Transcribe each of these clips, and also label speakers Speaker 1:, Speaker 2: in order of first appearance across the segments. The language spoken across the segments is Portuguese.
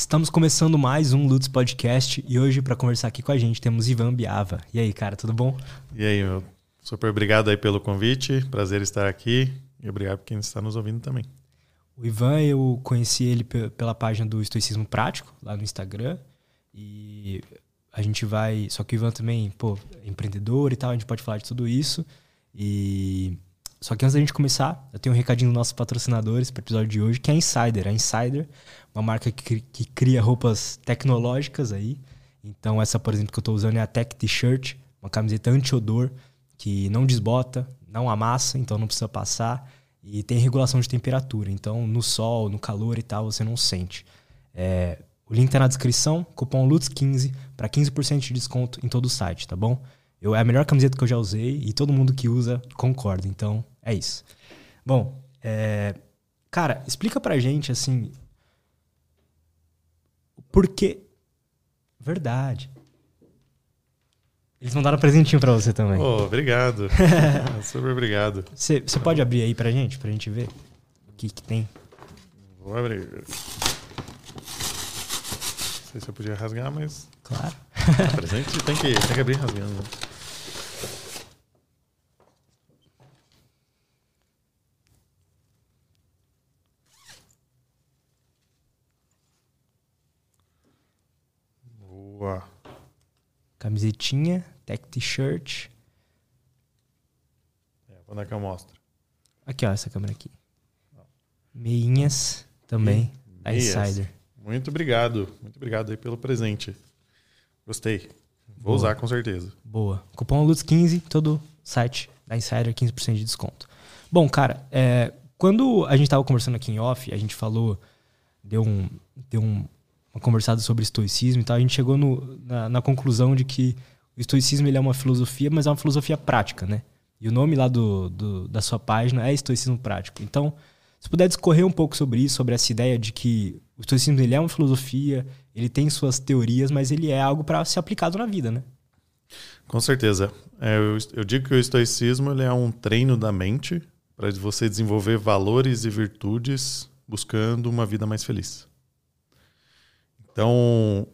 Speaker 1: Estamos começando mais um Lutz Podcast e hoje para conversar aqui com a gente temos Ivan Biava. E aí, cara, tudo bom?
Speaker 2: E aí, meu, super obrigado aí pelo convite, prazer estar aqui e obrigado por quem está nos ouvindo também.
Speaker 1: O Ivan, eu conheci ele pela página do Estoicismo Prático, lá no Instagram, e a gente vai, só que o Ivan também, pô, é empreendedor e tal, a gente pode falar de tudo isso. E só que antes da gente começar, eu tenho um recadinho dos nossos patrocinadores para o episódio de hoje, que é a Insider. A Insider, uma marca que, que cria roupas tecnológicas aí. Então, essa, por exemplo, que eu estou usando é a Tech T-shirt, uma camiseta anti-odor, que não desbota, não amassa, então não precisa passar. E tem regulação de temperatura. Então, no sol, no calor e tal, você não sente. É, o link está na descrição, cupom LUTS15 para 15% de desconto em todo o site, tá bom? Eu, é a melhor camiseta que eu já usei e todo mundo que usa concorda. Então, é isso. Bom, é, cara, explica pra gente, assim, por que... Verdade. Eles mandaram um presentinho pra você também.
Speaker 2: Oh, obrigado. Super obrigado.
Speaker 1: Você pode abrir aí pra gente, pra gente ver o que, que tem?
Speaker 2: Vou abrir. Não sei se eu podia rasgar, mas.
Speaker 1: Claro.
Speaker 2: presente tem que, tem que abrir rasgando. Boa.
Speaker 1: Camisetinha, tech t-shirt.
Speaker 2: É, quando é que eu mostro?
Speaker 1: Aqui, ó, essa câmera aqui. Meinhas também, da Insider.
Speaker 2: Muito obrigado. Muito obrigado aí pelo presente. Gostei. Vou Boa. usar com certeza.
Speaker 1: Boa. Cupom LUTS15, todo site da Insider, 15% de desconto. Bom, cara, é, quando a gente estava conversando aqui em off, a gente falou, deu um, deu um uma conversada sobre estoicismo e tal, a gente chegou no, na, na, conclusão de que o estoicismo ele é uma filosofia, mas é uma filosofia prática, né? E o nome lá do, do, da sua página é estoicismo prático. Então, se puder discorrer um pouco sobre isso, sobre essa ideia de que o estoicismo ele é uma filosofia, ele tem suas teorias, mas ele é algo para ser aplicado na vida, né?
Speaker 2: Com certeza. É, eu, eu, digo que o estoicismo ele é um treino da mente para você desenvolver valores e virtudes buscando uma vida mais feliz. Então,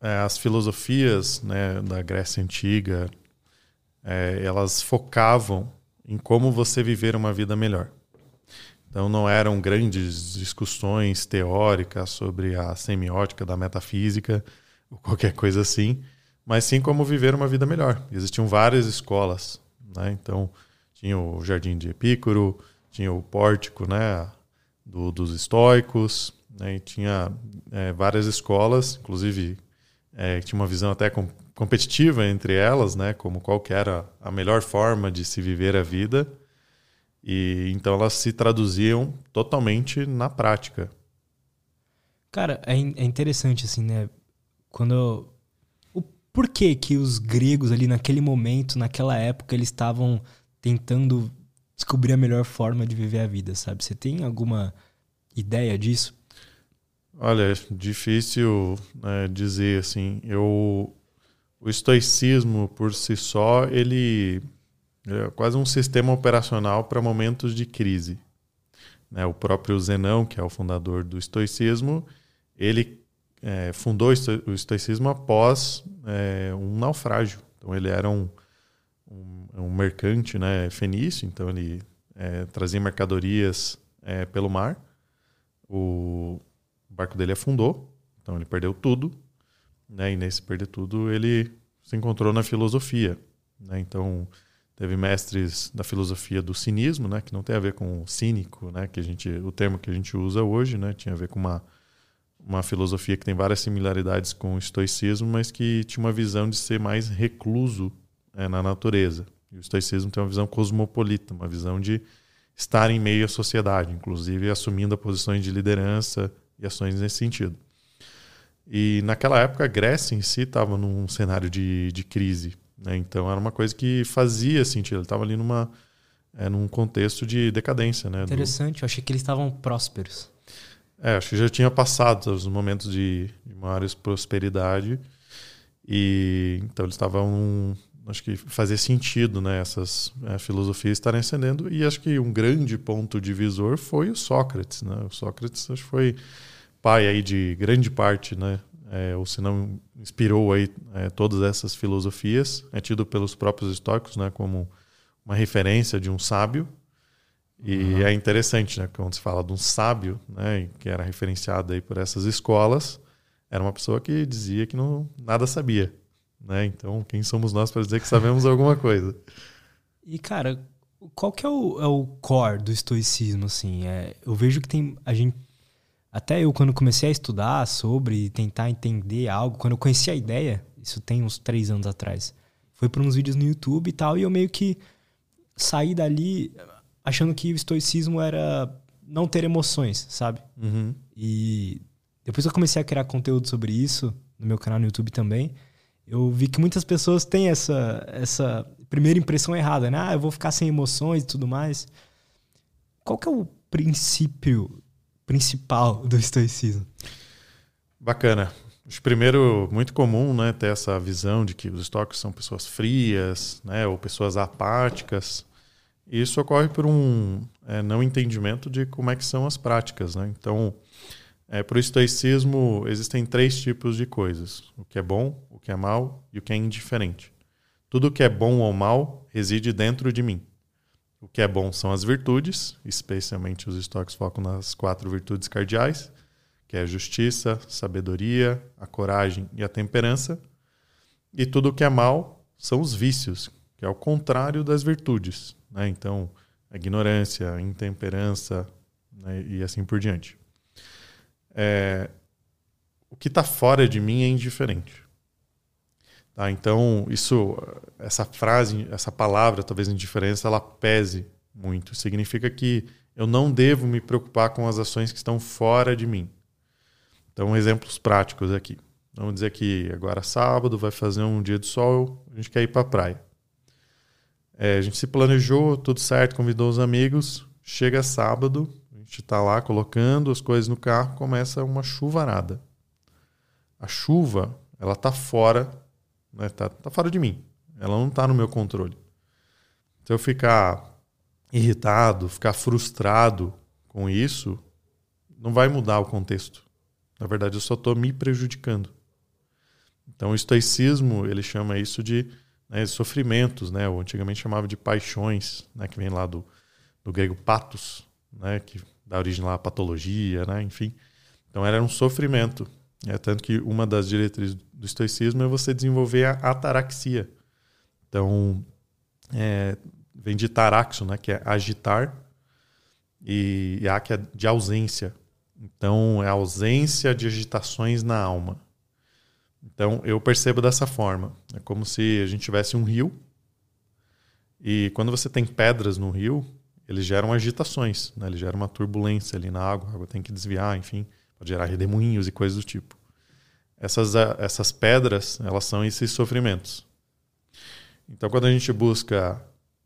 Speaker 2: é, as filosofias né, da Grécia Antiga, é, elas focavam em como você viver uma vida melhor. Então, não eram grandes discussões teóricas sobre a semiótica da metafísica ou qualquer coisa assim, mas sim como viver uma vida melhor. Existiam várias escolas. Né? Então, tinha o Jardim de Epícoro, tinha o Pórtico né, do, dos estoicos, né, e tinha é, várias escolas, inclusive é, tinha uma visão até com, competitiva entre elas, né, como qual que era a melhor forma de se viver a vida. E então elas se traduziam totalmente na prática.
Speaker 1: Cara, é, é interessante assim, né? Quando o porquê que os gregos ali naquele momento, naquela época, eles estavam tentando descobrir a melhor forma de viver a vida, sabe? Você tem alguma ideia disso?
Speaker 2: Olha, é difícil né, dizer assim. Eu, o estoicismo por si só ele é quase um sistema operacional para momentos de crise. Né? O próprio Zenão, que é o fundador do estoicismo, ele é, fundou o estoicismo após é, um naufrágio. Então ele era um, um, um mercante né, fenício, então ele é, trazia mercadorias é, pelo mar. O, barco dele afundou, então ele perdeu tudo, né? E nesse perder tudo ele se encontrou na filosofia, né? Então teve mestres da filosofia do cinismo, né? Que não tem a ver com cínico, né? Que a gente, o termo que a gente usa hoje, né? Tinha a ver com uma uma filosofia que tem várias similaridades com o estoicismo, mas que tinha uma visão de ser mais recluso né, na natureza. E o estoicismo tem uma visão cosmopolita, uma visão de estar em meio à sociedade, inclusive assumindo posições de liderança e ações nesse sentido. E naquela época a Grécia em si estava num cenário de, de crise. Né? Então era uma coisa que fazia sentido. Ele estava ali numa, é, num contexto de decadência. Né?
Speaker 1: Interessante, Do... eu achei que eles estavam prósperos.
Speaker 2: É, acho que já tinha passado os momentos de, de maiores prosperidade. E então eles estavam acho que fazia sentido né, essas é, filosofias estarem ascendendo. E acho que um grande ponto divisor foi o Sócrates. Né? O Sócrates acho que foi pai aí de grande parte, né? É, ou se não inspirou aí é, todas essas filosofias, é tido pelos próprios estoicos, né? Como uma referência de um sábio. E uhum. é interessante, né? Quando se fala de um sábio, né? Que era referenciado aí por essas escolas, era uma pessoa que dizia que não nada sabia, né? Então, quem somos nós para dizer que sabemos alguma coisa?
Speaker 1: E cara, qual que é o, é o core do estoicismo, assim? É, eu vejo que tem a gente até eu quando comecei a estudar sobre tentar entender algo, quando eu conheci a ideia, isso tem uns três anos atrás, foi por uns vídeos no YouTube e tal, e eu meio que saí dali achando que o estoicismo era não ter emoções, sabe?
Speaker 2: Uhum.
Speaker 1: E depois eu comecei a criar conteúdo sobre isso, no meu canal no YouTube também, eu vi que muitas pessoas têm essa, essa primeira impressão errada, né? Ah, eu vou ficar sem emoções e tudo mais. Qual que é o princípio principal do estoicismo?
Speaker 2: Bacana. Primeiro muito comum, né, ter essa visão de que os estoicos são pessoas frias, né, ou pessoas apáticas. Isso ocorre por um é, não entendimento de como é que são as práticas, né? Então, é, para o estoicismo existem três tipos de coisas: o que é bom, que é mal e o que é indiferente. Tudo que é bom ou mal reside dentro de mim. O que é bom são as virtudes, especialmente os estoques focam nas quatro virtudes cardeais, que é a justiça, sabedoria, a coragem e a temperança. E tudo que é mal são os vícios, que é o contrário das virtudes. Né? Então, a ignorância, a intemperança né? e assim por diante. É, o que está fora de mim é indiferente. Tá? Então, isso, essa frase, essa palavra, talvez indiferença, ela pese muito. Significa que eu não devo me preocupar com as ações que estão fora de mim. Então, exemplos práticos aqui. Vamos dizer que agora sábado vai fazer um dia de sol, a gente quer ir para a praia. É, a gente se planejou, tudo certo, convidou os amigos. Chega sábado, a gente está lá colocando as coisas no carro, começa uma chuvarada. A chuva, ela está fora né? Tá, tá fora de mim. Ela não está no meu controle. Se eu ficar irritado, ficar frustrado com isso, não vai mudar o contexto. Na verdade, eu só estou me prejudicando. Então, o estoicismo ele chama isso de né, sofrimentos, né? Ou antigamente chamava de paixões, né? Que vem lá do, do grego patos, né? Que dá origem lá à patologia, né? Enfim, então era um sofrimento. É tanto que uma das diretrizes do estoicismo é você desenvolver a ataraxia. Então, é, vem de taraxo, né, que é agitar, e, e a que é de ausência. Então, é a ausência de agitações na alma. Então, eu percebo dessa forma. É como se a gente tivesse um rio, e quando você tem pedras no rio, eles geram agitações, né? eles geram uma turbulência ali na água, a água tem que desviar, enfim. Pode gerar redemoinhos e coisas do tipo. Essas, essas pedras, elas são esses sofrimentos. Então, quando a gente busca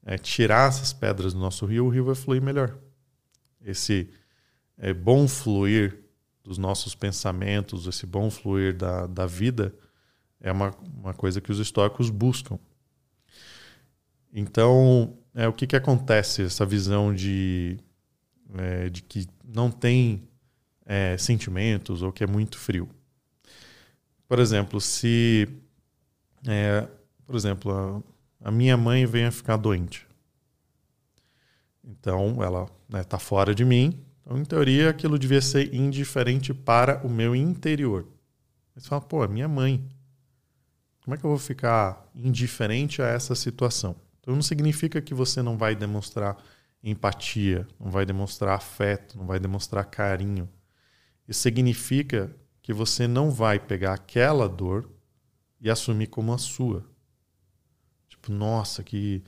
Speaker 2: é, tirar essas pedras do nosso rio, o rio vai fluir melhor. Esse é, bom fluir dos nossos pensamentos, esse bom fluir da, da vida, é uma, uma coisa que os estoicos buscam. Então, é, o que, que acontece? Essa visão de, é, de que não tem é, sentimentos ou que é muito frio. Por exemplo, se, é, por exemplo, a, a, minha mãe vem a ficar doente, então ela está né, fora de mim, então em teoria aquilo devia ser indiferente para o meu interior. Mas fala, pô, é minha mãe. Como é que eu vou ficar indiferente a essa situação? Então não significa que você não vai demonstrar empatia, não vai demonstrar afeto, não vai demonstrar carinho. Isso significa que você não vai pegar aquela dor e assumir como a sua. Tipo, nossa, que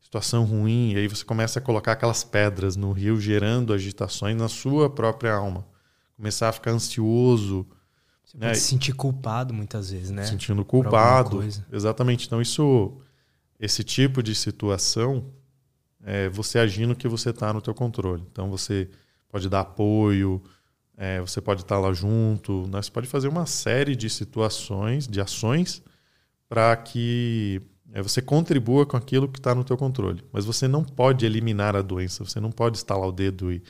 Speaker 2: situação ruim. E aí você começa a colocar aquelas pedras no rio, gerando agitações na sua própria alma. Começar a ficar ansioso.
Speaker 1: Você né? pode se sentir culpado muitas vezes, né?
Speaker 2: Sentindo culpado. Exatamente. Então, isso, esse tipo de situação é você agindo que você está no teu controle. Então, você pode dar apoio, é, você pode estar lá junto, né? você pode fazer uma série de situações, de ações, para que é, você contribua com aquilo que está no teu controle. Mas você não pode eliminar a doença, você não pode estalar o dedo e,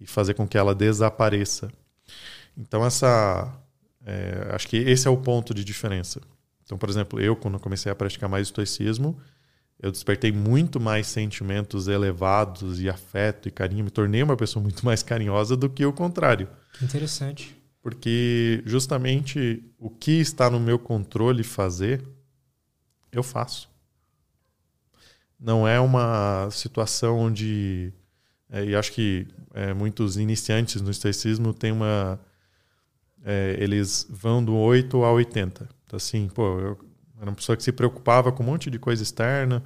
Speaker 2: e fazer com que ela desapareça. então essa, é, acho que esse é o ponto de diferença. Então, por exemplo, eu quando comecei a praticar mais estoicismo, eu despertei muito mais sentimentos elevados e afeto e carinho, me tornei uma pessoa muito mais carinhosa do que o contrário.
Speaker 1: Interessante.
Speaker 2: Porque justamente o que está no meu controle fazer, eu faço. Não é uma situação onde. É, e acho que é, muitos iniciantes no estoicismo têm uma. É, eles vão do 8 ao 80. Então, assim, pô, eu era uma pessoa que se preocupava com um monte de coisa externa.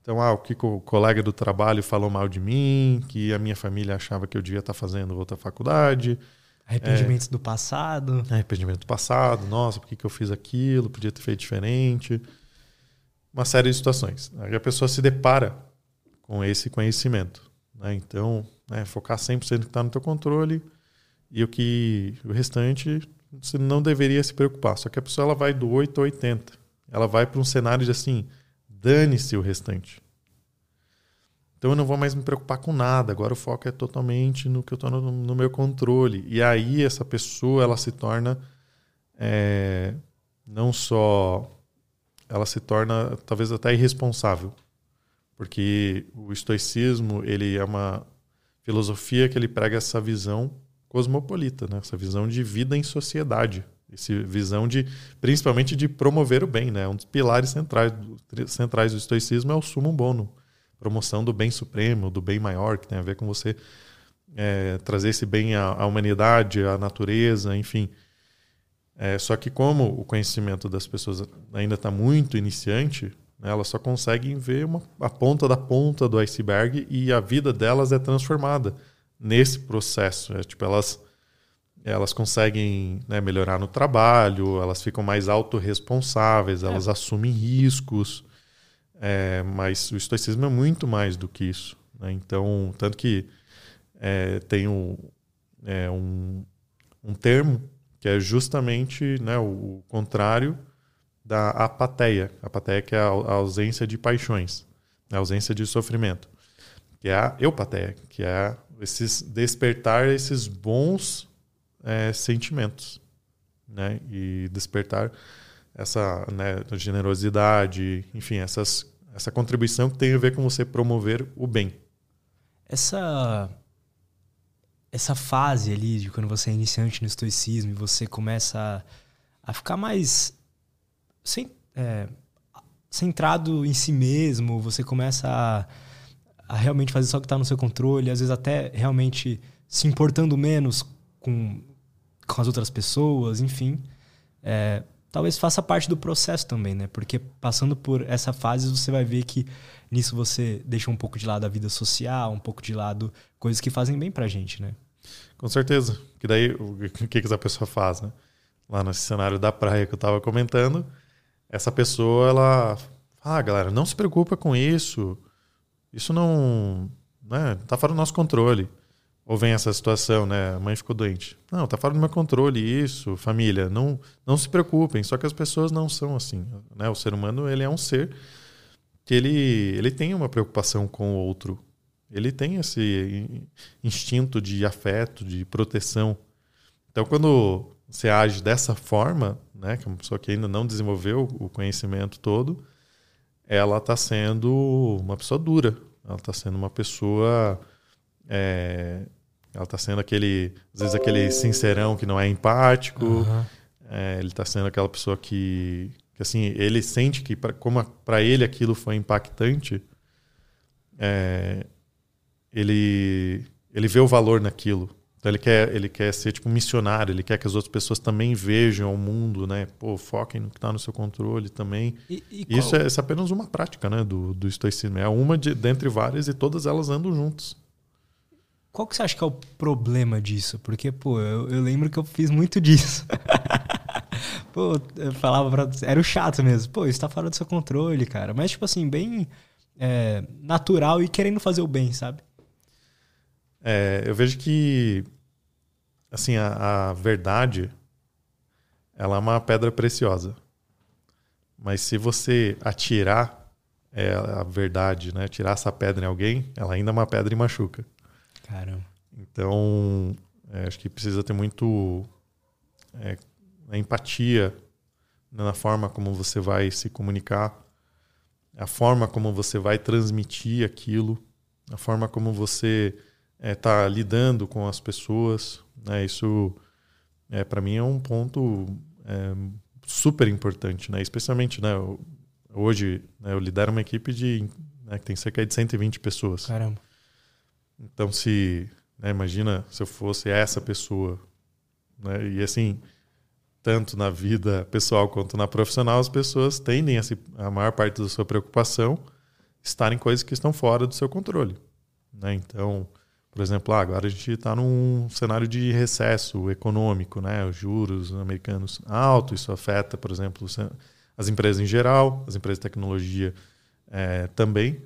Speaker 2: Então, ah, o que o colega do trabalho falou mal de mim, que a minha família achava que eu devia estar fazendo outra faculdade.
Speaker 1: Arrependimentos é, do passado.
Speaker 2: Arrependimento do passado. Nossa, por que, que eu fiz aquilo? Podia ter feito diferente. Uma série de situações. Aí a pessoa se depara com esse conhecimento. Né? Então, né, focar 100% no que está no teu controle e o que o restante você não deveria se preocupar. Só que a pessoa ela vai do 8 ao 80. Ela vai para um cenário de assim, dane-se o restante. Então eu não vou mais me preocupar com nada. Agora o foco é totalmente no que eu estou no, no, meu controle. E aí essa pessoa ela se torna é, não só ela se torna talvez até irresponsável, porque o estoicismo ele é uma filosofia que ele prega essa visão cosmopolita, né? essa visão de vida em sociedade, essa visão de principalmente de promover o bem, né? Um dos pilares centrais, centrais do estoicismo é o sumo bono, promoção do bem supremo, do bem maior, que tem a ver com você é, trazer esse bem à, à, humanidade, à natureza, enfim. É, só que como o conhecimento das pessoas ainda está muito iniciante, né, elas só conseguem ver uma, a ponta da ponta do iceberg e a vida delas é transformada nesse processo. É, tipo, elas, elas conseguem né, melhorar no trabalho, elas ficam mais autorresponsáveis, elas é. assumem riscos. É, mas o estoicismo é muito mais do que isso. Né? Então, tanto que é, tem um, é, um, um termo que é justamente né, o, contrário da apatia. Apatia que é a, ausência de paixões, a ausência de sofrimento. Que é a eupatia, que é esses despertar esses bons é, sentimentos, né? E despertar essa né, generosidade, enfim, essas, essa contribuição que tem a ver com você promover o bem.
Speaker 1: Essa essa fase ali de quando você é iniciante no estoicismo e você começa a, a ficar mais sem, é, centrado em si mesmo, você começa a, a realmente fazer só o que está no seu controle, às vezes até realmente se importando menos com, com as outras pessoas, enfim. É, talvez faça parte do processo também, né? Porque passando por essa fase você vai ver que nisso você deixa um pouco de lado a vida social, um pouco de lado coisas que fazem bem pra gente, né?
Speaker 2: Com certeza. Que daí o que que essa pessoa faz, né? Lá nesse cenário da praia que eu estava comentando, essa pessoa ela, ah, galera, não se preocupa com isso. Isso não, né, tá fora do nosso controle. Ou vem essa situação, né? A mãe ficou doente. Não, tá fora do meu controle isso, família. Não, não se preocupem. Só que as pessoas não são assim. Né? O ser humano ele é um ser que ele, ele tem uma preocupação com o outro. Ele tem esse instinto de afeto, de proteção. Então, quando você age dessa forma, né, que é uma pessoa que ainda não desenvolveu o conhecimento todo, ela está sendo uma pessoa dura. Ela está sendo uma pessoa é, ela está sendo aquele, às vezes, aquele sincerão que não é empático. Uhum. É, ele está sendo aquela pessoa que, que, assim, ele sente que, pra, como para ele aquilo foi impactante, é, ele, ele vê o valor naquilo. Então ele quer, ele quer ser tipo um missionário, ele quer que as outras pessoas também vejam o mundo, né? Pô, foquem no que está no seu controle também. E, e isso, é, é, apenas uma prática, né? Do, do estoicismo. É uma de, dentre várias e todas elas andam juntas.
Speaker 1: Qual que você acha que é o problema disso? Porque, pô, eu, eu lembro que eu fiz muito disso. pô, eu falava pra. Era o chato mesmo. Pô, isso tá fora do seu controle, cara. Mas, tipo assim, bem é, natural e querendo fazer o bem, sabe?
Speaker 2: É, eu vejo que. Assim, a, a verdade. Ela é uma pedra preciosa. Mas se você atirar é, a verdade, né? Tirar essa pedra em alguém, ela ainda é uma pedra e machuca.
Speaker 1: Caramba.
Speaker 2: Então, é, acho que precisa ter muito é, a empatia na forma como você vai se comunicar, a forma como você vai transmitir aquilo, a forma como você está é, lidando com as pessoas. Né, isso, é, para mim, é um ponto é, super importante, né? especialmente né, hoje né, eu lidero uma equipe de, né, que tem cerca de 120 pessoas.
Speaker 1: Caramba.
Speaker 2: Então, se né, imagina se eu fosse essa pessoa, né, e assim, tanto na vida pessoal quanto na profissional, as pessoas tendem a, se, a maior parte da sua preocupação estar em coisas que estão fora do seu controle. Né? Então, por exemplo, ah, agora a gente está num cenário de recesso econômico, né? os juros americanos altos, isso afeta, por exemplo, as empresas em geral, as empresas de tecnologia é, também.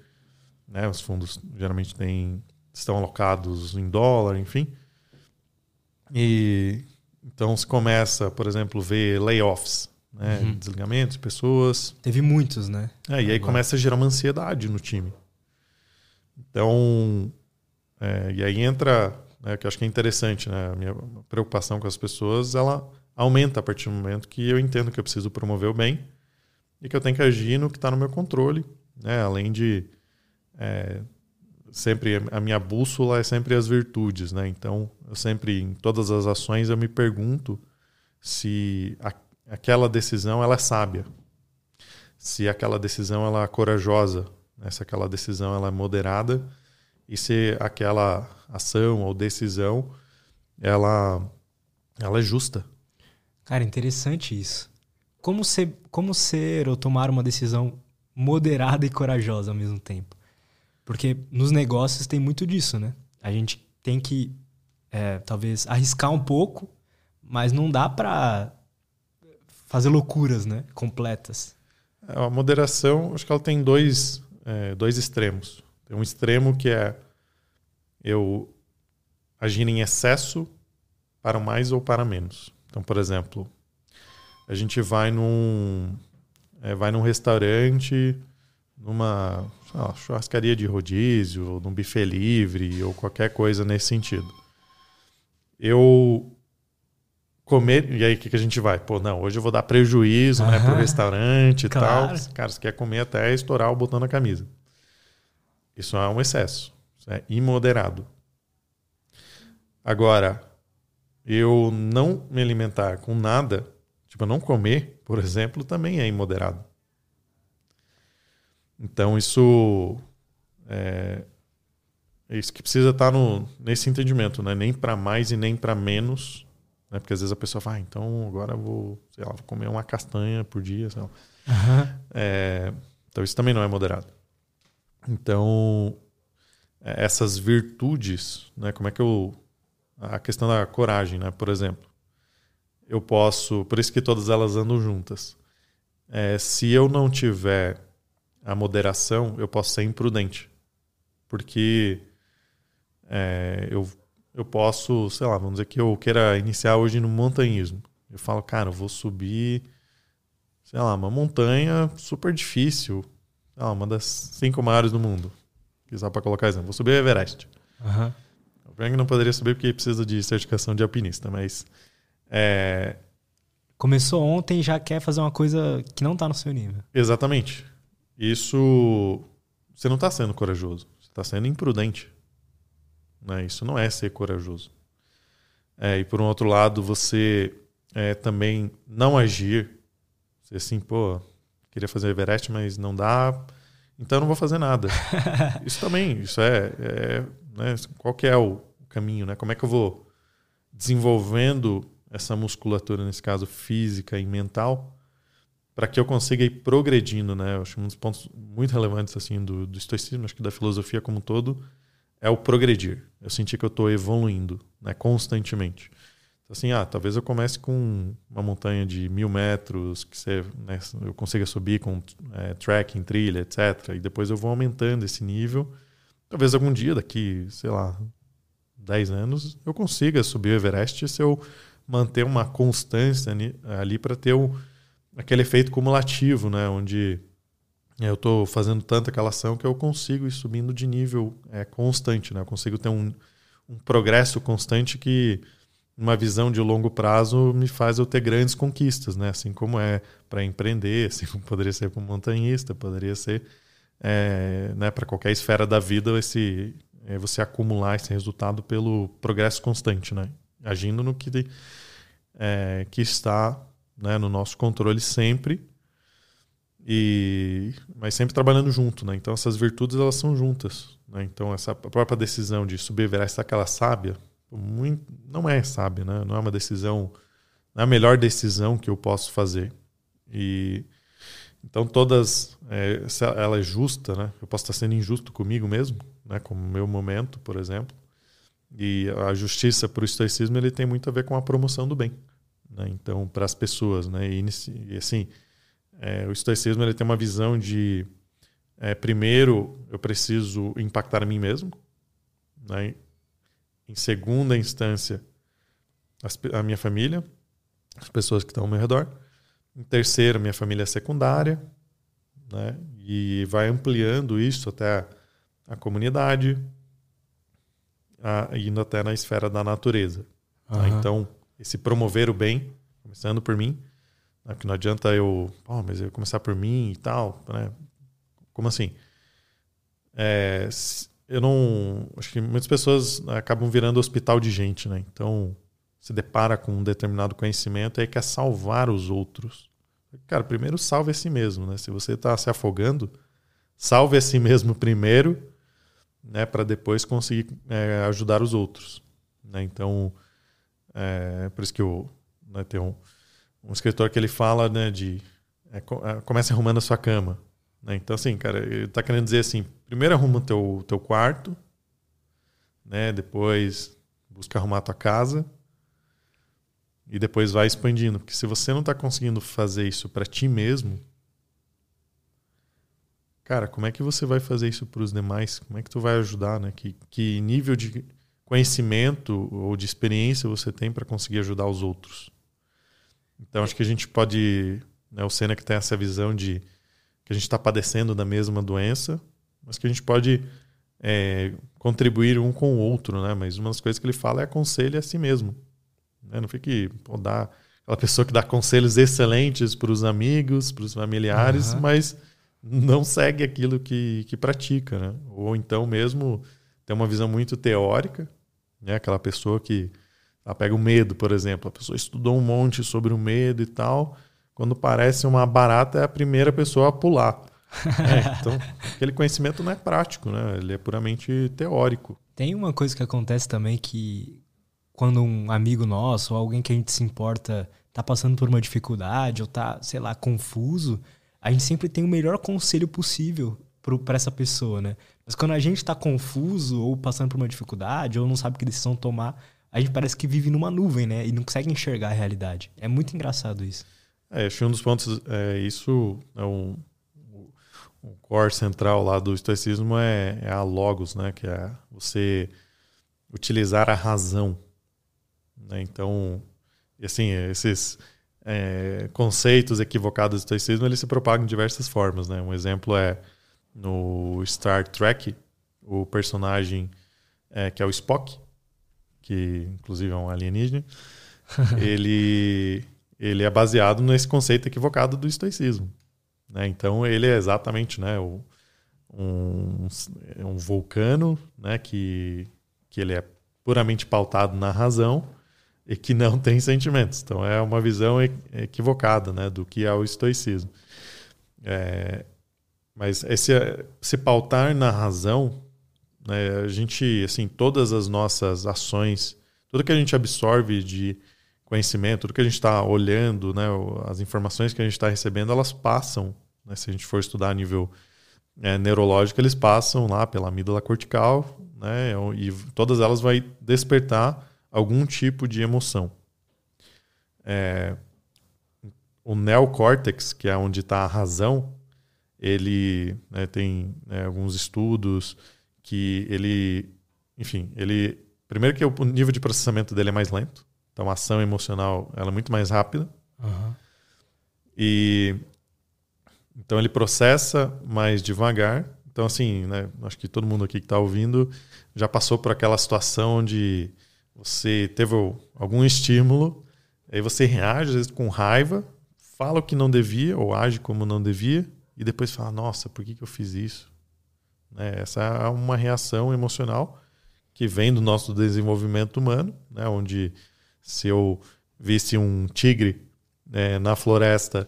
Speaker 2: Né? Os fundos geralmente têm, estão alocados em dólar, enfim. E então se começa, por exemplo, ver layoffs, né? Uhum. desligamentos de pessoas.
Speaker 1: Teve muitos, né?
Speaker 2: É, e aí começa a gerar uma ansiedade no time. Então, é, e aí entra, né, que eu acho que é interessante, né? A minha preocupação com as pessoas, ela aumenta a partir do momento que eu entendo que eu preciso promover o bem e que eu tenho que agir no que está no meu controle, né? Além de é, sempre a minha bússola é sempre as virtudes, né? Então, eu sempre em todas as ações eu me pergunto se a, aquela decisão ela é sábia, se aquela decisão ela é corajosa, né? se aquela decisão ela é moderada e se aquela ação ou decisão ela ela é justa.
Speaker 1: Cara, interessante isso. Como ser, como ser ou tomar uma decisão moderada e corajosa ao mesmo tempo? Porque nos negócios tem muito disso, né? A gente tem que, é, talvez, arriscar um pouco, mas não dá para fazer loucuras, né? Completas.
Speaker 2: É, a moderação, acho que ela tem dois, é, dois extremos. Tem um extremo que é eu agir em excesso para mais ou para menos. Então, por exemplo, a gente vai num, é, vai num restaurante numa lá, churrascaria de rodízio, ou num buffet livre, ou qualquer coisa nesse sentido. Eu comer. E aí, o que, que a gente vai? Pô, não, hoje eu vou dar prejuízo né, pro restaurante e claro. tal. Cara, você quer comer até estourar o botão na camisa. Isso é um excesso. Isso é imoderado. Agora, eu não me alimentar com nada, tipo, não comer, por exemplo, também é imoderado. Então isso é, é isso que precisa estar no, nesse entendimento, né? Nem para mais e nem para menos, né? Porque às vezes a pessoa fala, ah, então agora eu vou, sei lá, vou comer uma castanha por dia, sei lá. Uhum. É, então isso também não é moderado. Então é, essas virtudes, né? Como é que eu a questão da coragem, né? Por exemplo, eu posso, por isso que todas elas andam juntas. É, se eu não tiver a moderação, eu posso ser imprudente. Porque é, eu, eu posso, sei lá, vamos dizer que eu queira iniciar hoje no montanhismo. Eu falo, cara, eu vou subir, sei lá, uma montanha super difícil, lá, uma das cinco maiores do mundo. Só para colocar exemplo. Vou subir o Everest.
Speaker 1: Uhum.
Speaker 2: O Frank não poderia subir porque precisa de certificação de alpinista, mas. É...
Speaker 1: Começou ontem e já quer fazer uma coisa que não está no seu nível.
Speaker 2: Exatamente. Isso. Você não está sendo corajoso. Você está sendo imprudente. Né? Isso não é ser corajoso. É, e por um outro lado, você é, também não agir. Você assim, pô, queria fazer Everest, mas não dá, então não vou fazer nada. isso também, isso é, é né? qual que é o caminho, né? Como é que eu vou desenvolvendo essa musculatura, nesse caso física e mental, para que eu consiga ir progredindo, né? Eu acho um dos pontos muito relevantes assim do, do estoicismo, acho que da filosofia como um todo, é o progredir. Eu senti que eu estou evoluindo, né? Constantemente. Então, assim, ah, talvez eu comece com uma montanha de mil metros que você, né, eu consiga subir com é, trekking, trilha, etc. E depois eu vou aumentando esse nível. Talvez algum dia, daqui, sei lá, 10 anos, eu consiga subir o Everest se eu manter uma constância ali, para ter o aquele efeito cumulativo, né? Onde eu estou fazendo tanta aquela ação que eu consigo ir subindo de nível é, constante, né? Eu consigo ter um, um progresso constante que uma visão de longo prazo me faz eu ter grandes conquistas, né? Assim como é para empreender, assim como poderia ser para um montanhista, poderia ser é, né, para qualquer esfera da vida esse é você acumular esse resultado pelo progresso constante, né? Agindo no que, é, que está né, no nosso controle sempre e mas sempre trabalhando junto, né? Então essas virtudes elas são juntas, né? Então essa própria decisão de subir Everest aquela sábia, muito, não é sábia, né? Não é uma decisão, não é a melhor decisão que eu posso fazer. E então todas, é, ela é justa, né? Eu posso estar sendo injusto comigo mesmo, né? Como meu momento, por exemplo. E a justiça para o estoicismo ele tem muito a ver com a promoção do bem, né? Então para as pessoas, né? E, assim, é, o estoicismo ele tem uma visão de é, primeiro eu preciso impactar a mim mesmo, né? Em segunda instância, a minha família, as pessoas que estão ao meu redor. Em terceiro, minha família secundária, né? E vai ampliando isso até a comunidade, a, indo até na esfera da natureza. Uhum. Tá? Então, esse promover o bem, começando por mim, né? que não adianta eu, oh, mas eu começar por mim e tal, né? Como assim? É, eu não. Acho que muitas pessoas acabam virando hospital de gente, né? Então, se depara com um determinado conhecimento e aí quer salvar os outros. Cara, primeiro salve a si mesmo, né? Se você está se afogando, salve a si mesmo primeiro, né? Para depois conseguir é, ajudar os outros. Né? Então, é por isso que eu né, tem um, um escritor que ele fala né, de é, é comece arrumando a sua cama. Né? Então, assim, cara, ele está querendo dizer assim: primeiro arruma o teu, teu quarto, né? depois busca arrumar a tua casa e depois vai expandindo. Porque se você não está conseguindo fazer isso para ti mesmo, cara, como é que você vai fazer isso para os demais? Como é que tu vai ajudar? Né? Que, que nível de conhecimento ou de experiência você tem para conseguir ajudar os outros? Então, acho que a gente pode. Né, o Senna que tem essa visão de que a gente está padecendo da mesma doença, mas que a gente pode é, contribuir um com o outro, né? Mas uma das coisas que ele fala é aconselhe a si mesmo. Né? Não fique pô, dá, aquela pessoa que dá conselhos excelentes para os amigos, para os familiares, uhum. mas não segue aquilo que, que pratica, né? Ou então mesmo tem uma visão muito teórica, né? Aquela pessoa que ela pega o medo, por exemplo, a pessoa estudou um monte sobre o medo e tal, quando parece uma barata, é a primeira pessoa a pular. é, então, aquele conhecimento não é prático, né? Ele é puramente teórico.
Speaker 1: Tem uma coisa que acontece também que quando um amigo nosso ou alguém que a gente se importa tá passando por uma dificuldade ou tá, sei lá, confuso, a gente sempre tem o melhor conselho possível para essa pessoa, né? Mas quando a gente tá confuso ou passando por uma dificuldade ou não sabe que decisão tomar, a gente parece que vive numa nuvem, né? E não consegue enxergar a realidade. É muito engraçado isso.
Speaker 2: É, acho que um dos pontos, é, isso é um, um core central lá do estoicismo é, é a logos, né? Que é você utilizar a razão. Né? Então, assim, esses é, conceitos equivocados do estoicismo, eles se propagam de diversas formas, né? Um exemplo é no Star Trek, o personagem é, que é o Spock, que inclusive é um alienígena, ele ele é baseado nesse conceito equivocado do estoicismo. Né? Então ele é exatamente né, o, um, um vulcano né, que, que ele é puramente pautado na razão e que não tem sentimentos. Então é uma visão equivocada né, do que é o estoicismo. É, mas esse se pautar na razão, né, a gente, assim, todas as nossas ações, tudo que a gente absorve de conhecimento, tudo que a gente está olhando, né, as informações que a gente está recebendo, elas passam, né, se a gente for estudar a nível é, neurológico, eles passam lá pela amígdala cortical, né, e todas elas vão despertar algum tipo de emoção. É, o neocórtex, que é onde está a razão, ele né, tem né, alguns estudos que ele, enfim, ele primeiro que o nível de processamento dele é mais lento, então a ação emocional ela é muito mais rápida. Uhum. E então ele processa mais devagar. Então assim, né, acho que todo mundo aqui que está ouvindo já passou por aquela situação de você teve algum estímulo, aí você reage, às vezes, com raiva, fala o que não devia, ou age como não devia, e depois fala, nossa, por que, que eu fiz isso? Né? Essa é uma reação emocional que vem do nosso desenvolvimento humano, né? onde se eu visse um tigre né, na floresta,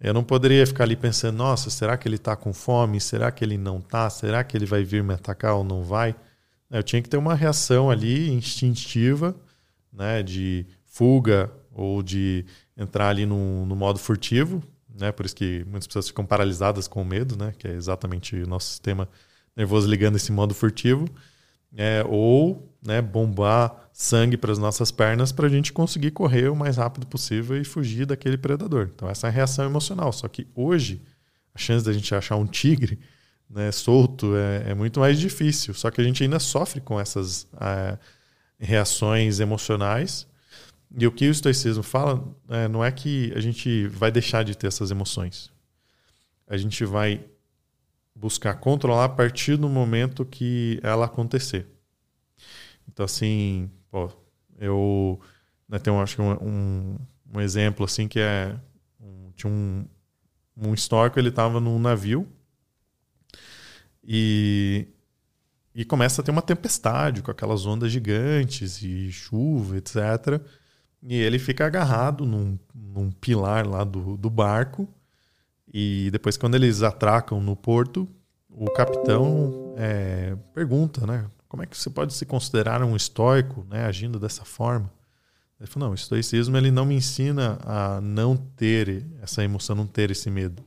Speaker 2: eu não poderia ficar ali pensando, nossa, será que ele está com fome? Será que ele não está? Será que ele vai vir me atacar ou não vai? Eu tinha que ter uma reação ali instintiva, né, de fuga ou de entrar ali no, no modo furtivo, né? Por isso que muitas pessoas ficam paralisadas com medo, né? Que é exatamente o nosso sistema nervoso ligando esse modo furtivo. É, ou né, bombar sangue para as nossas pernas para a gente conseguir correr o mais rápido possível e fugir daquele predador. Então essa é a reação emocional. Só que hoje a chance da gente achar um tigre né, solto é, é, muito mais difícil. Só que a gente ainda sofre com essas é, reações emocionais e o que o estoicismo fala é, não é que a gente vai deixar de ter essas emoções. A gente vai buscar controlar a partir do momento que ela acontecer. Então, assim, pô, eu né, tenho acho que um, um, um, exemplo assim que é um, tinha um, um histórico, ele estava num navio e e começa a ter uma tempestade com aquelas ondas gigantes e chuva, etc. E ele fica agarrado num, num pilar lá do, do barco. E depois, quando eles atracam no porto, o capitão é, pergunta, né? Como é que você pode se considerar um estoico, né, agindo dessa forma? Ele falou, não, o estoicismo ele não me ensina a não ter essa emoção, não ter esse medo.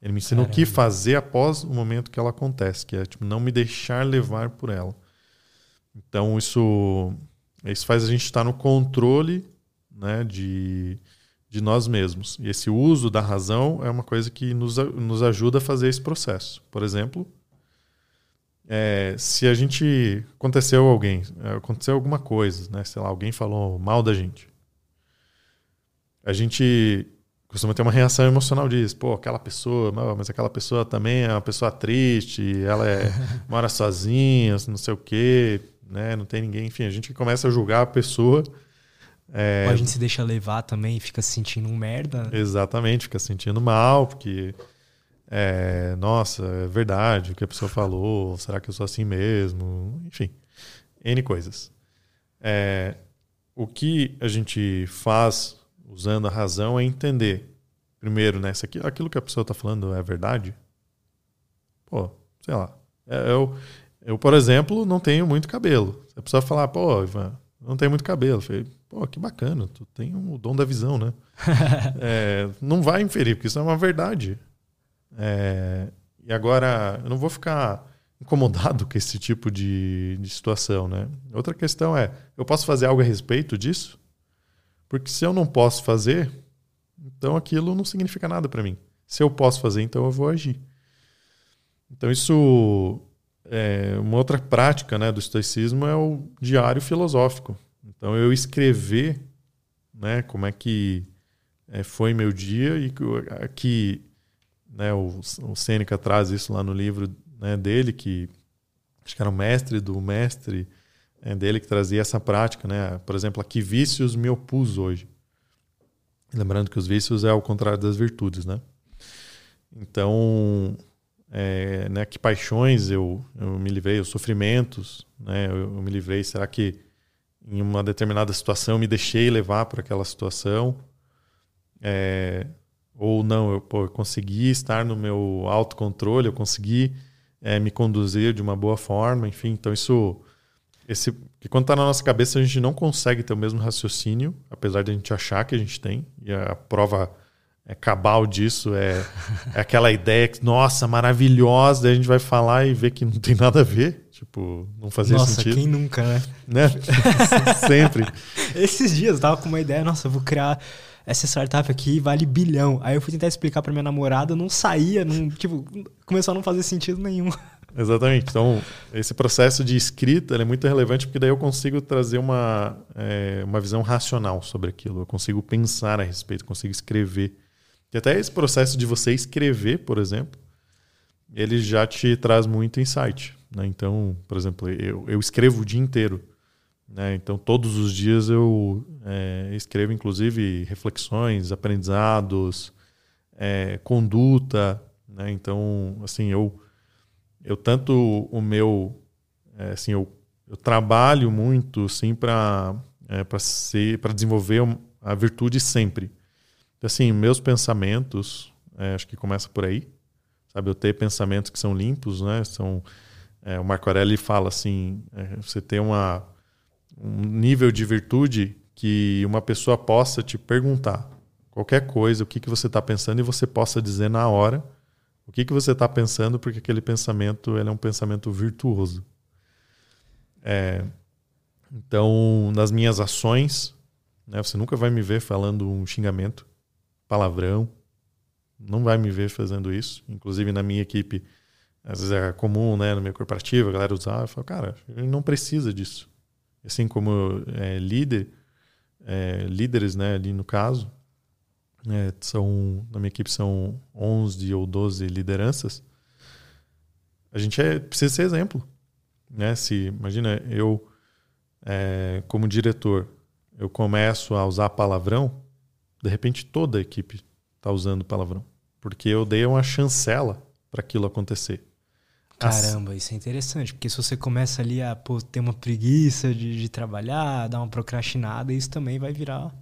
Speaker 2: Ele me ensina Caramba. o que fazer após o momento que ela acontece, que é tipo, não me deixar levar por ela. Então isso, isso faz a gente estar no controle né, de, de nós mesmos. E esse uso da razão é uma coisa que nos, nos ajuda a fazer esse processo. Por exemplo, é, se a gente aconteceu alguém, aconteceu alguma coisa, né, sei lá, alguém falou mal da gente, a gente costuma ter uma reação emocional disso. Pô, aquela pessoa, mas aquela pessoa também é uma pessoa triste, ela é, mora sozinha, não sei o quê, né? Não tem ninguém. Enfim, a gente começa a julgar a pessoa
Speaker 1: é... Ou a gente se deixa levar também e fica se sentindo um merda.
Speaker 2: Exatamente, fica se sentindo mal, porque. É, nossa, é verdade o que a pessoa falou, será que eu sou assim mesmo? Enfim, N coisas. É, o que a gente faz usando a razão é entender, primeiro, né, aqui, aquilo que a pessoa está falando é verdade? Pô, sei lá. É, eu, eu, por exemplo, não tenho muito cabelo. Se a pessoa falar, pô, Ivan, não tenho muito cabelo. Eu falei, pô, que bacana, tu tem o dom da visão, né? é, não vai inferir, porque isso é uma verdade. É, e agora, eu não vou ficar incomodado com esse tipo de, de situação, né? Outra questão é, eu posso fazer algo a respeito disso? Porque se eu não posso fazer, então aquilo não significa nada para mim. Se eu posso fazer, então eu vou agir. Então isso é uma outra prática, né, do estoicismo é o diário filosófico. Então eu escrever, né, como é que é, foi meu dia e que né, o, o Sêneca traz isso lá no livro né, dele, que acho que era o mestre do mestre é, dele que trazia essa prática, né? Por exemplo, a que vícios me opus hoje. Lembrando que os vícios é ao contrário das virtudes, né? Então, é, né, que paixões eu, eu me livrei, os sofrimentos, né, eu, eu me livrei. Será que em uma determinada situação me deixei levar por aquela situação, é, ou não, eu, pô, eu, consegui estar no meu autocontrole, eu consegui é, me conduzir de uma boa forma, enfim, então isso, esse, que quando está na nossa cabeça a gente não consegue ter o mesmo raciocínio, apesar de a gente achar que a gente tem, e a prova é, cabal disso é, é aquela ideia que, nossa, maravilhosa, daí a gente vai falar e ver que não tem nada a ver. Tipo, não fazia
Speaker 1: nossa,
Speaker 2: sentido.
Speaker 1: Nossa, quem nunca, né?
Speaker 2: né? Sempre.
Speaker 1: Esses dias eu tava com uma ideia, nossa, eu vou criar essa startup aqui vale bilhão. Aí eu fui tentar explicar para minha namorada, não saía, não, tipo, começou a não fazer sentido nenhum.
Speaker 2: Exatamente. Então, esse processo de escrita é muito relevante porque daí eu consigo trazer uma, é, uma visão racional sobre aquilo. Eu consigo pensar a respeito, consigo escrever. E até esse processo de você escrever, por exemplo, ele já te traz muito insight. Né? Então, por exemplo, eu, eu escrevo o dia inteiro. Né? Então, todos os dias eu é, escrevo, inclusive, reflexões, aprendizados, é, conduta. Né? Então, assim, eu, eu tanto o meu. É, assim, eu, eu trabalho muito assim, para é, para desenvolver a virtude sempre. Então, assim, meus pensamentos, é, acho que começa por aí. Sabe, eu ter pensamentos que são limpos, né? São, é, o Marco Aureli fala assim, é, você ter uma um nível de virtude que uma pessoa possa te perguntar qualquer coisa, o que, que você está pensando, e você possa dizer na hora o que, que você está pensando, porque aquele pensamento ele é um pensamento virtuoso. É, então, nas minhas ações, né, você nunca vai me ver falando um xingamento, palavrão, não vai me ver fazendo isso. Inclusive na minha equipe, às vezes é comum, né, no meu corporativo, a galera usar, eu falo, cara, ele não precisa disso assim como é, líder, é, líderes, né, ali no caso, é, são na minha equipe são 11 ou 12 lideranças. A gente é, precisa ser exemplo, né? Se imagina eu é, como diretor, eu começo a usar palavrão, de repente toda a equipe está usando palavrão, porque eu dei uma chancela para aquilo acontecer.
Speaker 1: Caramba, isso é interessante, porque se você começa ali a pô, ter uma preguiça de, de trabalhar, dar uma procrastinada, isso também vai virar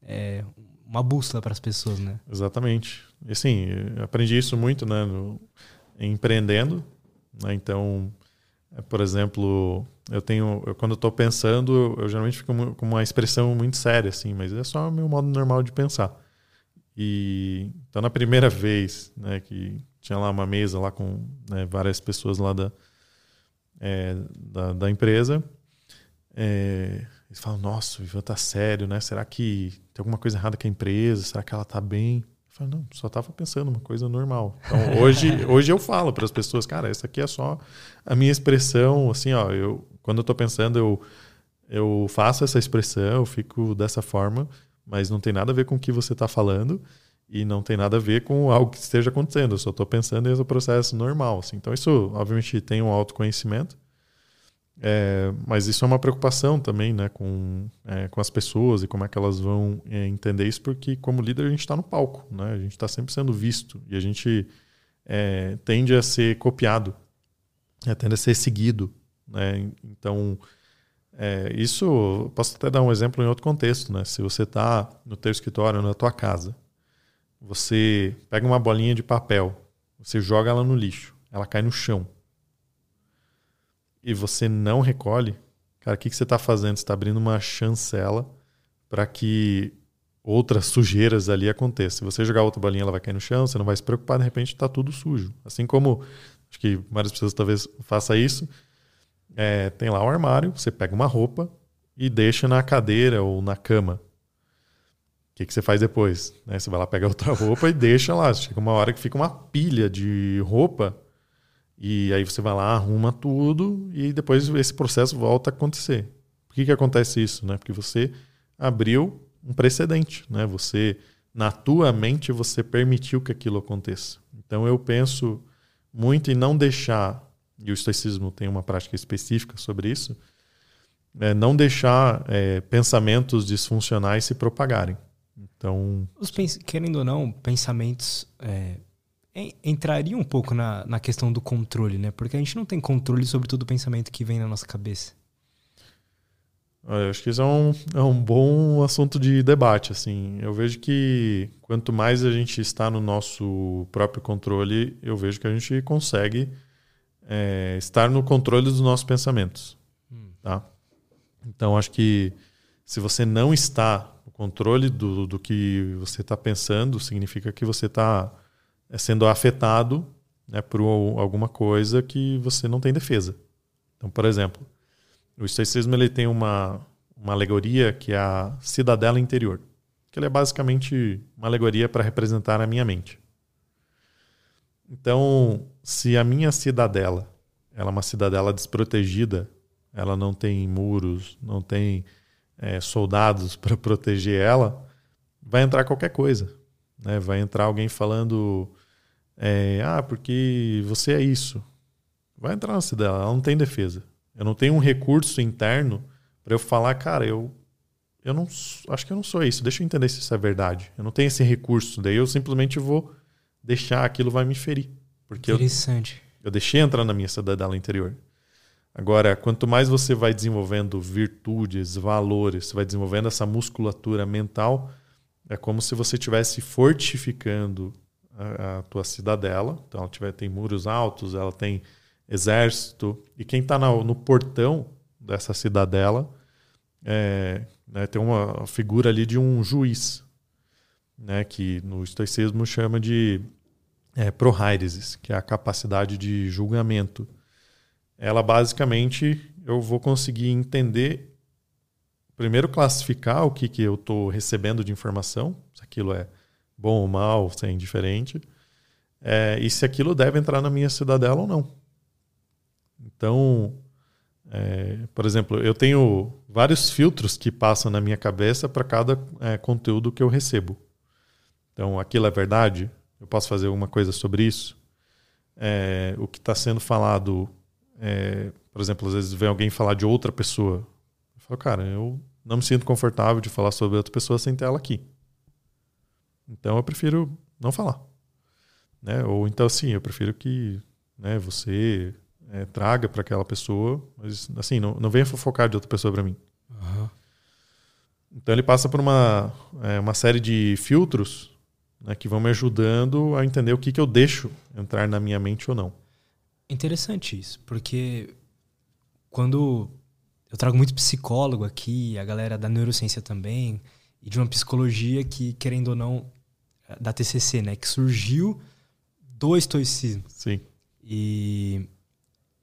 Speaker 1: é, uma bússola para as pessoas, né?
Speaker 2: Exatamente. E assim, aprendi isso muito, né, no, empreendendo. Né? Então, é, por exemplo, eu tenho, eu, quando eu estou pensando, eu geralmente fico com uma expressão muito séria, assim, mas é só o meu modo normal de pensar. E então, na primeira vez, né, que tinha lá uma mesa lá com né, várias pessoas lá da, é, da, da, empresa. É, eles falam, nossa, o Ivan tá sério, né? Será que tem alguma coisa errada com a empresa? Será que ela tá bem? Eu falo, não, só tava pensando uma coisa normal. Então, hoje, hoje eu falo para as pessoas, cara, essa aqui é só a minha expressão, assim, ó, eu, quando eu tô pensando, eu, eu faço essa expressão, eu fico dessa forma, mas não tem nada a ver com o que você está falando e não tem nada a ver com algo que esteja acontecendo. Eu só estou pensando em um processo normal. Assim. Então, isso, obviamente, tem um autoconhecimento, é, mas isso é uma preocupação também né, com, é, com as pessoas e como é que elas vão é, entender isso, porque, como líder, a gente está no palco, né? a gente está sempre sendo visto e a gente é, tende a ser copiado, é, tende a ser seguido. Né? Então, é, isso, posso até dar um exemplo em outro contexto. Né? Se você está no teu escritório, na tua casa, você pega uma bolinha de papel, você joga ela no lixo, ela cai no chão. E você não recolhe, cara, o que, que você está fazendo? Você está abrindo uma chancela para que outras sujeiras ali aconteçam. Se você jogar outra bolinha, ela vai cair no chão, você não vai se preocupar, de repente está tudo sujo. Assim como, acho que várias pessoas talvez façam isso, é, tem lá um armário, você pega uma roupa e deixa na cadeira ou na cama. O que, que você faz depois? Né? Você vai lá pegar outra roupa e deixa lá. Chega uma hora que fica uma pilha de roupa e aí você vai lá, arruma tudo e depois esse processo volta a acontecer. Por que, que acontece isso? Né? Porque você abriu um precedente. Né? Você, na tua mente, você permitiu que aquilo aconteça. Então eu penso muito em não deixar, e o estoicismo tem uma prática específica sobre isso, é não deixar é, pensamentos disfuncionais se propagarem. Então.
Speaker 1: Os, querendo ou não, pensamentos é, entrariam um pouco na, na questão do controle, né? Porque a gente não tem controle sobre todo o pensamento que vem na nossa cabeça.
Speaker 2: Eu acho que isso é um, é um bom assunto de debate. Assim. Eu vejo que quanto mais a gente está no nosso próprio controle, eu vejo que a gente consegue é, estar no controle dos nossos pensamentos. Hum. Tá? Então, acho que se você não está controle do, do que você está pensando significa que você está é, sendo afetado né, por alguma coisa que você não tem defesa. Então, por exemplo, o estoicismo ele tem uma, uma alegoria que é a cidadela interior, que ele é basicamente uma alegoria para representar a minha mente. Então, se a minha cidadela ela é uma cidadela desprotegida, ela não tem muros, não tem é, soldados para proteger ela, vai entrar qualquer coisa. Né? Vai entrar alguém falando: é, ah, porque você é isso. Vai entrar na cidade, ela não tem defesa. Eu não tenho um recurso interno para eu falar, cara, eu eu não acho que eu não sou isso. Deixa eu entender se isso é verdade. Eu não tenho esse recurso. Daí eu simplesmente vou deixar aquilo vai me ferir. Porque
Speaker 1: Interessante.
Speaker 2: Eu, eu deixei entrar na minha cidadela interior. Agora, quanto mais você vai desenvolvendo virtudes, valores, você vai desenvolvendo essa musculatura mental, é como se você estivesse fortificando a, a, tua cidadela. Então, ela tiver, tem muros altos, ela tem exército. E quem está no portão dessa cidadela é, né, tem uma figura ali de um juiz, né, que no estoicismo chama de é, prohairesis, que é a capacidade de julgamento. Ela basicamente eu vou conseguir entender, primeiro classificar o que, que eu estou recebendo de informação, se aquilo é bom ou mal, se é indiferente, é, e se aquilo deve entrar na minha cidadela ou não. Então, é, por exemplo, eu tenho vários filtros que passam na minha cabeça para cada é, conteúdo que eu recebo. Então, aquilo é verdade? Eu posso fazer alguma coisa sobre isso? É, o que está sendo falado, é, por exemplo, às vezes vem alguém falar de outra pessoa. Eu falo, cara, eu não me sinto confortável de falar sobre outra pessoa sem ter ela aqui. Então, eu prefiro não falar. Né? Ou então, sim, eu prefiro que né, você é, traga para aquela pessoa, mas assim, não, não venha fofocar de outra pessoa para mim. Uhum. Então ele passa por uma, é, uma série de filtros né, que vão me ajudando a entender o que, que eu deixo entrar na minha mente ou não.
Speaker 1: Interessante isso, porque quando eu trago muito psicólogo aqui, a galera da neurociência também, e de uma psicologia que, querendo ou não, da TCC, né, que surgiu do estoicismo.
Speaker 2: Sim.
Speaker 1: E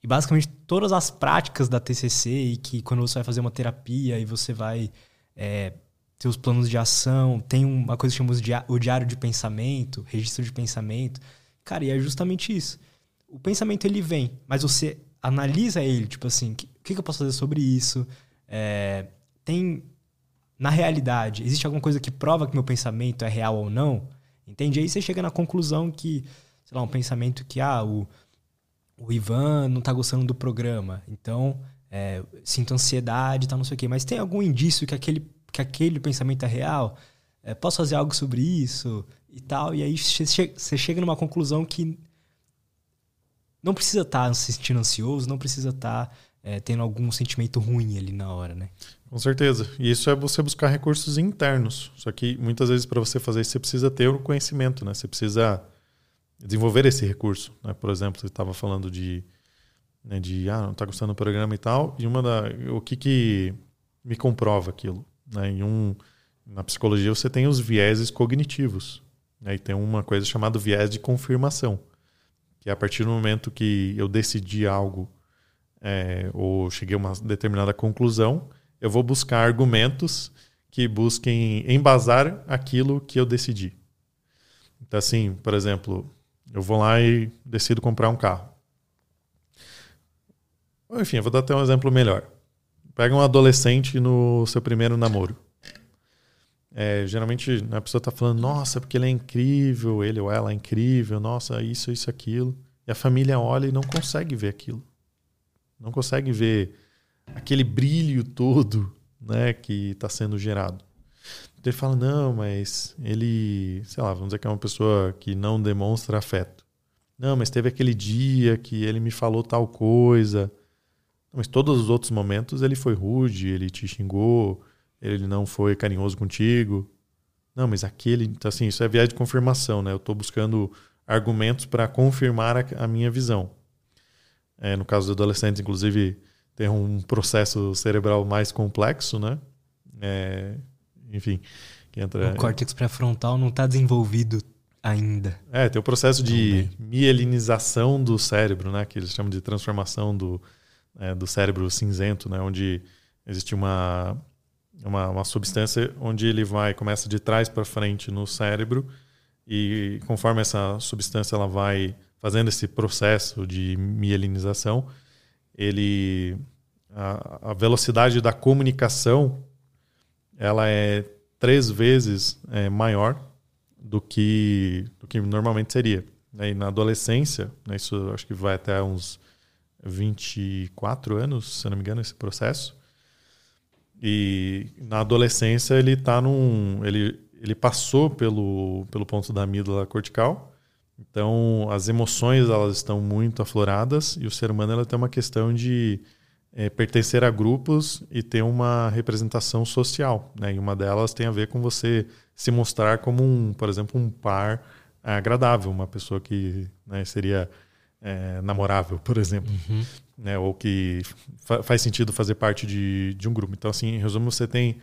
Speaker 1: e basicamente todas as práticas da TCC e que quando você vai fazer uma terapia e você vai é, ter os planos de ação, tem uma coisa que chamamos de o diário de pensamento, registro de pensamento. Cara, e é justamente isso. O pensamento ele vem, mas você analisa ele, tipo assim, o que, que, eu posso fazer sobre isso? É, tem na realidade, existe alguma coisa que prova que meu pensamento é real ou não? Entende? Aí você chega na conclusão que, sei lá, um pensamento que, ah, o, o Ivan não tá gostando do programa, então é, sinto ansiedade, tá não sei o quê. Mas tem algum indício que aquele, que aquele pensamento é real? É, posso fazer algo sobre isso e tal? E aí você chega numa conclusão que não precisa estar tá se sentindo ansioso, não precisa estar tá, é, tendo algum sentimento ruim ali na hora, né?
Speaker 2: Com certeza. E isso é você buscar recursos internos. Só que muitas vezes para você fazer isso você precisa ter o conhecimento, né? Você precisa desenvolver esse recurso. Né? Por exemplo, você estava falando de, né, de ah, não está gostando do programa e tal, e uma da, o que, que me comprova aquilo? Né? Em um, na psicologia você tem os vieses cognitivos. Né? E tem uma coisa chamada viés de confirmação, que é a partir do momento que eu decidi algo é, ou cheguei a uma determinada conclusão, eu vou buscar argumentos que busquem embasar aquilo que eu decidi. Então, assim, por exemplo, eu vou lá e decido comprar um carro. Enfim, eu vou dar até um exemplo melhor. Pega um adolescente no seu primeiro namoro. É, geralmente a pessoa está falando, nossa, porque ele é incrível, ele ou ela é incrível, nossa, isso, isso, aquilo. E a família olha e não consegue ver aquilo. Não consegue ver aquele brilho todo né, que está sendo gerado. Ele fala, não, mas ele, sei lá, vamos dizer que é uma pessoa que não demonstra afeto. Não, mas teve aquele dia que ele me falou tal coisa. Mas todos os outros momentos ele foi rude, ele te xingou, ele não foi carinhoso contigo. Não, mas aquele, então, assim, isso é viés de confirmação, né? Eu estou buscando argumentos para confirmar a, a, minha visão. É, no caso dos adolescentes, inclusive, tem um processo cerebral mais complexo, né? É, enfim. Que entra,
Speaker 1: o córtex pré-frontal não está desenvolvido ainda.
Speaker 2: É, tem o processo de mielinização do cérebro, né? Que eles chamam de transformação do, é, do cérebro cinzento, né? Onde existe uma, uma, uma substância onde ele vai, começa de trás para frente no cérebro e conforme essa substância ela vai fazendo esse processo de mielinização, ele a, a velocidade da comunicação ela é três vezes é, maior do que, do que normalmente seria. E na adolescência, né, isso acho que vai até uns 24 anos, se não me engano, esse processo. E na adolescência ele tá num. Ele, ele passou pelo, pelo ponto da amígdala cortical. Então as emoções elas estão muito afloradas e o ser humano ela tem uma questão de é, pertencer a grupos e ter uma representação social. Né? E uma delas tem a ver com você se mostrar como um, por exemplo, um par agradável, uma pessoa que né, seria é, namorável, por exemplo, uhum. né, ou que fa faz sentido fazer parte de, de um grupo. Então, assim, em resumo, você tem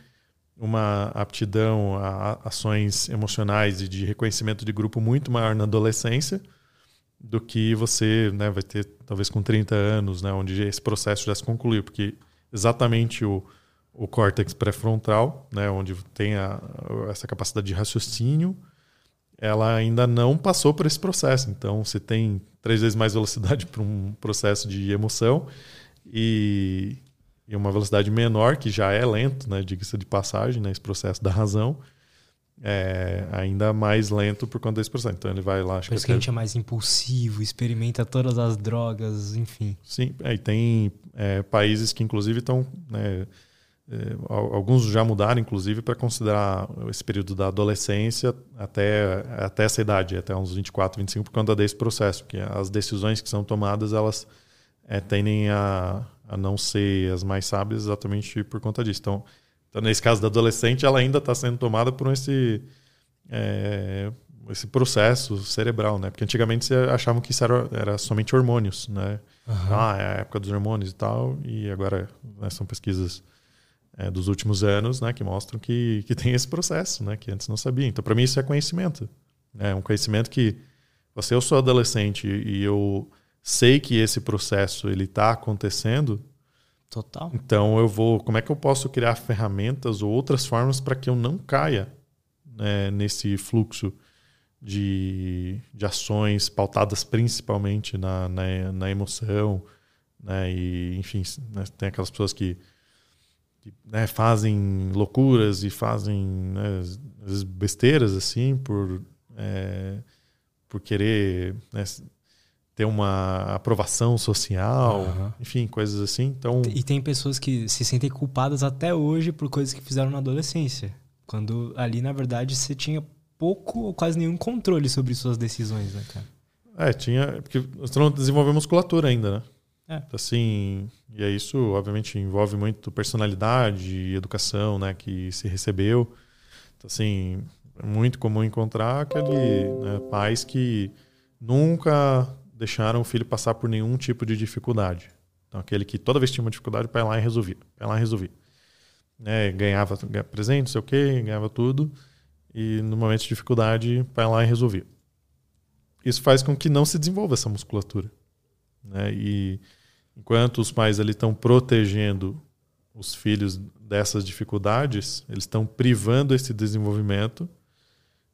Speaker 2: uma aptidão a ações emocionais e de reconhecimento de grupo muito maior na adolescência do que você né, vai ter talvez com 30 anos, né, onde esse processo já se concluiu, porque exatamente o, o córtex pré-frontal, né, onde tem a, essa capacidade de raciocínio, ela ainda não passou por esse processo. Então, você tem três vezes mais velocidade para um processo de emoção e, e, uma velocidade menor, que já é lento, né, diga-se de passagem, né, esse processo da razão, é ainda mais lento por conta desse processo. Então, ele vai lá...
Speaker 1: Acho por isso que, que a gente é mais impulsivo, experimenta todas as drogas, enfim.
Speaker 2: Sim, é, e tem é, países que, inclusive, estão... Né, é, alguns já mudaram, inclusive, para considerar esse período da adolescência até, até essa idade, até uns 24, 25, por conta desse processo, que as decisões que são tomadas, elas é, tendem a, a não ser as mais sábias exatamente por conta disso. Então, então nesse caso da adolescente, ela ainda está sendo tomada por esse, é, esse processo cerebral, né? Porque antigamente você achavam que isso era, era somente hormônios, né? Uhum. Ah, é a época dos hormônios e tal, e agora né, são pesquisas é, dos últimos anos, né, que mostram que, que tem esse processo, né, que antes não sabia. Então, para mim, isso é conhecimento. É um conhecimento que, se eu sou adolescente e eu sei que esse processo ele está acontecendo,
Speaker 1: total.
Speaker 2: Então, eu vou. Como é que eu posso criar ferramentas ou outras formas para que eu não caia né, nesse fluxo? De, de ações pautadas principalmente na, na, na emoção, né? E, enfim, né? tem aquelas pessoas que que né, fazem loucuras e fazem né, besteiras assim por é, por querer né, ter uma aprovação social, uhum. enfim, coisas assim. Então
Speaker 1: e tem pessoas que se sentem culpadas até hoje por coisas que fizeram na adolescência, quando ali na verdade você tinha pouco ou quase nenhum controle sobre suas decisões, né, cara?
Speaker 2: É, tinha porque você não desenvolveu musculatura ainda, né? É. Assim, e é isso, obviamente, envolve muito personalidade e educação, né, que se recebeu. Então, assim, é muito comum encontrar aquele né, pais que nunca deixaram o filho passar por nenhum tipo de dificuldade. Então, aquele que toda vez tinha uma dificuldade, vai lá e resolvia. Vai lá e resolvia. Né, ganhava presente, não sei o quê, ganhava tudo. E no momento de dificuldade, vai lá e resolvia. Isso faz com que não se desenvolva essa musculatura. Né? E enquanto os pais ali estão protegendo os filhos dessas dificuldades, eles estão privando esse desenvolvimento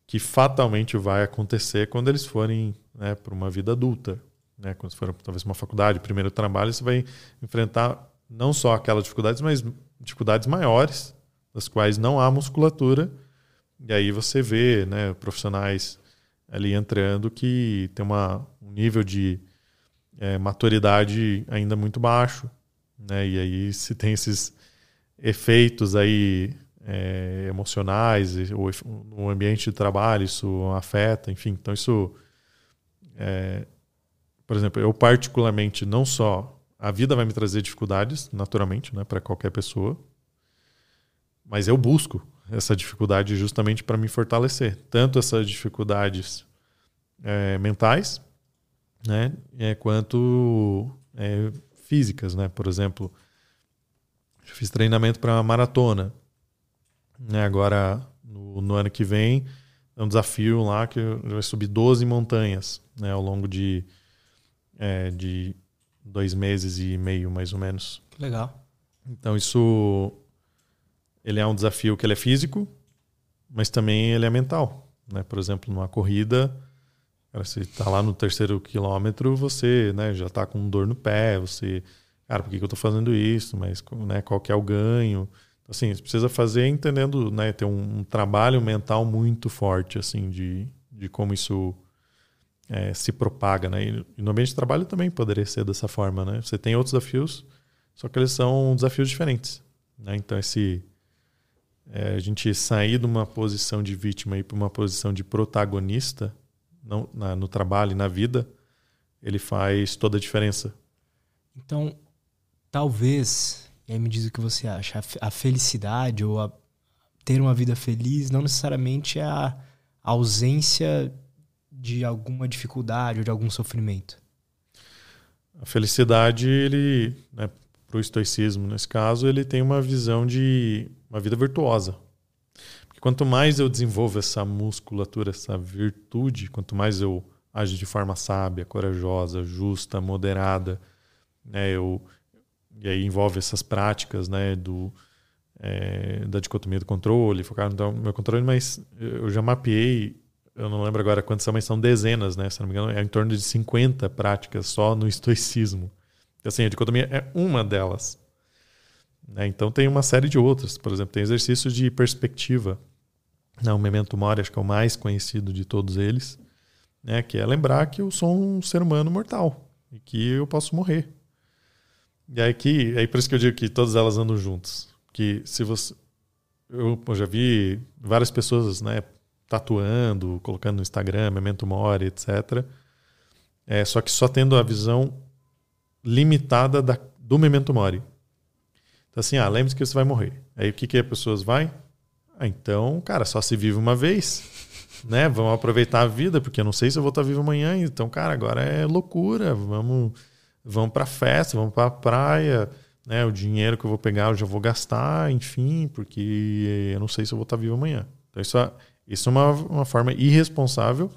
Speaker 2: que fatalmente vai acontecer quando eles forem né, para uma vida adulta. Né? Quando for talvez uma faculdade, primeiro trabalho, você vai enfrentar não só aquelas dificuldades, mas dificuldades maiores, das quais não há musculatura. E aí você vê né, profissionais ali entrando que tem uma, um nível de é, maturidade ainda muito baixo, né? E aí se tem esses efeitos aí é, emocionais, ou no ambiente de trabalho isso afeta, enfim. Então isso, é, por exemplo, eu particularmente não só a vida vai me trazer dificuldades, naturalmente, né, para qualquer pessoa, mas eu busco essa dificuldade justamente para me fortalecer, tanto essas dificuldades é, mentais né? É, quanto é, físicas, né? Por exemplo, eu fiz treinamento para maratona. Né? Agora, no, no, ano que vem, é um desafio lá que eu vou subir 12 montanhas né? ao longo de, é, de dois meses e meio, mais ou menos.
Speaker 1: Legal.
Speaker 2: Então, isso ele é um desafio que ele é físico, mas também ele é mental. Né? Por exemplo, numa corrida Cara, você tá lá no terceiro quilômetro, você né, já tá com dor no pé, você. Cara, por que, que eu tô fazendo isso? Mas né, qual que é o ganho? Então, assim, você precisa fazer entendendo, né? Ter um, um trabalho mental muito forte, assim, de, de como isso é, se propaga, né? E no ambiente de trabalho também poderia ser dessa forma, né? Você tem outros desafios, só que eles são desafios diferentes. Né? Então, esse, é, a gente sair de uma posição de vítima e para uma posição de protagonista não, na, no trabalho e na vida, ele faz toda a diferença.
Speaker 1: Então, talvez, e aí me diz o que você acha, a felicidade ou a ter uma vida feliz não necessariamente é a ausência de alguma dificuldade ou de algum sofrimento.
Speaker 2: A felicidade, ele, né, para o estoicismo nesse caso, ele tem uma visão de uma vida virtuosa. Quanto mais eu desenvolvo essa musculatura, essa virtude, quanto mais eu ajo de forma sábia, corajosa, justa, moderada, né, eu, e aí envolve essas práticas né, do, é, da dicotomia do controle, focar no meu controle, mas eu já mapeei, eu não lembro agora quantas são, mas são dezenas, né? Se não me engano, é em torno de 50 práticas só no estoicismo. Então, assim, a dicotomia é uma delas. Né? Então tem uma série de outras. Por exemplo, tem exercícios de perspectiva. Né? O Memento Mori, acho que é o mais conhecido de todos eles, né? que é lembrar que eu sou um ser humano mortal e que eu posso morrer. E aí, que, aí por isso que eu digo que todas elas andam juntas que se você eu, eu já vi várias pessoas, né, tatuando, colocando no Instagram, memento mori, etc. É, só que só tendo a visão limitada da, do memento mori. Então assim, ah, lembre-se que você vai morrer. Aí o que que as pessoas vai? Ah, então, cara, só se vive uma vez, né? Vamos aproveitar a vida, porque eu não sei se eu vou estar vivo amanhã. Então, cara, agora é loucura. Vamos, vamos para festa, vamos para praia né, o dinheiro que eu vou pegar eu já vou gastar, enfim, porque eu não sei se eu vou estar vivo amanhã. Então isso é, isso é uma, uma forma irresponsável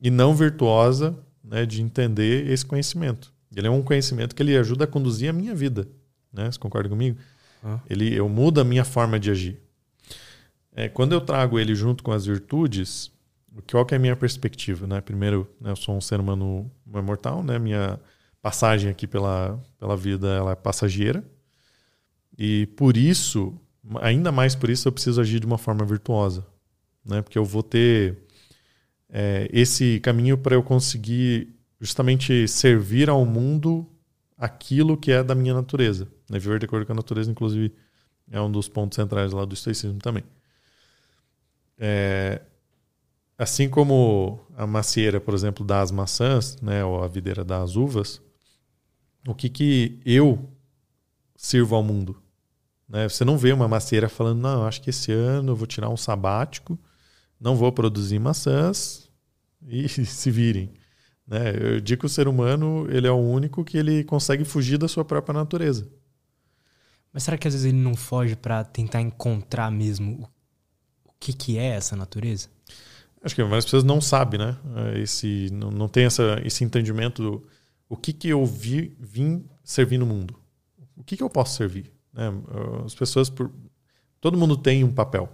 Speaker 2: e não virtuosa né, de entender esse conhecimento. Ele é um conhecimento que ele ajuda a conduzir a minha vida. Né? Você concorda comigo? Ah. Ele, eu mudo a minha forma de agir. É, quando eu trago ele junto com as virtudes, qual que é a minha perspectiva? Né? Primeiro, né, eu sou um ser humano mortal, né? minha passagem aqui pela, pela vida ela é passageira. E por isso, ainda mais por isso, eu preciso agir de uma forma virtuosa. Né? Porque eu vou ter é, esse caminho para eu conseguir justamente servir ao mundo aquilo que é da minha natureza. Né? Viver de acordo com a natureza, inclusive, é um dos pontos centrais lá do estoicismo também. É, assim como a macieira, por exemplo, das maçãs, né, ou a videira das uvas, o que, que eu sirvo ao mundo. Né? Você não vê uma macieira falando, não, acho que esse ano eu vou tirar um sabático, não vou produzir maçãs e se virem. Né? Eu digo que o ser humano ele é o único que ele consegue fugir da sua própria natureza.
Speaker 1: Mas será que às vezes ele não foge para tentar encontrar mesmo que, que é essa natureza?
Speaker 2: Acho que várias pessoas não sabem, né? Esse, não, não tem essa, esse entendimento do, o que, que eu vi, vim servir no mundo? O que, que eu posso servir? Né? As pessoas, por... todo mundo tem um papel.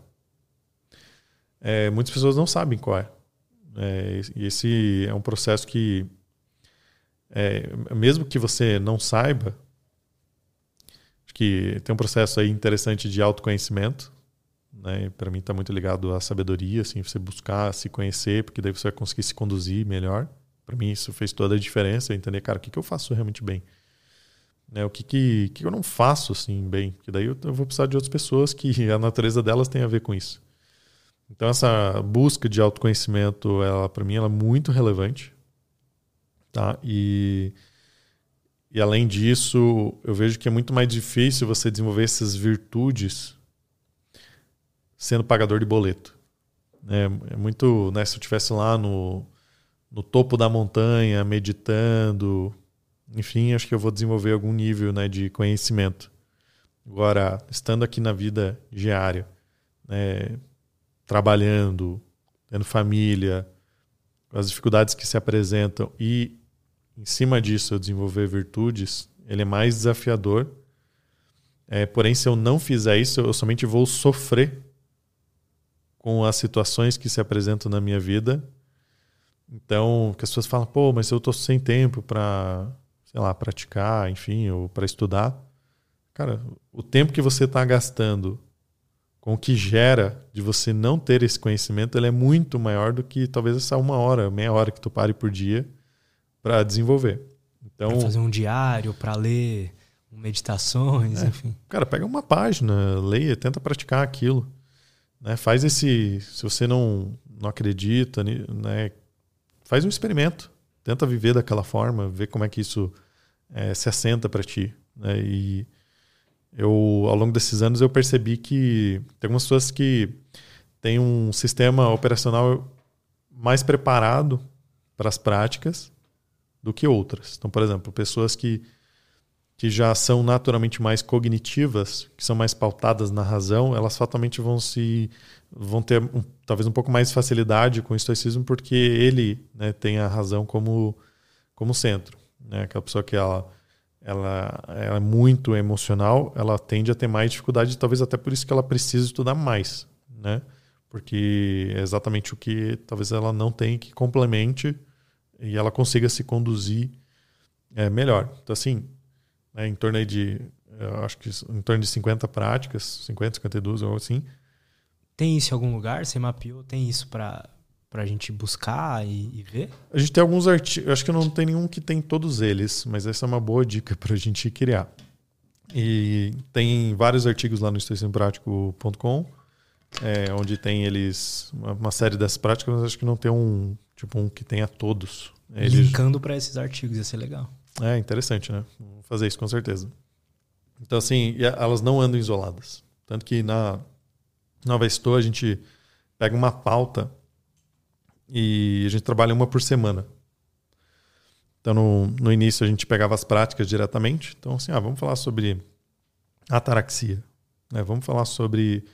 Speaker 2: É, muitas pessoas não sabem qual é. é. E esse é um processo que, é, mesmo que você não saiba, acho que tem um processo aí interessante de autoconhecimento. Né? Para mim está muito ligado à sabedoria, assim, você buscar se conhecer, porque daí você vai conseguir se conduzir melhor. Para mim, isso fez toda a diferença. Entender, cara, o que, que eu faço realmente bem? Né, o que, que, que eu não faço assim bem? Porque daí eu, eu vou precisar de outras pessoas que a natureza delas tem a ver com isso. Então, essa busca de autoconhecimento, ela para mim, ela é muito relevante. Tá? E, e além disso, eu vejo que é muito mais difícil você desenvolver essas virtudes sendo pagador de boleto. É, é muito, né, se eu estivesse lá no, no topo da montanha, meditando. Enfim, acho que eu vou desenvolver algum nível né, de conhecimento. Agora, estando aqui na vida diária, né, trabalhando, tendo família, com as dificuldades que se apresentam e, em cima disso, eu desenvolver virtudes, ele é mais desafiador. É, porém, se eu não fizer isso, eu somente vou sofrer com as situações que se apresentam na minha vida então, que as pessoas falam, pô, mas eu tô sem tempo para, sei lá, praticar, enfim, ou para estudar. Cara, o tempo que você está gastando com o que gera de você não ter esse conhecimento, ele é muito maior do que talvez essa uma hora, meia hora que tu pare por dia para desenvolver. Então,
Speaker 1: pra fazer um diário, para ler meditações,
Speaker 2: É.
Speaker 1: enfim.
Speaker 2: Cara, pega uma página, leia, tenta praticar aquilo. Né? Faz esse. Se você não, não acredita, né? faz um experimento. Tenta viver daquela forma, ver como é que isso eh, se assenta para ti. Né? E eu, ao longo desses anos, eu percebi que tem algumas pessoas que têm um sistema operacional mais preparado para as práticas do que outras. Então, por exemplo, pessoas que que já são naturalmente mais cognitivas, que são mais pautadas na razão, elas fatalmente vão se vão ter um- talvez um pouco mais de facilidade com o estoicismo porque ele né, tem a razão como como centro, né? Aquela pessoa que ela ela, ela é muito emocional, ela tende a ter mais dificuldade, talvez até por isso que ela precisa estudar mais, né? Porque é exatamente o que talvez ela não tenha que complemente e ela consiga se conduzir é, melhor. Então assim, né, em torno aí de, eu acho que em torno de 50 práticas, 50, 52 ou assim.
Speaker 1: Tem isso em algum lugar? Você mapeou? Tem isso pra, pra gente buscar e, e ver?
Speaker 2: A gente tem alguns artigos, eu acho que não tem nenhum que tem todos eles, mas essa é uma boa dica para a gente criar. E tem vários artigos lá no estoicismoprático.com, é, onde tem eles uma, uma série dessas práticas, mas acho que não tem um tipo um que tenha todos. Eles,
Speaker 1: Linkando pra esses artigos, ia ser legal.
Speaker 2: É interessante, né? Vou fazer isso com certeza. Então, assim, elas não andam isoladas. Tanto que na Nova Estou a gente pega uma pauta e a gente trabalha uma por semana. Então, no, no início a gente pegava as práticas diretamente. Então, assim, ah, vamos falar sobre ataraxia. né? Vamos falar sobre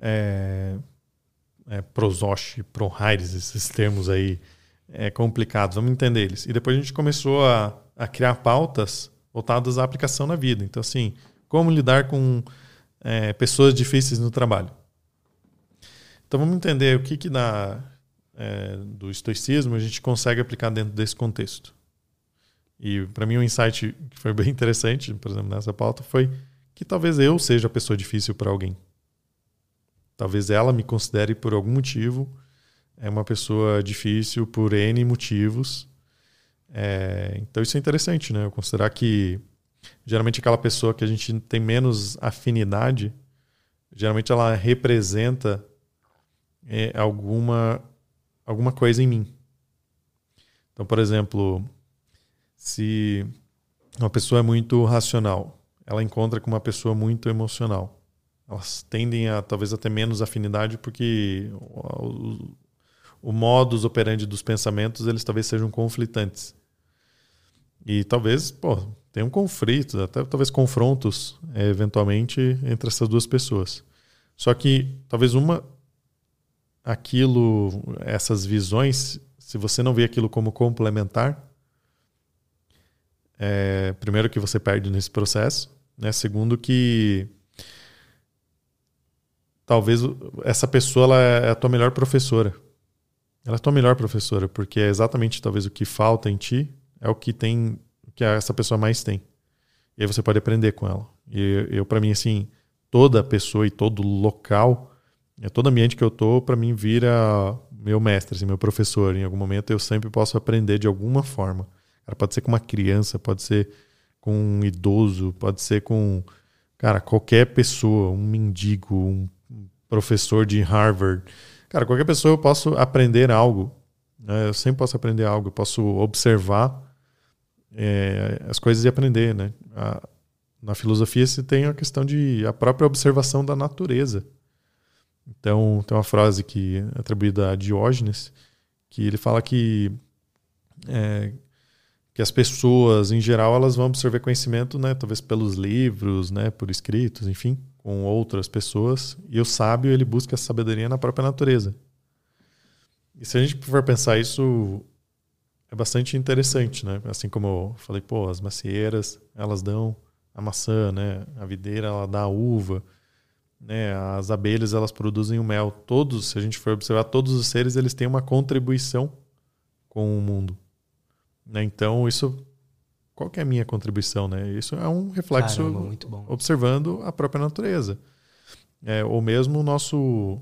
Speaker 2: é, é, prosoche, esses termos aí é, complicados. Vamos entender eles. E depois a gente começou a, a criar pautas voltadas à aplicação na vida. Então, assim, como lidar com é, pessoas difíceis no trabalho. Então, vamos entender o que, que na, é, do estoicismo a gente consegue aplicar dentro desse contexto. E para mim um insight que foi bem interessante, por exemplo, nessa pauta foi que talvez eu seja a pessoa difícil para alguém. Talvez ela me considere por algum motivo é uma pessoa difícil por N motivos. É, então isso é interessante, né? Eu considerar que geralmente aquela pessoa que a gente tem menos afinidade, geralmente ela representa é, alguma alguma coisa em mim. Então, por exemplo, se uma pessoa é muito racional, ela encontra com uma pessoa muito emocional. Elas tendem a talvez a ter menos afinidade porque o, o, o modus operandi dos pensamentos eles talvez sejam conflitantes. E talvez, pô, um conflito, até talvez confrontos é, eventualmente entre essas duas pessoas. Só que talvez uma aquilo, essas visões, se você não vê aquilo como complementar, é, primeiro que você perde nesse processo, né? Segundo que talvez essa pessoa ela é a tua melhor professora. Ela é a tua melhor professora, porque é exatamente talvez o que falta em ti é o que tem que essa pessoa mais tem. E aí você pode aprender com ela. E eu para mim assim, toda pessoa e todo local, é todo ambiente que eu tô, para mim vira meu mestre, assim, meu professor. Em algum momento eu sempre posso aprender de alguma forma. Cara, pode ser com uma criança, pode ser com um idoso, pode ser com, cara, qualquer pessoa, um mendigo, um professor de Harvard. Cara, qualquer pessoa eu posso aprender algo. Né? Eu sempre posso aprender algo. Eu posso observar é, as coisas e aprender, né? A, na filosofia se tem a questão de a própria observação da natureza. Então, tem uma frase que é atribuída a Diógenes, que ele fala que é, que as pessoas, em geral, elas vão absorver conhecimento, né, talvez pelos livros, né, por escritos, enfim, com outras pessoas, e o sábio, ele busca a sabedoria na própria natureza. E se a gente for pensar isso, é bastante interessante, né? Assim como eu falei, pô, as macieiras, elas dão a maçã, né? A videira, ela dá a uva, né? As abelhas, elas produzem o mel. Todos, se a gente for observar, todos os seres, eles têm uma contribuição com o mundo. Né? Então, isso. Qual que é a minha contribuição? Né? Isso é um reflexo
Speaker 1: Caramba,
Speaker 2: observando a própria natureza. É, ou mesmo o nosso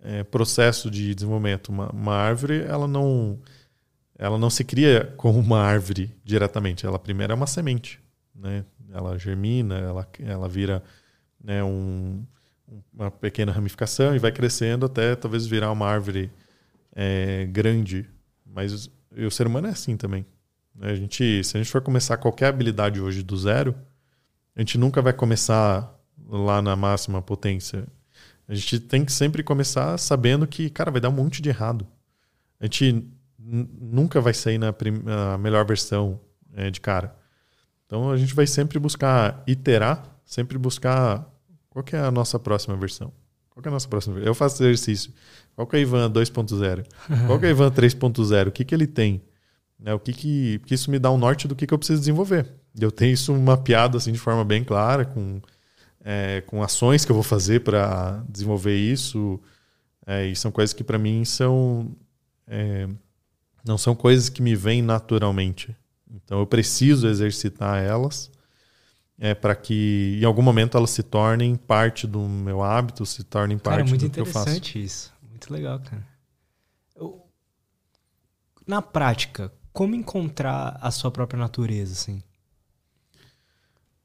Speaker 2: é, processo de desenvolvimento. Uma, uma, árvore, ela não, ela não se cria como uma árvore diretamente. Ela primeiro é uma semente. Né? ela germina, ela, ela vira né, um, uma pequena ramificação e vai crescendo até talvez virar uma árvore é, grande. Mas o ser humano é assim também. Né? A gente, se a gente for começar qualquer habilidade hoje do zero, a gente nunca vai começar lá na máxima potência. A gente tem que sempre começar sabendo que, cara, vai dar um monte de errado. A gente nunca vai sair na, melhor versão é, de cara. Então a gente vai sempre buscar iterar, sempre buscar qual é a nossa próxima versão. Qual é a nossa próxima versão? Eu faço exercício. Qual é a Ivan 2.0? Qual é a Ivan 3.0? O que, que ele tem? Né, o que que, isso me dá um norte do que, que eu preciso desenvolver. Eu tenho isso mapeado assim de forma bem clara, com, é, com ações que eu vou fazer para desenvolver isso. É, e são coisas que para mim são é, não são coisas que me vêm naturalmente. Então eu preciso exercitar elas é, para que em algum momento elas se tornem parte do meu hábito, se tornem parte
Speaker 1: cara, muito
Speaker 2: do que eu faço.
Speaker 1: interessante isso. Muito legal, cara. Eu, na prática, como encontrar a sua própria natureza, assim?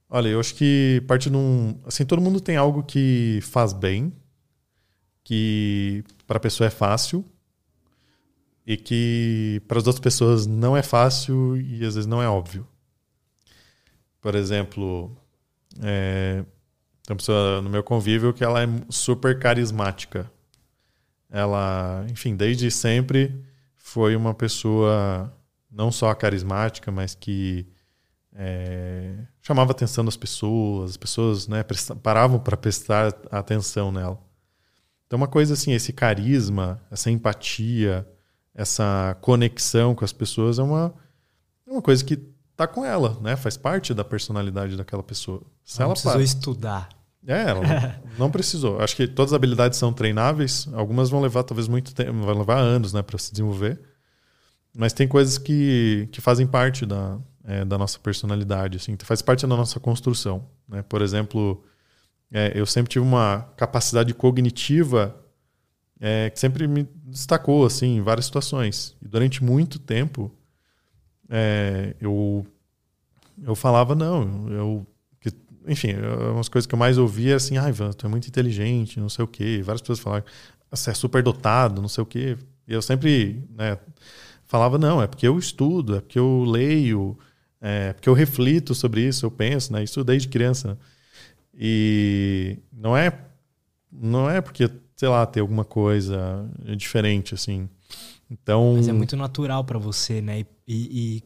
Speaker 2: Olha, eu acho que parte de um. Assim, todo mundo tem algo que faz bem, que para a pessoa é fácil, e que para as outras pessoas não é fácil e às vezes não é óbvio. Por exemplo, é, tem uma pessoa no meu convívio que ela é super carismática. Ela, enfim, desde sempre foi uma pessoa não só carismática, mas que é, chamava atenção das pessoas, as pessoas né, paravam para prestar atenção nela. Então, uma coisa assim, esse carisma, essa empatia, essa conexão com as pessoas é uma, é uma coisa que tá com ela, né? Faz parte da personalidade daquela pessoa.
Speaker 1: Se ela precisou para... estudar.
Speaker 2: É, ela não precisou. Acho que todas as habilidades são treináveis. Algumas vão levar talvez muito tempo, vão levar anos, né, para se desenvolver. Mas tem coisas que, que fazem parte da, é, da nossa personalidade, assim, faz parte da nossa construção. Né? Por exemplo, é, eu sempre tive uma capacidade cognitiva é, que sempre me destacou assim, em várias situações. E durante muito tempo, é, eu, eu falava, não, eu. Que, enfim, umas coisas que eu mais ouvia assim, ah, Ivan, tu é muito inteligente, não sei o quê. Várias pessoas falavam, você é super dotado, não sei o quê. E eu sempre né, falava, não, é porque eu estudo, é porque eu leio, é porque eu reflito sobre isso, eu penso, né? Isso desde criança. E não é, não é porque, sei lá, tem alguma coisa diferente, assim. Então...
Speaker 1: Mas é muito natural para você, né? E, e,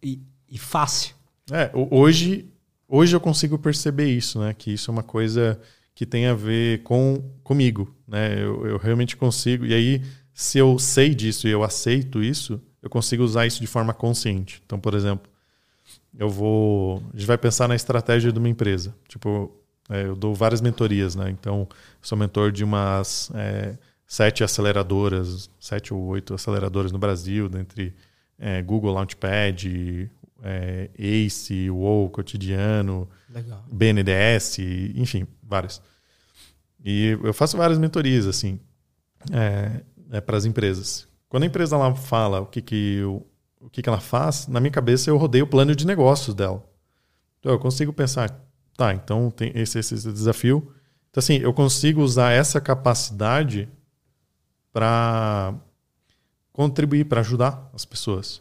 Speaker 1: e, e, fácil.
Speaker 2: É, hoje, hoje eu consigo perceber isso, né? Que isso é uma coisa que tem a ver com comigo, né? Eu, eu realmente consigo. E aí se eu sei disso e eu aceito isso, eu consigo usar isso de forma consciente. Então, por exemplo, eu vou. A gente vai pensar na estratégia de uma empresa. Tipo, é, eu dou várias mentorias, né? Então, sou mentor de umas é, sete aceleradoras, sete ou oito aceleradoras no Brasil, dentre é, Google Launchpad, é, ACE, WoW, Cotidiano, Legal. BNDES, enfim, várias. E eu faço várias mentorias, assim. É, né, para as empresas. Quando a empresa lá fala o que, que, o, o que, que ela faz, na minha cabeça eu rodeio o plano de negócios dela. Então eu consigo pensar, tá, então tem esse, esse, esse desafio. Então, assim, eu consigo usar essa capacidade para contribuir, para ajudar as pessoas.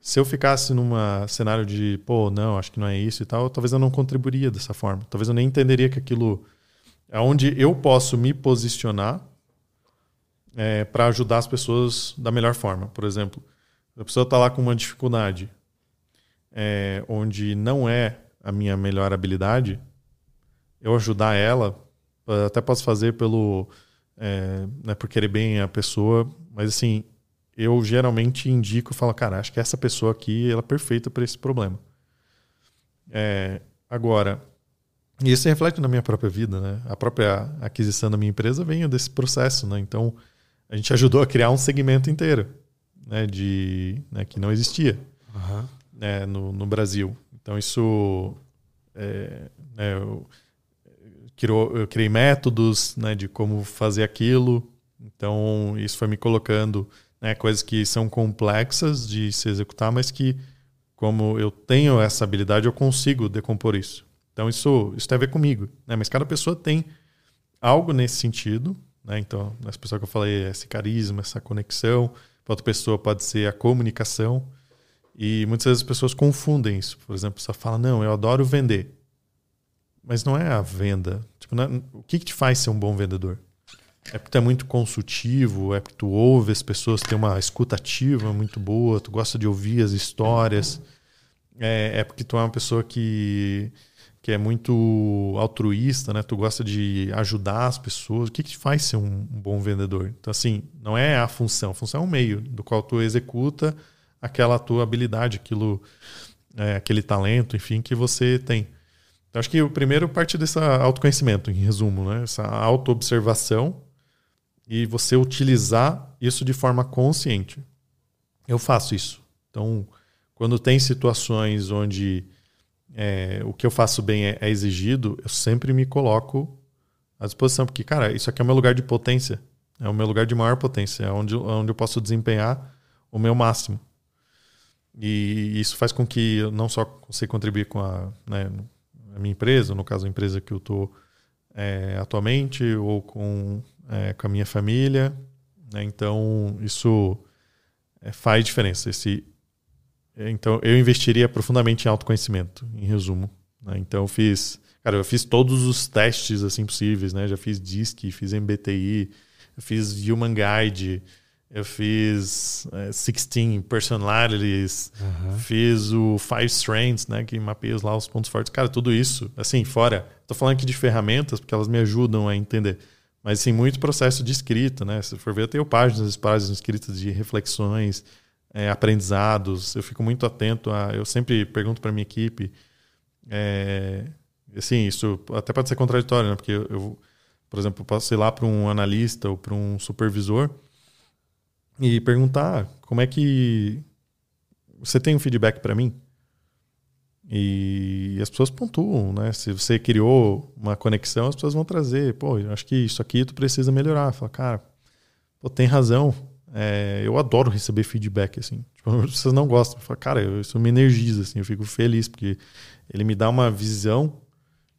Speaker 2: Se eu ficasse num cenário de, pô, não, acho que não é isso e tal, talvez eu não contribuiria dessa forma. Talvez eu nem entenderia que aquilo é onde eu posso me posicionar é, para ajudar as pessoas da melhor forma. Por exemplo, a pessoa está lá com uma dificuldade é, onde não é a minha melhor habilidade, eu ajudar ela, até posso fazer pelo é, né, por querer bem a pessoa, mas assim, eu geralmente indico e falo, cara, acho que essa pessoa aqui ela é perfeita para esse problema. É, agora, isso reflete na minha própria vida, né? A própria aquisição da minha empresa vem desse processo, né? Então, a gente ajudou a criar um segmento inteiro, né, de, né, que não existia uhum. né, no, no Brasil. Então isso, é, né, eu, criou, eu criei métodos né, de como fazer aquilo. Então isso foi me colocando né, coisas que são complexas de se executar, mas que como eu tenho essa habilidade, eu consigo decompor isso. Então isso, isso tem a ver comigo. Né? Mas cada pessoa tem algo nesse sentido. Né? Então, essa pessoa que eu falei, esse carisma, essa conexão. Para outra pessoa pode ser a comunicação. E muitas vezes as pessoas confundem isso. Por exemplo, você fala, não, eu adoro vender. Mas não é a venda. Tipo, é, o que, que te faz ser um bom vendedor? É porque tu é muito consultivo, é porque tu ouve as pessoas, tem uma escutativa muito boa, tu gosta de ouvir as histórias. É, é porque tu é uma pessoa que, que é muito altruísta, né? Tu gosta de ajudar as pessoas. O que, que te faz ser um, um bom vendedor? Então, assim, não é a função. A função é um meio do qual tu executa aquela tua habilidade, aquilo, é, aquele talento, enfim, que você tem. Então, acho que o primeiro parte desse autoconhecimento, em resumo, né? essa autoobservação e você utilizar isso de forma consciente. Eu faço isso. Então, quando tem situações onde é, o que eu faço bem é, é, exigido, eu sempre me coloco à disposição, porque, cara, isso aqui é o meu lugar de potência, é o meu lugar de maior potência, é onde, onde eu posso desempenhar o meu máximo. E isso faz com que eu não só consiga contribuir com a, né, a minha empresa, no caso a empresa que eu estou é, atualmente, ou com, é, com a minha família. Né? Então, isso é, faz diferença. Esse, então, eu investiria profundamente em autoconhecimento, em resumo. Né? Então, eu fiz, cara, eu fiz todos os testes assim possíveis, né? Já fiz DISC, fiz MBTI, fiz Human Guide, eu fiz é, 16 personalities, uhum. fiz o Five Strengths, né, que mapeia lá os pontos fortes. Cara, tudo isso, assim, fora. Tô falando aqui de ferramentas, porque elas me ajudam a entender. Mas, assim, muito processo de escrita, né? Se for ver, eu tenho páginas, páginas escritas de reflexões, é, aprendizados. Eu fico muito atento a. Eu sempre pergunto para minha equipe. É, assim, isso até pode ser contraditório, né? Porque eu, eu por exemplo, posso ir lá para um analista ou para um supervisor e perguntar como é que você tem um feedback para mim. E as pessoas pontuam, né? Se você criou uma conexão, as pessoas vão trazer, pô, eu acho que isso aqui tu precisa melhorar. Fala, cara, pô, tem razão. É, eu adoro receber feedback, assim. Tipo, vocês não gostam. Fala, cara, isso me energiza, assim. Eu fico feliz, porque ele me dá uma visão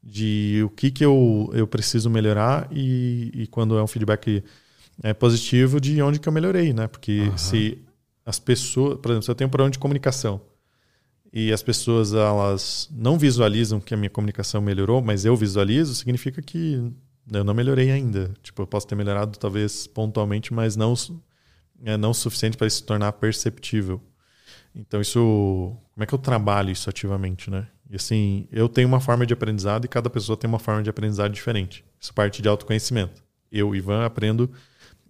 Speaker 2: de o que, que eu, eu preciso melhorar e, e quando é um feedback é, positivo de onde que eu melhorei, né? Porque uhum. se as pessoas, por exemplo, se eu tenho um problema de comunicação e as pessoas elas não visualizam que a minha comunicação melhorou, mas eu visualizo, significa que eu não melhorei ainda. Tipo, eu posso ter melhorado talvez pontualmente, mas não é não o suficiente para se tornar perceptível. Então isso, como é que eu trabalho isso ativamente, né? E assim, eu tenho uma forma de aprendizado e cada pessoa tem uma forma de aprendizado diferente. Isso parte de autoconhecimento. Eu, Ivan, aprendo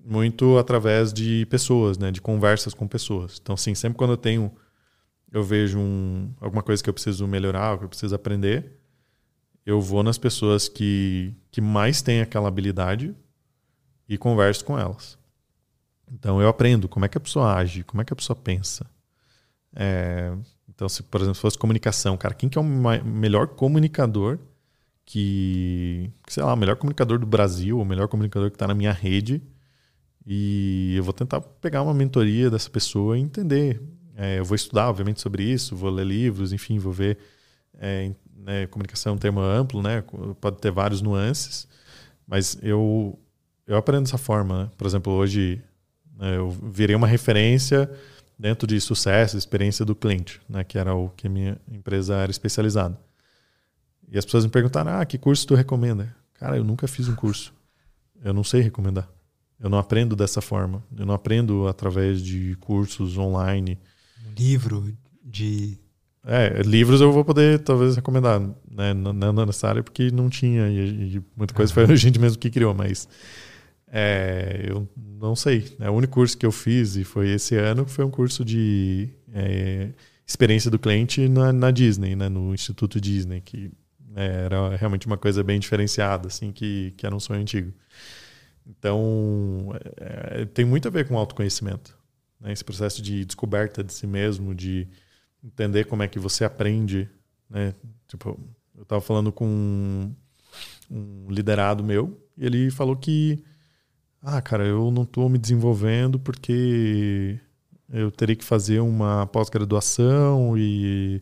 Speaker 2: muito através de pessoas, né? De conversas com pessoas. Então, assim, sempre quando eu tenho, eu vejo um, alguma coisa que eu preciso melhorar, que eu preciso aprender, eu vou nas pessoas que, que mais têm aquela habilidade e converso com elas. Então, eu aprendo como é que a pessoa age, como é que a pessoa pensa. É, então, se, por exemplo, se fosse comunicação, cara, quem que é o melhor comunicador que, sei lá, o melhor comunicador do Brasil, o melhor comunicador que está na minha rede, e eu vou tentar pegar uma mentoria dessa pessoa e entender. É, eu vou estudar, obviamente, sobre isso, vou ler livros, enfim, vou ver. É, né, comunicação é um termo amplo, né? Pode ter vários nuances, mas eu, eu aprendo dessa forma. Né? Por exemplo, hoje né, eu virei uma referência dentro de sucesso, experiência do cliente, né? Que era o que minha empresa era especializada. E as pessoas me perguntaram: ah, que curso tu recomenda? Cara, eu nunca fiz um curso. Eu não sei recomendar. Eu não aprendo dessa forma. Eu não aprendo através de cursos online.
Speaker 1: Livro de.
Speaker 2: É, livros eu vou poder talvez recomendar, né? Não, não necessário porque não tinha e, e muita coisa foi a gente mesmo que criou, mas é, eu não sei. Né? O único curso que eu fiz e foi esse ano foi um curso de é, experiência do cliente na, na, Disney, né? no Instituto Disney, que é, era realmente uma coisa bem diferenciada, assim, que, que era um sonho antigo. Então, é, tem muito a ver com autoconhecimento. Né? Esse processo de descoberta de si mesmo, de entender como é que você aprende. Né? Tipo, eu estava falando com um, um liderado meu e ele falou que, ah, cara, eu não estou me desenvolvendo porque eu teria que fazer uma pós-graduação e,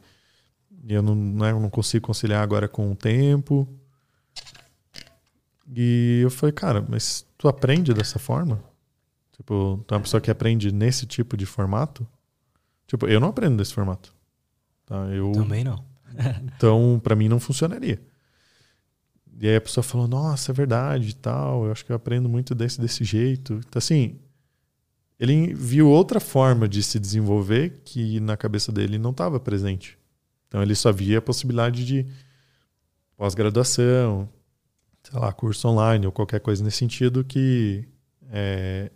Speaker 2: e eu não, né, eu não consigo conciliar agora com o tempo. E eu falei, cara, mas tu aprende dessa forma? Tipo, tu é uma pessoa que aprende nesse tipo de formato? Tipo, eu não aprendo desse formato. Tá? Eu,
Speaker 1: Também não.
Speaker 2: então, para mim não funcionaria. E aí a pessoa falou, nossa, é verdade e tal, eu acho que eu aprendo muito desse, desse jeito. Então, assim, ele viu outra forma de se desenvolver que na cabeça dele não estava presente. Então ele só via a possibilidade de pós-graduação, sei lá, curso online ou qualquer coisa nesse sentido que é,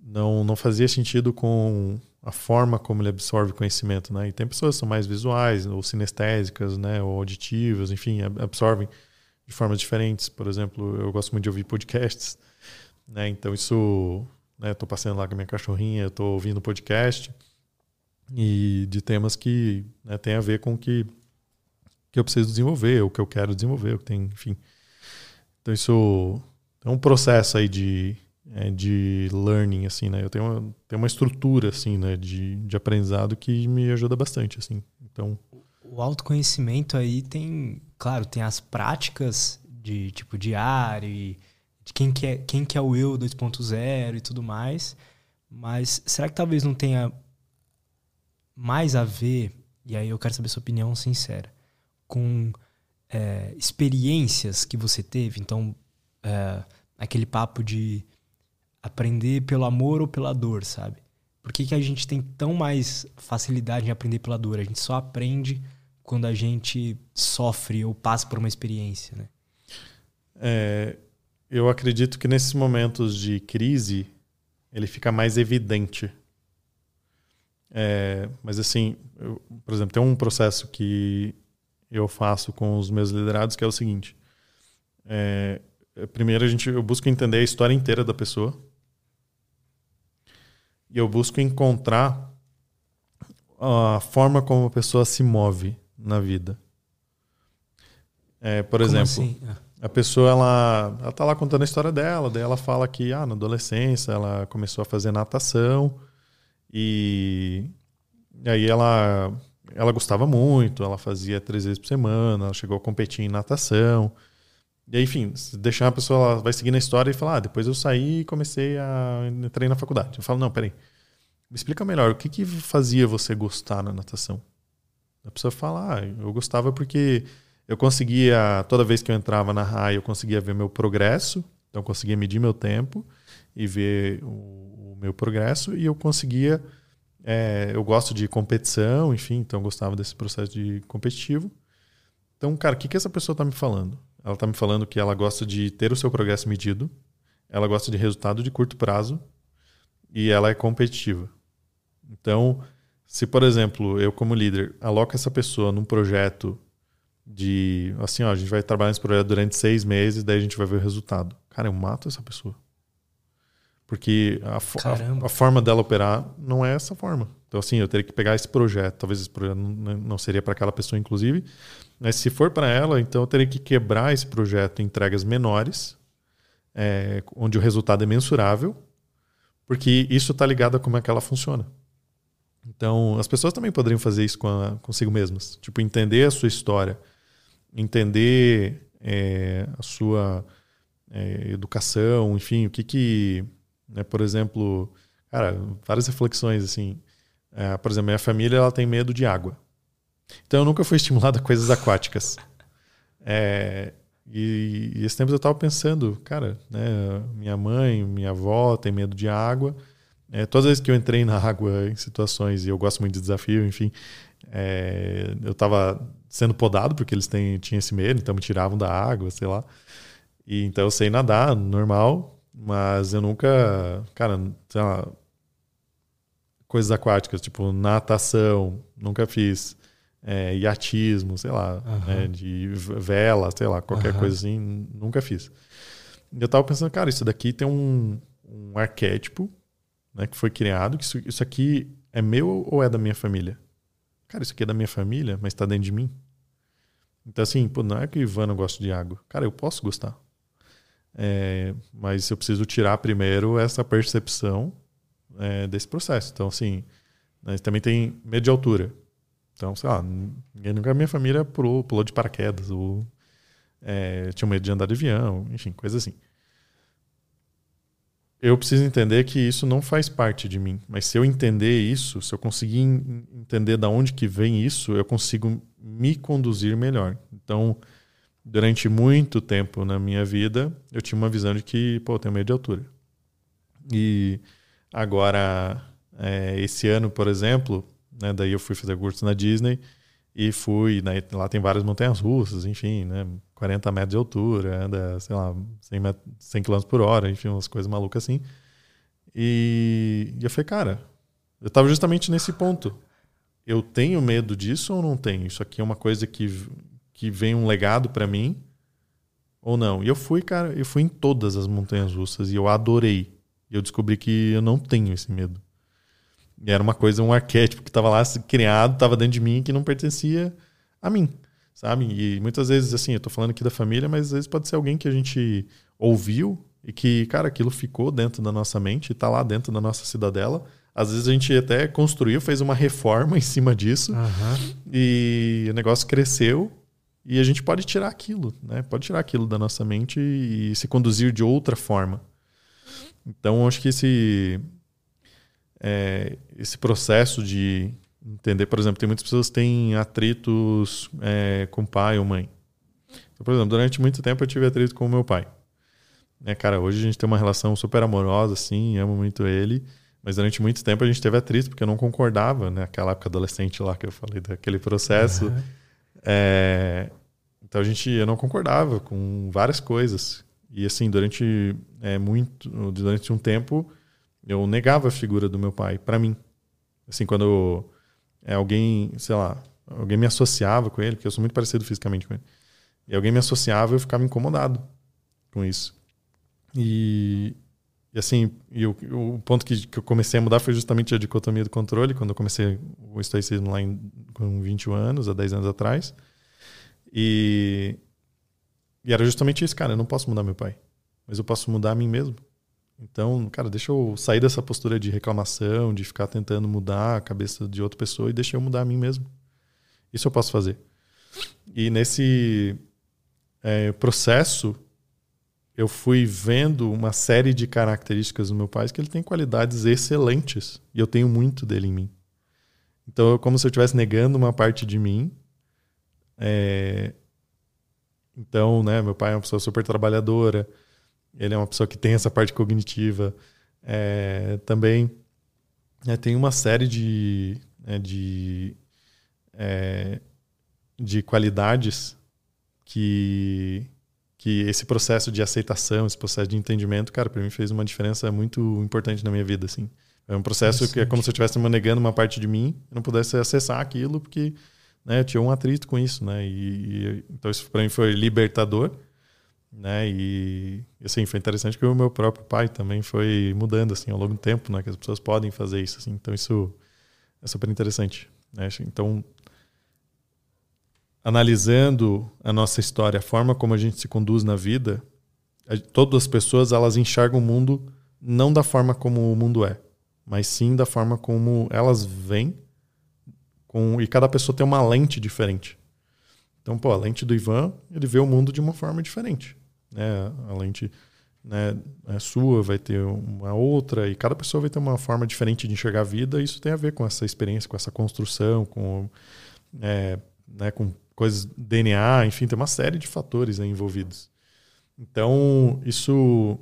Speaker 2: não, não fazia sentido com a forma como ele absorve conhecimento, né? E tem pessoas que são mais visuais, ou sinestésicas, né? Ou auditivas, enfim, absorvem de formas diferentes. Por exemplo, eu gosto muito de ouvir podcasts, né? Então isso, né? Tô passeando lá com a minha cachorrinha, tô ouvindo podcast e de temas que né, tem a ver com o que que eu preciso desenvolver, o que eu quero desenvolver, o que tem, enfim. Então isso é um processo aí de é, de learning, assim, né? Eu tenho uma, tenho uma estrutura, assim, né, de, de aprendizado que me ajuda bastante, assim. Então...
Speaker 1: O autoconhecimento aí tem, claro, tem as práticas de, tipo, diário, de quem que é, quem que é o eu 2.0 e tudo mais, mas será que talvez não tenha mais a ver, e aí eu quero saber sua opinião sincera, com é, experiências que você teve? Então, é, aquele papo de aprender pelo amor ou pela dor, sabe? Por que, que a gente tem tão mais facilidade em aprender pela dor? A gente só aprende quando a gente sofre ou passa por uma experiência, né?
Speaker 2: É, eu acredito que nesses momentos de crise ele fica mais evidente. É, mas assim, eu, por exemplo, tem um processo que eu faço com os meus liderados que é o seguinte: é, primeiro a gente eu busco entender a história inteira da pessoa e eu busco encontrar a forma como a pessoa se move na vida. É, por como exemplo, assim? a pessoa ela, ela tá lá contando a história dela, daí ela fala que ah, na adolescência ela começou a fazer natação e, e aí ela ela gostava muito, ela fazia três vezes por semana, ela chegou a competir em natação. E aí, enfim, deixar a pessoa, ela vai seguindo a história e falar, ah, depois eu saí e comecei a entrei na faculdade. Eu falo, não, peraí. Me explica melhor, o que, que fazia você gostar na natação? A pessoa fala, ah, eu gostava porque eu conseguia, toda vez que eu entrava na raia, eu conseguia ver meu progresso, então eu conseguia medir meu tempo e ver o, o meu progresso, e eu conseguia, é, eu gosto de competição, enfim, então eu gostava desse processo de competitivo. Então, cara, o que, que essa pessoa está me falando? Ela está me falando que ela gosta de ter o seu progresso medido, ela gosta de resultado de curto prazo e ela é competitiva. Então, se por exemplo, eu como líder aloco essa pessoa num projeto de assim, ó, a gente vai trabalhar nesse projeto durante seis meses, daí a gente vai ver o resultado. Cara, eu mato essa pessoa. Porque a, a, a, forma dela operar não é essa forma. Então, assim, eu teria que pegar esse projeto. Talvez esse projeto não, não seria para aquela pessoa, inclusive. Mas se for para ela, então eu teria que quebrar esse projeto em entregas menores, é, onde o resultado é mensurável, porque isso está ligado a como é que ela funciona. Então, as pessoas também poderiam fazer isso com a, consigo mesmas. Tipo, entender a sua história, entender é, a sua é, educação, enfim, o que que né? Por exemplo, cara, várias reflexões assim. É, por exemplo, minha família ela tem medo de água. Então eu nunca fui estimulado a coisas aquáticas. É, e, e esse tempo eu estava pensando, cara, né, minha mãe, minha avó tem medo de água. É, todas as vezes que eu entrei na água em situações, e eu gosto muito de desafio, enfim, é, eu estava sendo podado porque eles têm, tinham esse medo, então me tiravam da água, sei lá. E, então eu sei nadar, normal, mas eu nunca, cara, sei lá, coisas aquáticas, tipo natação, nunca fiz. É, iatismo, sei lá, uhum. né, de vela, sei lá, qualquer uhum. coisa assim, nunca fiz. Eu tava pensando, cara, isso daqui tem um, um arquétipo né, que foi criado, que isso, isso aqui é meu ou é da minha família? Cara, isso aqui é da minha família, mas está dentro de mim. Então, assim, pô, não é que o Ivan não gosta de água. Cara, eu posso gostar. É, mas eu preciso tirar primeiro essa percepção é, desse processo. Então, assim, né, também tem medo de altura. Então, sei lá, ninguém nunca minha família pulou, pulou de paraquedas, ou é, tinha medo de andar de avião, enfim, coisa assim. Eu preciso entender que isso não faz parte de mim. Mas se eu entender isso, se eu conseguir entender da onde que vem isso, eu consigo me conduzir melhor. Então, durante muito tempo na minha vida, eu tinha uma visão de que, pô, eu tenho medo de altura. E agora, é, esse ano, por exemplo, né, daí eu fui fazer curso na Disney e fui, né, lá tem várias montanhas russas, enfim, né, 40 metros de altura, anda, sei lá, 100, 100 km por hora, enfim, umas coisas malucas assim. E, e eu falei, cara, eu estava justamente nesse ponto. Eu tenho medo disso ou não tenho? Isso aqui é uma coisa que que vem um legado para mim ou não. E eu fui, cara, eu fui em todas as montanhas russas e eu adorei. E eu descobri que eu não tenho esse medo. E era uma coisa, um arquétipo que estava lá criado, estava dentro de mim que não pertencia a mim, sabe? E muitas vezes, assim, eu tô falando aqui da família, mas às vezes pode ser alguém que a gente ouviu e que, cara, aquilo ficou dentro da nossa mente, está lá dentro da nossa cidadela. Às vezes a gente até construiu, fez uma reforma em cima disso uhum. e o negócio cresceu e a gente pode tirar aquilo, né? Pode tirar aquilo da nossa mente e se conduzir de outra forma. Então, acho que esse, é, esse processo de entender, por exemplo, tem muitas pessoas que têm atritos é, com pai ou mãe. Então, por exemplo, durante muito tempo eu tive atrito com o meu pai. Né, cara, hoje a gente tem uma relação super amorosa, assim, amo muito ele. Mas durante muito tempo a gente teve atrito porque eu não concordava, né? Aquela época adolescente lá que eu falei daquele processo. Uhum. É, então a gente, eu não concordava com várias coisas. E assim, durante é, muito, durante um tempo, eu negava a figura do meu pai para mim. Assim, quando é, alguém, sei lá, alguém me associava com ele, porque eu sou muito parecido fisicamente com ele. E alguém me associava, eu ficava incomodado com isso. E, e assim, e o, o ponto que, que eu comecei a mudar foi justamente a dicotomia do controle, quando eu comecei o estoicismo lá em, com 21 anos, há 10 anos atrás. E, e era justamente isso, cara. Eu não posso mudar meu pai, mas eu posso mudar a mim mesmo. Então, cara, deixa eu sair dessa postura de reclamação, de ficar tentando mudar a cabeça de outra pessoa e deixa eu mudar a mim mesmo. Isso eu posso fazer. E nesse é, processo, eu fui vendo uma série de características do meu pai que ele tem qualidades excelentes e eu tenho muito dele em mim. Então, é como se eu estivesse negando uma parte de mim é... Então, né, meu pai é uma pessoa super trabalhadora, ele é uma pessoa que tem essa parte cognitiva. É... Também é, tem uma série de, né, de, é... de qualidades que, que esse processo de aceitação, esse processo de entendimento, cara, para mim fez uma diferença muito importante na minha vida, assim. É um processo que é como se eu estivesse negando uma parte de mim, e não pudesse acessar aquilo, porque né, eu tinha um atrito com isso, né? E, e então isso para mim foi libertador, né? E assim foi interessante que o meu próprio pai também foi mudando assim ao longo do tempo, né? Que as pessoas podem fazer isso, assim. Então isso é super interessante. Né? Então analisando a nossa história, a forma como a gente se conduz na vida, todas as pessoas elas enxergam o mundo não da forma como o mundo é, mas sim da forma como elas veem com, e cada pessoa tem uma lente diferente. Então, pô, a lente do Ivan, ele vê o mundo de uma forma diferente. Né? A lente né, é sua vai ter uma outra, e cada pessoa vai ter uma forma diferente de enxergar a vida, e isso tem a ver com essa experiência, com essa construção, com, é, né, com coisas DNA, enfim, tem uma série de fatores envolvidos. Então, isso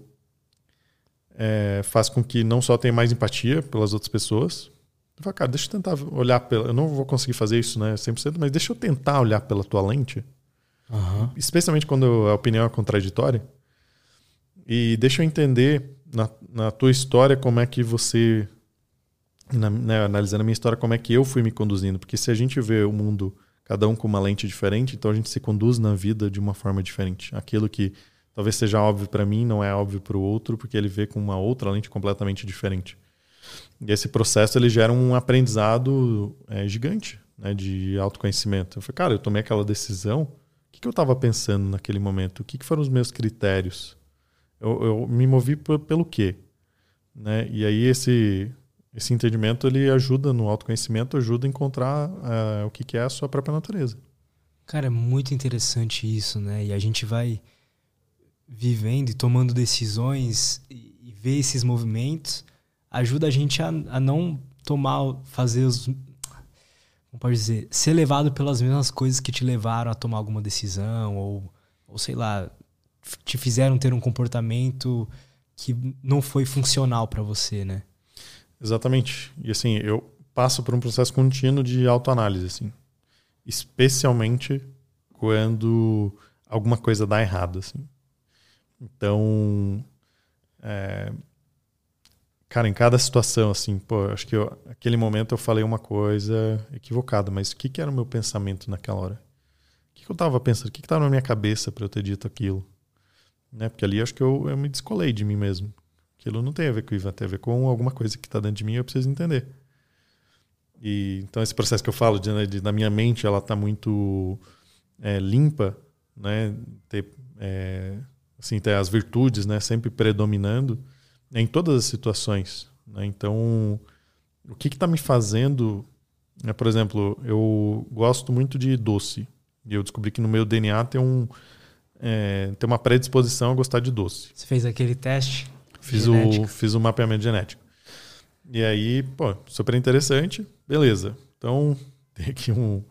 Speaker 2: é, faz com que não só tenha mais empatia pelas outras pessoas, eu falo, cara, deixa eu tentar olhar pela. Eu não vou conseguir fazer isso, né, 100%, mas deixa eu tentar olhar pela tua lente. Uhum. Especialmente quando a opinião é contraditória. E deixa eu entender na, na tua história como é que você. Na, né, analisando a minha história, como é que eu fui me conduzindo. Porque se a gente vê o mundo, cada um com uma lente diferente, então a gente se conduz na vida de uma forma diferente. Aquilo que talvez seja óbvio para mim não é óbvio para o outro, porque ele vê com uma outra lente completamente diferente. E esse processo ele gera um aprendizado é, gigante né, de autoconhecimento. Eu falei, cara, eu tomei aquela decisão, o que, que eu estava pensando naquele momento? O que, que foram os meus critérios? Eu, eu me movi pelo quê? Né? E aí esse esse entendimento ele ajuda no autoconhecimento, ajuda a encontrar uh, o que, que é a sua própria natureza.
Speaker 1: Cara, é muito interessante isso, né? E a gente vai vivendo e tomando decisões e, e ver esses movimentos ajuda a gente a, a não tomar, fazer os. Como pode dizer? Ser levado pelas mesmas coisas que te levaram a tomar alguma decisão, ou, ou sei lá, te fizeram ter um comportamento que não foi funcional para você, né?
Speaker 2: Exatamente. E assim, eu passo por um processo contínuo de autoanálise, assim. Especialmente quando alguma coisa dá errado, assim. Então, é, cara, em cada situação, assim, pô, acho que eu, aquele momento eu falei uma coisa equivocada, mas o que, que era o meu pensamento naquela hora? O que, que eu tava pensando? O que, que tava na minha cabeça para eu ter dito aquilo? Né? Porque ali acho que eu, eu me descolei de mim mesmo. Aquilo não tem a ver com o Ivan, tem a ver com alguma coisa que está dentro de mim e eu preciso entender. E, então esse processo que eu falo de, né, de na minha mente ela está muito é, limpa, né? Ter, é, assim, ter as virtudes, né? Sempre predominando em todas as situações. Né? Então, o que está me fazendo? Né? Por exemplo, eu gosto muito de doce e eu descobri que no meu DNA tem um é, tem uma predisposição a gostar de doce.
Speaker 1: Você fez aquele teste?
Speaker 2: Fiz o fiz o mapeamento genético. E aí, pô, super interessante. Beleza. Então, tem aqui um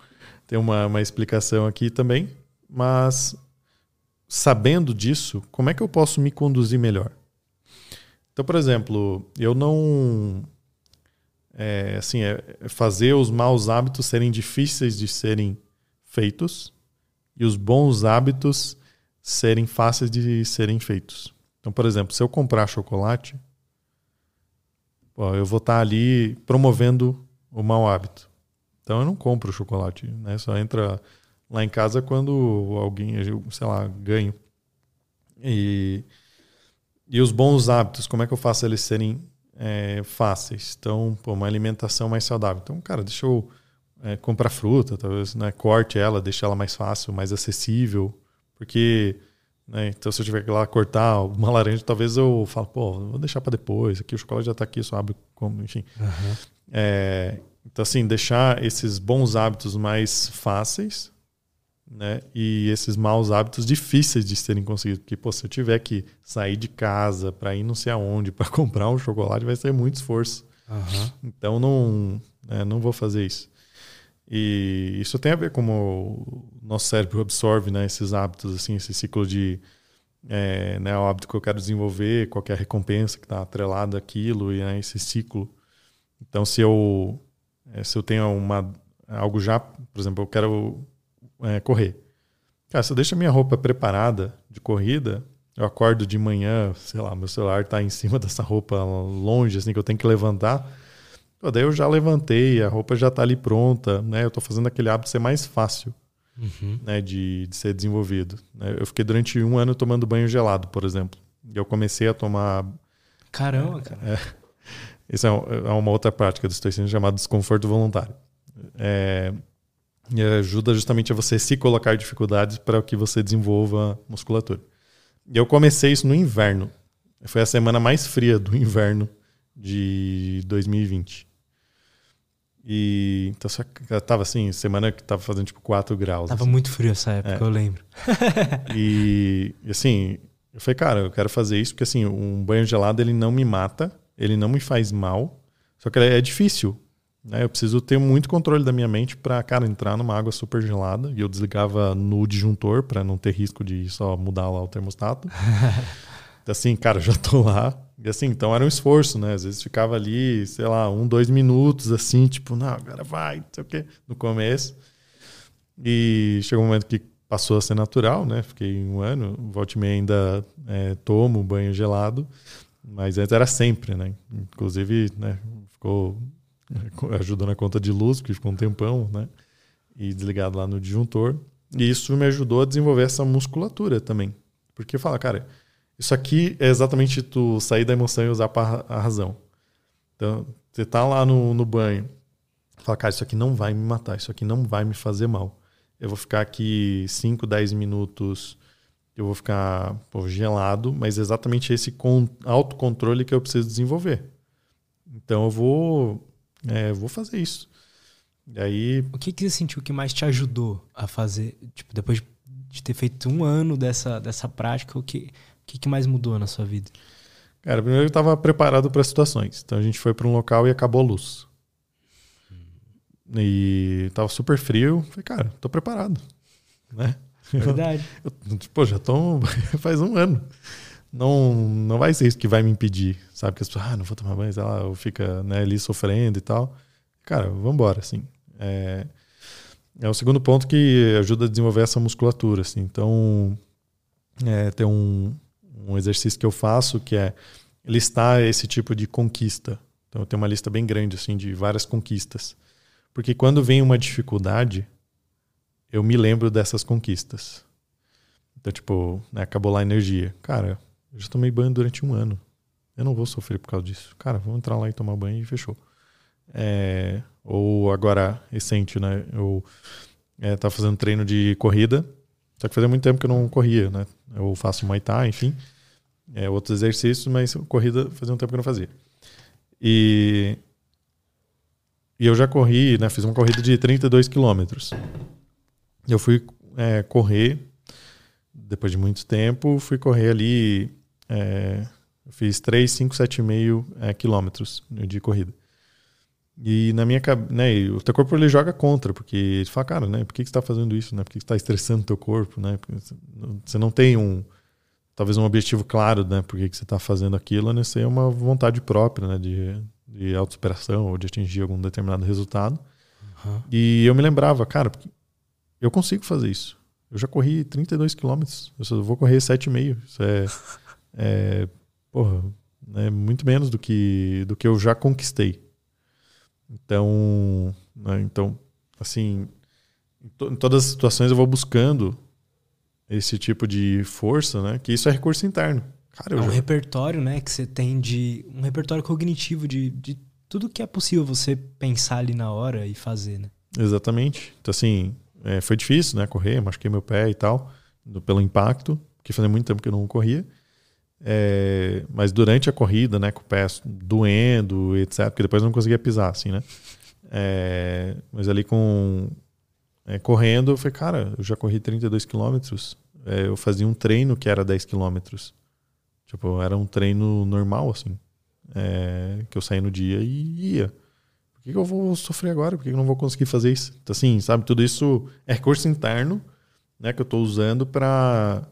Speaker 2: tem uma, uma explicação aqui também, mas sabendo disso, como é que eu posso me conduzir melhor? Então, por exemplo, eu não. É, assim, é fazer os maus hábitos serem difíceis de serem feitos e os bons hábitos serem fáceis de serem feitos. Então, por exemplo, se eu comprar chocolate, eu vou estar ali promovendo o mau hábito. Então, eu não compro chocolate, né? Só entra lá em casa quando alguém, sei lá, ganho. E e os bons hábitos, como é que eu faço eles serem é, fáceis? Então, pô, uma alimentação mais saudável. Então, cara, deixa eu é, comprar fruta, talvez, né? Corte ela, deixa ela mais fácil, mais acessível. Porque, né? Então, se eu tiver que ir lá cortar uma laranja, talvez eu falo, pô, vou deixar para depois. Aqui o chocolate já está aqui, só abre como, enfim. Uhum. É, então, assim, deixar esses bons hábitos mais fáceis né? E esses maus hábitos difíceis de serem conseguidos. Porque, pô, se eu tiver que sair de casa para ir não sei aonde para comprar um chocolate, vai ser muito esforço. Uhum. Então, não, né, não vou fazer isso. E isso tem a ver com o nosso cérebro absorve né, esses hábitos, assim, esse ciclo de. É, né, o hábito que eu quero desenvolver, qualquer recompensa que está atrelada àquilo, e né, esse ciclo. Então, se eu, é, se eu tenho uma, algo já, por exemplo, eu quero é, correr. Cara, se eu deixo a minha roupa preparada de corrida, eu acordo de manhã, sei lá, meu celular está em cima dessa roupa longe, assim, que eu tenho que levantar. Pô, daí eu já levantei, a roupa já está ali pronta, né? Eu estou fazendo aquele hábito ser mais fácil uhum. né, de, de, ser desenvolvido. Né? Eu fiquei durante um ano tomando banho gelado, por exemplo. E eu comecei a tomar.
Speaker 1: Caramba, cara. É,
Speaker 2: isso é, é uma outra prática do estoicismo chamada desconforto voluntário. É, e ajuda justamente a você se colocar dificuldades para que você desenvolva musculatura. E eu comecei isso no inverno. Foi a semana mais fria do inverno de 2020. E então só tava assim, semana que tava fazendo tipo 4 graus.
Speaker 1: Tava
Speaker 2: assim.
Speaker 1: muito frio essa época, é. eu lembro.
Speaker 2: e, e assim, eu falei, cara, eu quero fazer isso porque assim, um banho gelado ele não me mata, ele não me faz mal. Só que é difícil, né? Eu preciso ter muito controle da minha mente para, cara, entrar numa água super gelada. E eu desligava no disjuntor para não ter risco de só mudar lá o termostato. assim, cara, já tô lá. E assim, então era um esforço, né? Às vezes ficava ali, sei lá, um, dois minutos, assim, tipo, não, agora vai, não sei o quê, no começo. E chegou um momento que passou a ser natural, né? Fiquei um ano, volte e ainda é, tomo banho gelado, mas antes era sempre, né? Inclusive, né, ficou ajudou na conta de luz, porque ficou um tempão, né? E desligado lá no disjuntor. E isso me ajudou a desenvolver essa musculatura também. Porque fala, cara, isso aqui é exatamente tu sair da emoção e usar a razão. Então, você tá lá no, no banho, fala, cara, isso aqui não vai me matar, isso aqui não vai me fazer mal. Eu vou ficar aqui 5, 10 minutos, eu vou ficar pô, gelado, mas é exatamente esse autocontrole que eu preciso desenvolver. Então eu vou, é, vou fazer isso. E aí.
Speaker 1: O que, que você sentiu que mais te ajudou a fazer? Tipo, depois de ter feito um ano dessa, dessa prática, o que, o que, que mais mudou na sua vida?
Speaker 2: Cara, primeiro eu estava preparado para situações. Então a gente foi para um local e acabou a luz. E tava super frio. Falei, cara, tô preparado. Né?
Speaker 1: Verdade.
Speaker 2: Eu, pô, já tô faz um ano. Não, não vai ser isso que vai me impedir. Sabe que as pessoas, ah, não vou tomar banho, sei lá, fica né, ali sofrendo e tal. Cara, vamos embora, assim. É, é o segundo ponto que ajuda a desenvolver essa musculatura, assim. Então, é, tem um, um exercício que eu faço que é listar esse tipo de conquista. Então, eu tenho uma lista bem grande, assim, de várias conquistas. Porque quando vem uma dificuldade, eu me lembro dessas conquistas. Então, tipo, né, acabou lá a energia. Cara, eu já tomei banho durante um ano. Eu não vou sofrer por causa disso. Cara, vamos entrar lá e tomar banho e fechou. É, ou agora, recente, né? Eu é, fazendo treino de corrida. Só que fazia muito tempo que eu não corria, né? Eu faço Muay Thai, enfim. É, outros exercícios, mas corrida fazia um tempo que eu não fazia. E e eu já corri, né? Fiz uma corrida de 32 quilômetros. Eu fui é, correr, depois de muito tempo, fui correr ali. É, fiz 3, 5, 7,5 é, quilômetros de corrida. E na minha né, o teu corpo ele joga contra, porque ele fala, cara, né, por que, que você está fazendo isso, né? Por que, que você está estressando o teu corpo, né? você não tem um, talvez um objetivo claro, né? Por que, que você está fazendo aquilo, né? Você é uma vontade própria, né? De, de autossuperação ou de atingir algum determinado resultado. Uhum. E eu me lembrava, cara, eu consigo fazer isso. Eu já corri 32 quilômetros, eu só vou correr 7,5. Isso é, é porra, é muito menos do que, do que eu já conquistei. Então, né, então assim, em, to, em todas as situações eu vou buscando esse tipo de força, né? Que isso é recurso interno.
Speaker 1: Cara, é um já... repertório, né, que você tem de. Um repertório cognitivo de, de tudo que é possível você pensar ali na hora e fazer, né?
Speaker 2: Exatamente. Então, assim, é, foi difícil, né? Correr, machuquei meu pé e tal, pelo impacto, que fazia muito tempo que eu não corria. É, mas durante a corrida, né, com o pé doendo, etc., porque depois não conseguia pisar, assim, né? É, mas ali com. É, correndo, eu falei, cara, eu já corri 32 quilômetros. É, eu fazia um treino que era 10 quilômetros. Tipo, era um treino normal, assim. É, que eu saía no dia e ia. Por que, que eu vou sofrer agora? Por que, que eu não vou conseguir fazer isso? Então, assim, sabe, tudo isso é recurso interno né, que eu estou usando para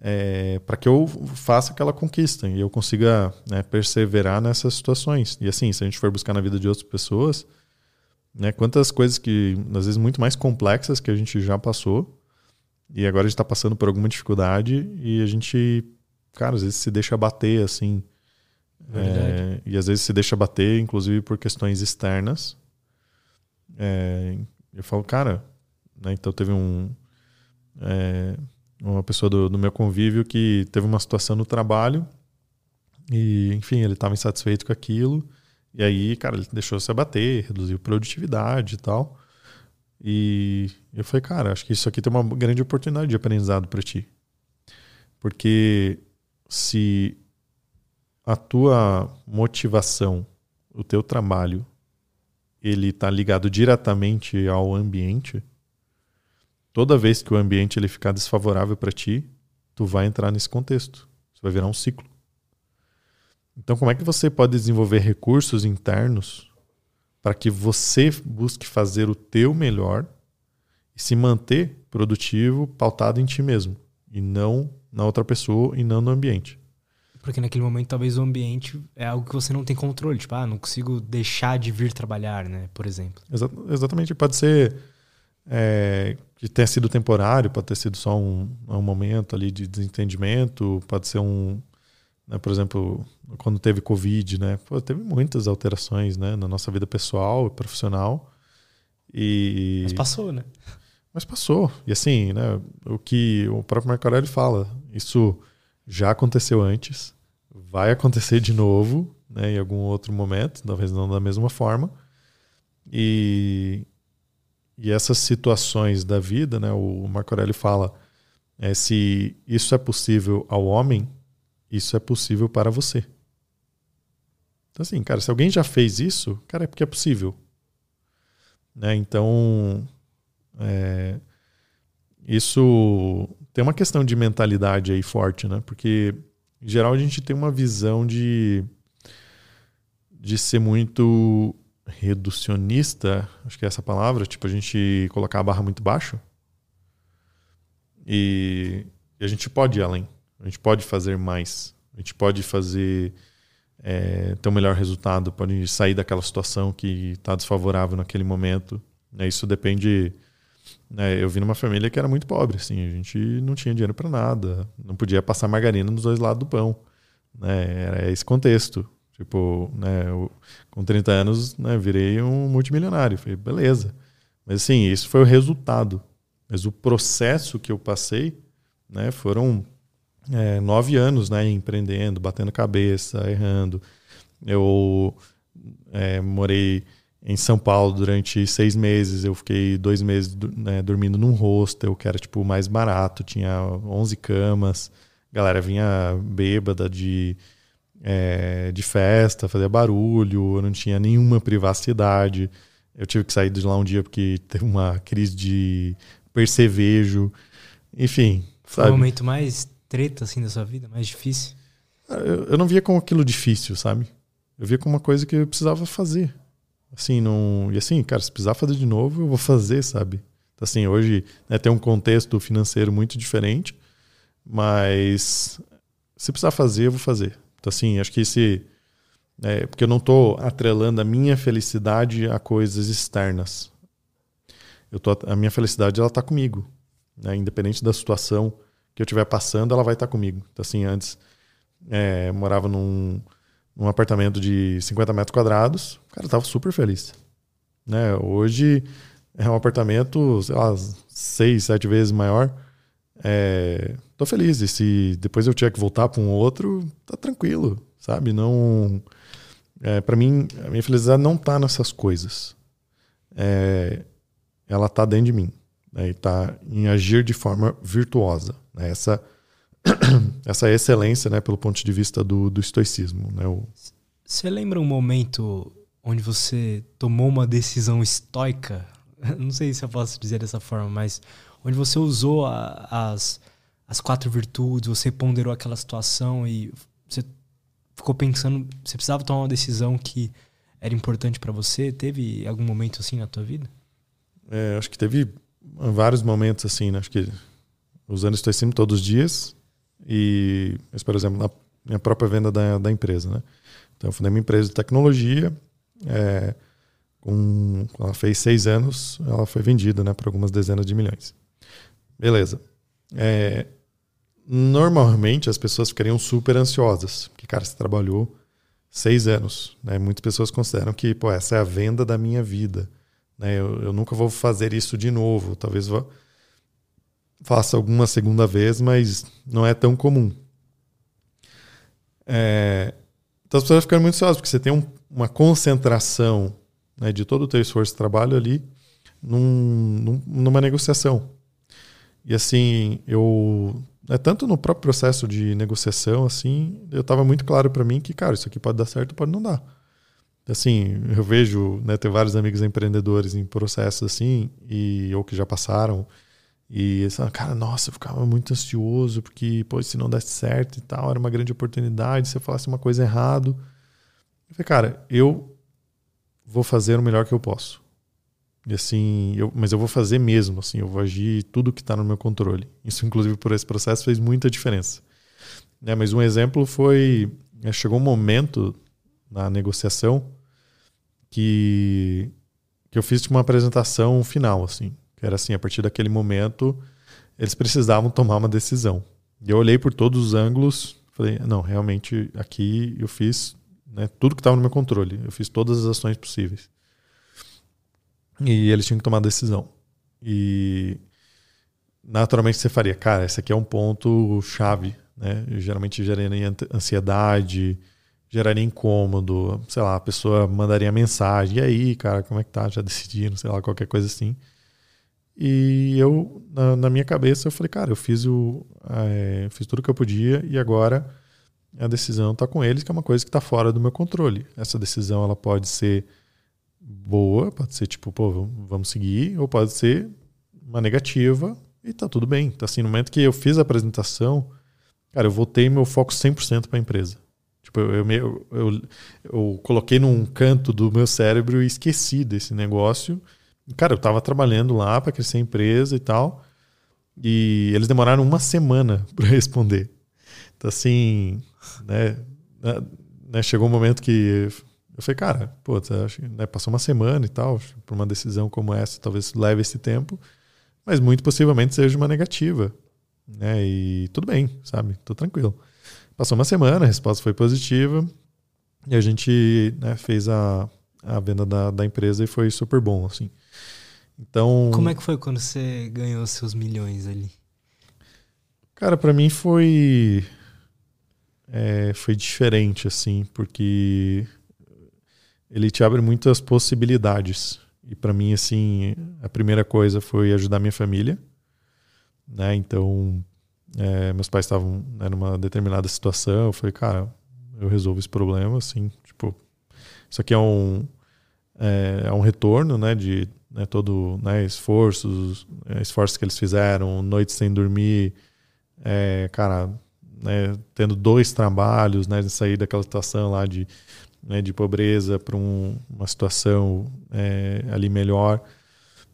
Speaker 2: é, para que eu faça aquela conquista e eu consiga né, perseverar nessas situações. E assim, se a gente for buscar na vida de outras pessoas, né, quantas coisas que, às vezes, muito mais complexas que a gente já passou e agora a gente está passando por alguma dificuldade e a gente cara, às vezes se deixa bater assim. É, e às vezes se deixa bater, inclusive por questões externas. É, eu falo, cara, né, então teve um. É, uma pessoa do, do, meu convívio que teve uma situação no trabalho e, enfim, ele estava insatisfeito com aquilo. E aí, cara, ele deixou se abater, reduziu produtividade e tal. E eu falei, cara, acho que isso aqui tem uma grande oportunidade de aprendizado para ti. Porque se a tua motivação, o teu trabalho, ele está ligado diretamente ao ambiente, toda vez que o ambiente ele ficar desfavorável para ti, tu vai entrar nesse contexto. Isso vai virar um ciclo. Então, como é que você pode desenvolver recursos internos para que você busque fazer o teu melhor e se manter produtivo, pautado em ti mesmo e não na outra pessoa e não no ambiente.
Speaker 1: Porque naquele momento talvez o ambiente é algo que você não tem controle, tipo, ah, não consigo deixar de vir trabalhar, né, por exemplo.
Speaker 2: Exa exatamente, pode ser é, que tenha sido temporário, pode ter sido só um, um momento ali de desentendimento, pode ser um, né, por exemplo, quando teve Covid, né, pô, teve muitas alterações, né, na nossa vida pessoal e profissional. E...
Speaker 1: Mas passou, né?
Speaker 2: Mas passou. E assim, né, o que o próprio Marco Aurélio fala, isso já aconteceu antes, vai acontecer de novo, né, em algum outro momento, talvez não da mesma forma. E, e essas situações da vida, né, o Marco Aurélio fala, é, se isso é possível ao homem, isso é possível para você. Então, assim, cara, se alguém já fez isso, cara, é porque é possível. Né? Então, é, isso tem uma questão de mentalidade aí forte, né? Porque, em geral, a gente tem uma visão de, de ser muito reducionista, acho que é essa palavra, tipo, a gente colocar a barra muito baixo. E, e a gente pode ir além. A gente pode fazer mais. A gente pode fazer é, ter um melhor resultado, pode sair daquela situação que está desfavorável naquele momento. É, isso depende. Né, eu vim numa família que era muito pobre, assim, a gente não tinha dinheiro para nada, não podia passar margarina nos dois lados do pão. Né, era esse contexto. Tipo, né, eu, com 30 anos, né, virei um multimilionário. Falei, beleza. Mas assim, isso foi o resultado. Mas o processo que eu passei né, foram é, nove anos né, empreendendo, batendo cabeça, errando. Eu é, morei em São Paulo durante seis meses. Eu fiquei dois meses né, dormindo num hostel, que era tipo mais barato, tinha 11 camas. A galera vinha bêbada de, é, de festa, fazia barulho, eu não tinha nenhuma privacidade. Eu tive que sair de lá um dia porque teve uma crise de percevejo. Enfim.
Speaker 1: Foi o momento mais treta assim da sua vida, mais difícil?
Speaker 2: Eu, eu não via como aquilo difícil, sabe? Eu via como uma coisa que eu precisava fazer. Assim, não. E assim, cara, se precisar fazer de novo, eu vou fazer, sabe? Então, assim, hoje né, tem um contexto financeiro muito diferente, mas se precisar fazer, eu vou fazer. Então, assim, acho que esse. É, porque eu não estou atrelando a minha felicidade a coisas externas. Eu tô, a minha felicidade ela está comigo, né? independente da situação que eu estiver passando, ela vai estar comigo. Então, assim, antes é, morava num, num apartamento de 50 metros quadrados, cara, tava super feliz. Né? Hoje é um apartamento, sei lá, seis, sete vezes maior. É, tô feliz. E se depois eu tiver que voltar para um outro, tá tranquilo, sabe? Não. É, para mim, a minha felicidade não tá nessas coisas. É, ela tá dentro de mim. Né? E tá em agir de forma virtuosa. Né? Essa, essa excelência, né, pelo ponto de vista do, do estoicismo. Né?
Speaker 1: Você lembra um momento onde você tomou uma decisão estoica? Não sei se eu posso dizer dessa forma, mas onde você usou a, as, as quatro virtudes, você ponderou aquela situação e você ficou pensando, você precisava tomar uma decisão que era importante para você? Teve algum momento assim na tua vida?
Speaker 2: É, acho que teve vários momentos assim, né? Acho que usando estoicismo todos os dias e, mas, por exemplo, na minha própria venda da, da empresa, né? Então, eu fundei uma empresa de tecnologia, é, com, ela fez seis anos, ela foi vendida, né, por algumas dezenas de milhões. Beleza. É, normalmente as pessoas ficariam super ansiosas, porque, cara, você trabalhou seis anos, né? Muitas pessoas consideram que, pô, essa é a venda da minha vida, né? Eu, eu nunca vou fazer isso de novo, talvez vou faça alguma segunda vez, mas não é tão comum. É, então as pessoas ficam muito ansiosas, porque você tem um, uma concentração né, de todo o teu esforço de trabalho ali num, num, numa negociação. E assim, eu. É, tanto no próprio processo de negociação, assim, eu estava muito claro para mim que, cara, isso aqui pode dar certo, pode não dar. Assim, eu vejo, né, ter vários amigos empreendedores em processos assim, e, ou que já passaram, e essa, cara, nossa, eu ficava muito ansioso, porque, pô, se não desse certo e tal, era uma grande oportunidade, se eu falasse uma coisa errado. Eu falei, cara, eu vou fazer o melhor que eu posso. E assim, eu, mas eu vou fazer mesmo, assim, eu vou agir tudo que está no meu controle. Isso, inclusive, por esse processo fez muita diferença. É, mas um exemplo foi, é, chegou um momento na negociação que, que eu fiz uma apresentação final, assim. Era assim, a partir daquele momento, eles precisavam tomar uma decisão. E eu olhei por todos os ângulos, falei, não, realmente aqui eu fiz né, tudo que estava no meu controle. Eu fiz todas as ações possíveis. E eles tinham que tomar decisão. E naturalmente você faria, cara, esse aqui é um ponto chave, né? geralmente geraria ansiedade, geraria incômodo, sei lá, a pessoa mandaria mensagem, e aí, cara, como é que tá? Já decidiram, sei lá, qualquer coisa assim. E eu, na, na, minha cabeça, eu falei, cara, eu fiz, o, é, fiz tudo que eu podia e agora a decisão está com eles, que é uma coisa que está fora do meu controle. Essa decisão ela pode ser boa, pode ser tipo, pô, vamos seguir, ou pode ser uma negativa e tá tudo bem. Então, assim, no momento que eu fiz a apresentação, cara, eu voltei meu foco 100% para a empresa. Tipo, eu, eu, eu, eu, coloquei num canto do meu cérebro e esqueci desse negócio. Cara, eu estava trabalhando lá para crescer a empresa e tal. E eles demoraram uma semana para responder. Então, assim, né, né, chegou um momento que eu falei, cara, pô, né, passou uma semana e tal, para uma decisão como essa, talvez leve esse tempo, mas muito possivelmente seja uma negativa. Né, e tudo bem, sabe? Tô tranquilo. Passou uma semana, a resposta foi positiva e a gente né, fez a, a venda da, da empresa e foi super bom, assim. Então.
Speaker 1: Como é que foi quando você ganhou seus milhões ali?
Speaker 2: Cara, para mim foi é, foi diferente assim, porque ele te abre muitas possibilidades. E para mim assim, a primeira coisa foi ajudar minha família, né? Então, é, meus pais estavam né, numa determinada situação, eu falei, cara, eu resolvo esse problema, assim, tipo, isso aqui é um é, é um retorno, né, de né, todo né, esforços, é, esforços que eles fizeram, noites sem dormir, é, cara, né, tendo dois trabalhos, né, de sair daquela situação lá de, né, de pobreza para um, uma situação é, ali melhor.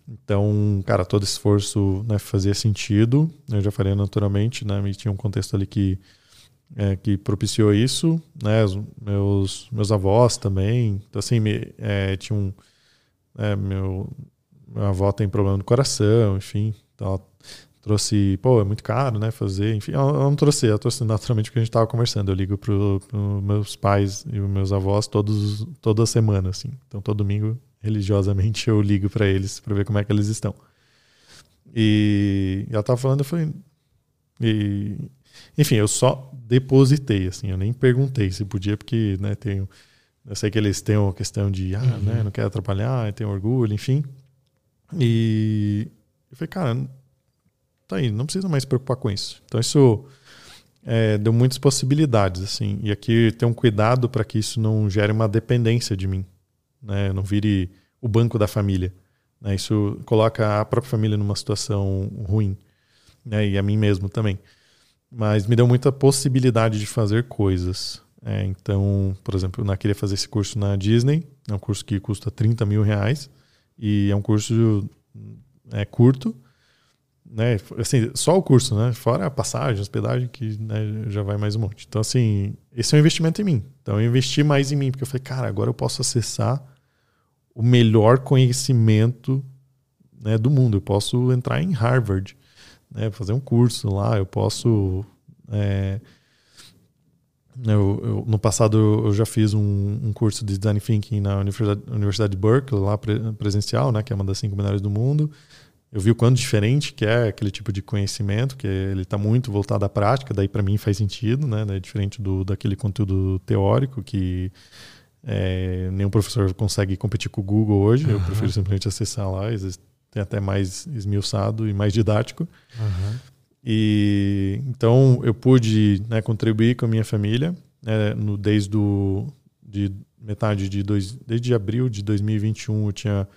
Speaker 2: Então, cara, todo esforço né, fazia sentido. Eu já falei naturalmente, né, tinha um contexto ali que é, que propiciou isso, né? Os meus meus avós também. Então assim, me, é, tinha um é, meu, minha avó tem problema no coração, enfim. Então trouxe, pô, é muito caro, né? Fazer, enfim. Ela, ela não trouxe, ela trouxe naturalmente porque a gente estava conversando. Eu ligo para meus pais e meus avós todos, toda semana, assim. Então todo domingo, religiosamente, eu ligo para eles para ver como é que eles estão. E ela tava falando, eu falei. E, enfim, eu só depositei, assim, eu nem perguntei se podia, porque, né, tenho eu sei que eles têm uma questão de, ah, uhum. né, não quer atrapalhar, tem orgulho, enfim. E eu falei, cara, tá aí, não precisa mais se preocupar com isso. Então isso é, deu muitas possibilidades, assim. E aqui tem um cuidado para que isso não gere uma dependência de mim, né? Não vire o banco da família. Né? Isso coloca a própria família numa situação ruim, né? E a mim mesmo também. Mas me deu muita possibilidade de fazer coisas. É, então, por exemplo, eu queria fazer esse curso na Disney, é um curso que custa 30 mil reais e é um curso é, curto, né? Assim, só o curso, né? Fora a passagem, hospedagem, que né, já vai mais um monte. Então, assim, esse é um investimento em mim. Então, eu investi mais em mim, porque eu falei, cara, agora eu posso acessar o melhor conhecimento né, do mundo. Eu posso entrar em Harvard, né, fazer um curso lá, eu posso. É, eu, eu, no passado eu já fiz um, um, curso de design thinking na Universidade, Universidade de Berkeley, lá presencial, né, que é uma das cinco melhores do mundo. Eu vi o quanto diferente que é aquele tipo de conhecimento, que ele está muito voltado à prática, daí para mim faz sentido, né, é diferente do daquele conteúdo teórico que é, nenhum professor consegue competir com o Google hoje. Uhum. Eu prefiro simplesmente acessar lá, tem até mais esmiuçado e mais didático. Uhum. E então eu pude né, contribuir com a minha família né, no, desde do, de metade de dois, desde abril de 2021 eu tinha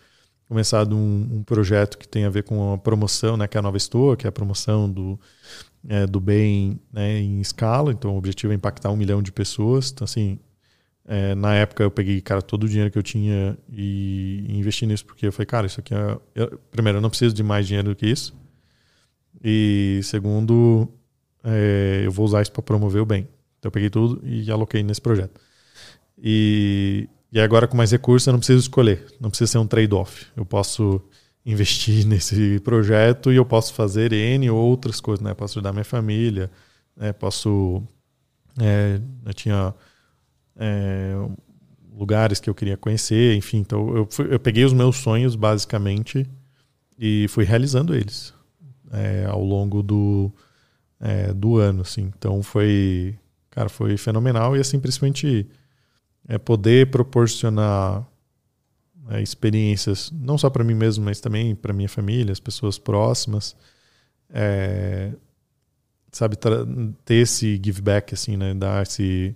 Speaker 2: começado um, um, projeto que tem a ver com a promoção, né, que é a Nova Store, que é a promoção do, é, do bem né, em escala. Então o objetivo é impactar um milhão de pessoas. Então assim, é, na época eu peguei cara todo o dinheiro que eu tinha e, e investi nisso porque eu falei, cara, isso aqui é, eu, primeiro eu não preciso de mais dinheiro do que isso. E segundo, é, eu vou usar isso para promover o bem. Então eu peguei tudo e aloquei nesse projeto. E, e agora com mais recursos eu não preciso escolher, não precisa ser um trade-off. Eu posso investir nesse projeto e eu posso fazer N outras coisas, né? Posso ajudar minha família, né? posso... É, eu tinha é, lugares que eu queria conhecer, enfim. Então eu, fui, eu peguei os meus sonhos basicamente e fui realizando eles é, ao longo do, é, do ano, assim. Então foi, cara, foi fenomenal e assim principalmente é poder proporcionar é, experiências não só para mim mesmo, mas também para minha família, as pessoas próximas, é, sabe, ter esse give back, assim, né? Dar esse,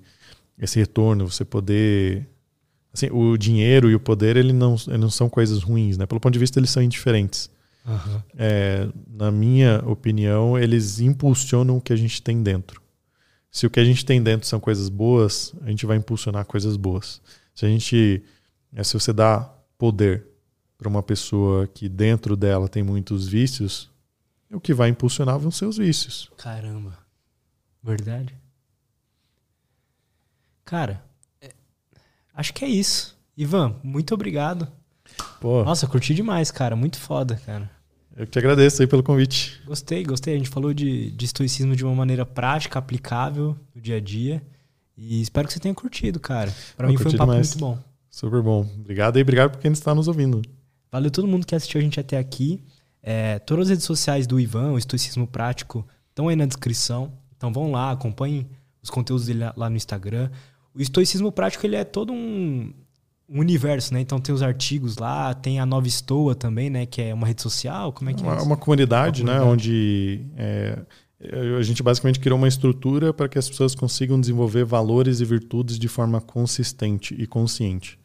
Speaker 2: esse retorno, você poder. Assim, o dinheiro e o poder, ele não, ele não são coisas ruins, né? Pelo ponto de vista, eles são indiferentes. Uhum. É, na minha opinião, eles impulsionam o que a gente tem dentro. Se o que a gente tem dentro são coisas boas, a gente vai impulsionar coisas boas. Se a gente, é, se você dá poder para uma pessoa que dentro dela tem muitos vícios, o que vai impulsionar vão ser os vícios.
Speaker 1: Caramba. Verdade. Cara, é, acho que é isso. Ivan, muito obrigado. Pô. Nossa, curti demais, cara. Muito foda, cara.
Speaker 2: Eu te agradeço aí pelo convite.
Speaker 1: Gostei, gostei. A gente falou de, de estoicismo de uma maneira prática, aplicável no dia a dia. E espero que você tenha curtido, cara. Para mim foi um papo demais. muito bom.
Speaker 2: Super bom. Obrigado e obrigado por quem está nos ouvindo.
Speaker 1: Valeu todo mundo que assistiu a gente até aqui. É, todas as redes sociais do Ivan, o Estoicismo Prático, estão aí na descrição. Então vão lá, acompanhem os conteúdos dele lá no Instagram. O Estoicismo Prático ele é todo um, um universo, né? Então tem os artigos lá, tem a Nova Estoa também, né? Que é uma rede social, como é que é
Speaker 2: uma, uma comunidade, uma comunidade, né? Onde é, a gente basicamente criou uma estrutura para que as pessoas consigam desenvolver valores e virtudes de forma consistente e consciente.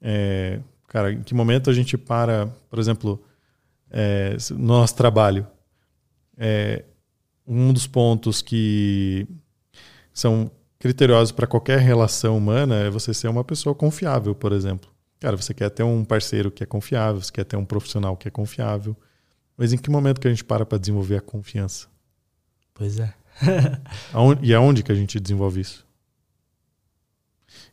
Speaker 2: É, cara, em que momento a gente para, por exemplo, é, no nosso trabalho? É, um dos pontos que são criteriosos para qualquer relação humana é você ser uma pessoa confiável, por exemplo. Cara, você quer ter um parceiro que é confiável, você quer ter um profissional que é confiável. Mas em que momento que a gente para para desenvolver a confiança?
Speaker 1: Pois é.
Speaker 2: e aonde que a gente desenvolve isso?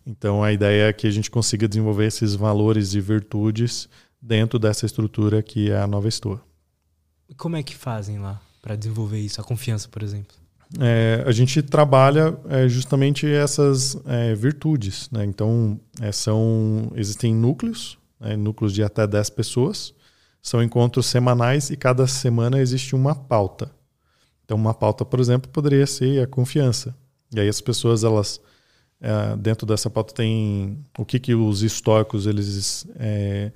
Speaker 2: Então a ideia é que a gente consiga desenvolver esses valores e virtudes dentro dessa estrutura que é a nova Estoa.
Speaker 1: Como é que fazem lá para desenvolver isso, a confiança, por exemplo?
Speaker 2: É, a gente trabalha é, justamente essas é, virtudes. Né? Então, é, são, existem núcleos, né? núcleos de até 10 pessoas. São encontros semanais e cada semana existe uma pauta. Então, uma pauta, por exemplo, poderia ser a confiança. E aí as pessoas, elas é, dentro dessa pauta tem o que, que os históricos eles é,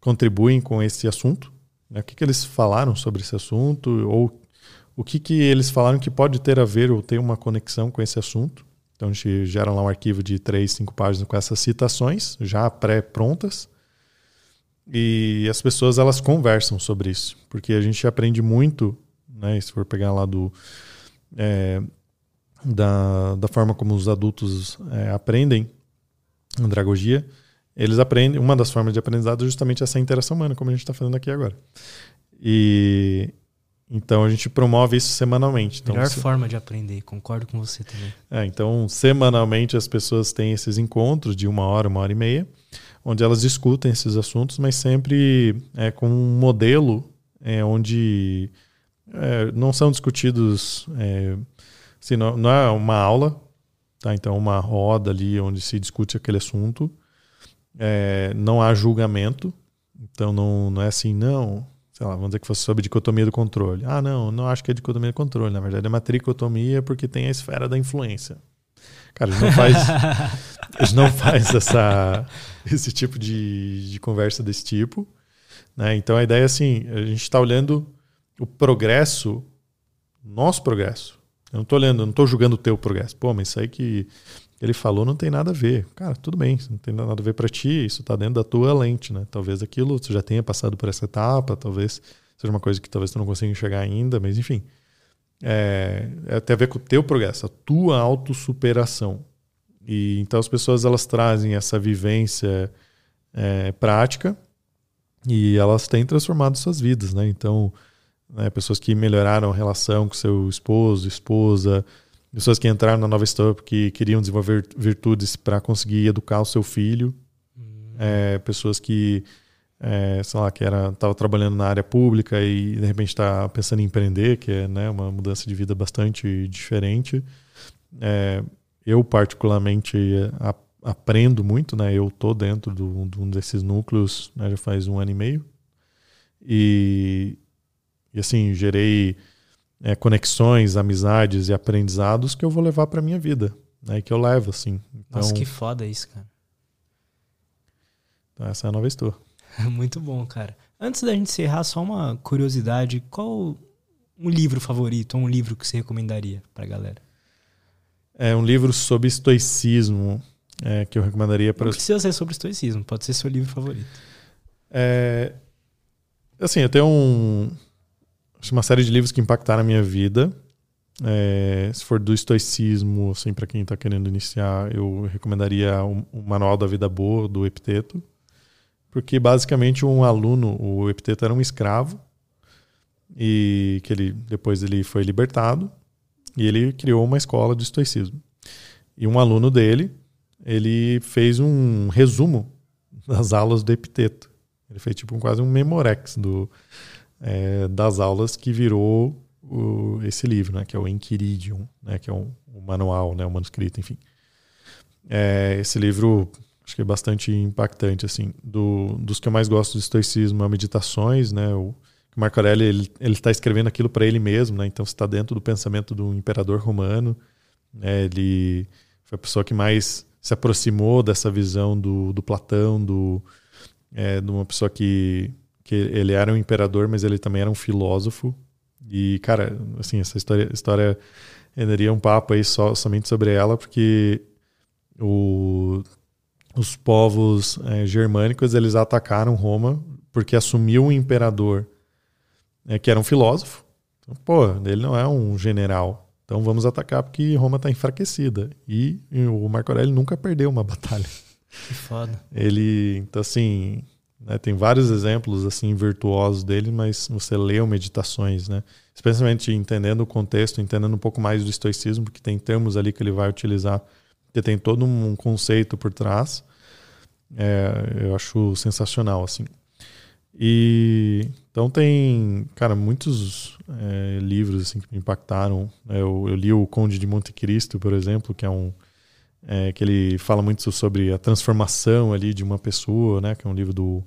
Speaker 2: contribuem com esse assunto, né? o que, que eles falaram sobre esse assunto, ou o que, que eles falaram que pode ter a ver ou ter uma conexão com esse assunto. Então a gente gera lá um arquivo de três, cinco páginas com essas citações já pré-prontas. E as pessoas elas conversam sobre isso, porque a gente aprende muito, né? Se for pegar lá do é, da, da forma como os adultos é, aprendem andragogia, eles aprendem. Uma das formas de aprendizado é justamente essa interação humana, como a gente está fazendo aqui agora. E então a gente promove isso semanalmente. Então,
Speaker 1: Melhor
Speaker 2: se...
Speaker 1: forma de aprender, concordo com você também.
Speaker 2: É, então, semanalmente as pessoas têm esses encontros de uma hora, uma hora e meia, onde elas discutem esses assuntos, mas sempre é, com um modelo é, onde é, não são discutidos é, Assim, não, não é uma aula, tá? Então, uma roda ali onde se discute aquele assunto. É, não há julgamento. Então, não, não é assim, não. Sei lá, vamos dizer que fosse sobre dicotomia do controle. Ah, não, não acho que é dicotomia do controle. Na verdade, é uma tricotomia porque tem a esfera da influência. Cara, a gente não faz, a gente não faz essa, esse tipo de, de conversa desse tipo. Né? Então, a ideia é assim: a gente está olhando o progresso, nosso progresso, eu não estou olhando, não estou julgando o teu progresso. Pô, mas isso aí que ele falou não tem nada a ver. Cara, tudo bem, não tem nada a ver para ti, isso está dentro da tua lente, né? Talvez aquilo tu já tenha passado por essa etapa, talvez seja uma coisa que talvez tu não consiga enxergar ainda, mas enfim. É, é, tem a ver com o teu progresso, a tua autossuperação. E então as pessoas elas trazem essa vivência é, prática e elas têm transformado suas vidas, né? Então, né? pessoas que melhoraram a relação com seu esposo, esposa, pessoas que entraram na nova história porque queriam desenvolver virtudes para conseguir educar o seu filho, uhum. é, pessoas que é, sei lá, que era estava trabalhando na área pública e de repente está pensando em empreender, que é né, uma mudança de vida bastante diferente. É, eu particularmente a, aprendo muito, né? Eu tô dentro do, de um desses núcleos né, já faz um ano e meio e e assim, gerei é, conexões, amizades e aprendizados que eu vou levar para minha vida. Né, que eu levo, assim.
Speaker 1: Então, Nossa, que foda isso, cara.
Speaker 2: Então essa é a nova história.
Speaker 1: Muito bom, cara. Antes da gente encerrar, só uma curiosidade. Qual um livro favorito, ou um livro que você recomendaria pra galera?
Speaker 2: É um livro sobre estoicismo é, que eu recomendaria para.
Speaker 1: Não precisa ser sobre estoicismo, pode ser seu livro favorito.
Speaker 2: É, assim, eu tenho um, uma série de livros que impactaram a minha vida. É, se for do estoicismo, assim, para quem está querendo iniciar, eu recomendaria o, o, Manual da Vida Boa, do Epiteto. Porque basicamente um aluno, o Epiteto era um escravo, e que ele depois ele foi libertado, e ele criou uma escola de estoicismo. E um aluno dele, ele fez um resumo das aulas do Epiteto. Ele fez tipo quase um memorex do, é, das aulas que virou o, esse livro, né, que é o Enquiridium, né, que é um, um manual, né, um manuscrito, enfim. É, esse livro acho que é bastante impactante, assim. Do, dos que eu mais gosto do estoicismo é Meditações, né, o Marco Aurélio ele está escrevendo aquilo para ele mesmo, né, então está dentro do pensamento do imperador romano. Né, ele foi a pessoa que mais se aproximou dessa visão do, do Platão, do, é, de uma pessoa que, que ele era um imperador, mas ele também era um filósofo. E, cara, assim, essa história, história renderia um papo aí só, somente sobre ela, porque o, os povos é, germânicos eles atacaram Roma porque assumiu um imperador é, que era um filósofo. Então, pô, ele não é um general. Então vamos atacar porque Roma está enfraquecida. E, e o Marco Aurélio nunca perdeu uma batalha.
Speaker 1: Que foda.
Speaker 2: Ele, então assim, né, tem vários exemplos assim virtuosos dele, mas você lê meditações, né? Especialmente entendendo o contexto, entendendo um pouco mais do estoicismo, porque tem termos ali que ele vai utilizar, que tem todo um conceito por trás. É, eu acho sensacional, assim. E então tem, cara, muitos é, livros assim que me impactaram. Eu, eu, li o Conde de Monte Cristo, por exemplo, que é um é, que ele fala muito sobre a transformação ali de uma pessoa, né? Que é um livro do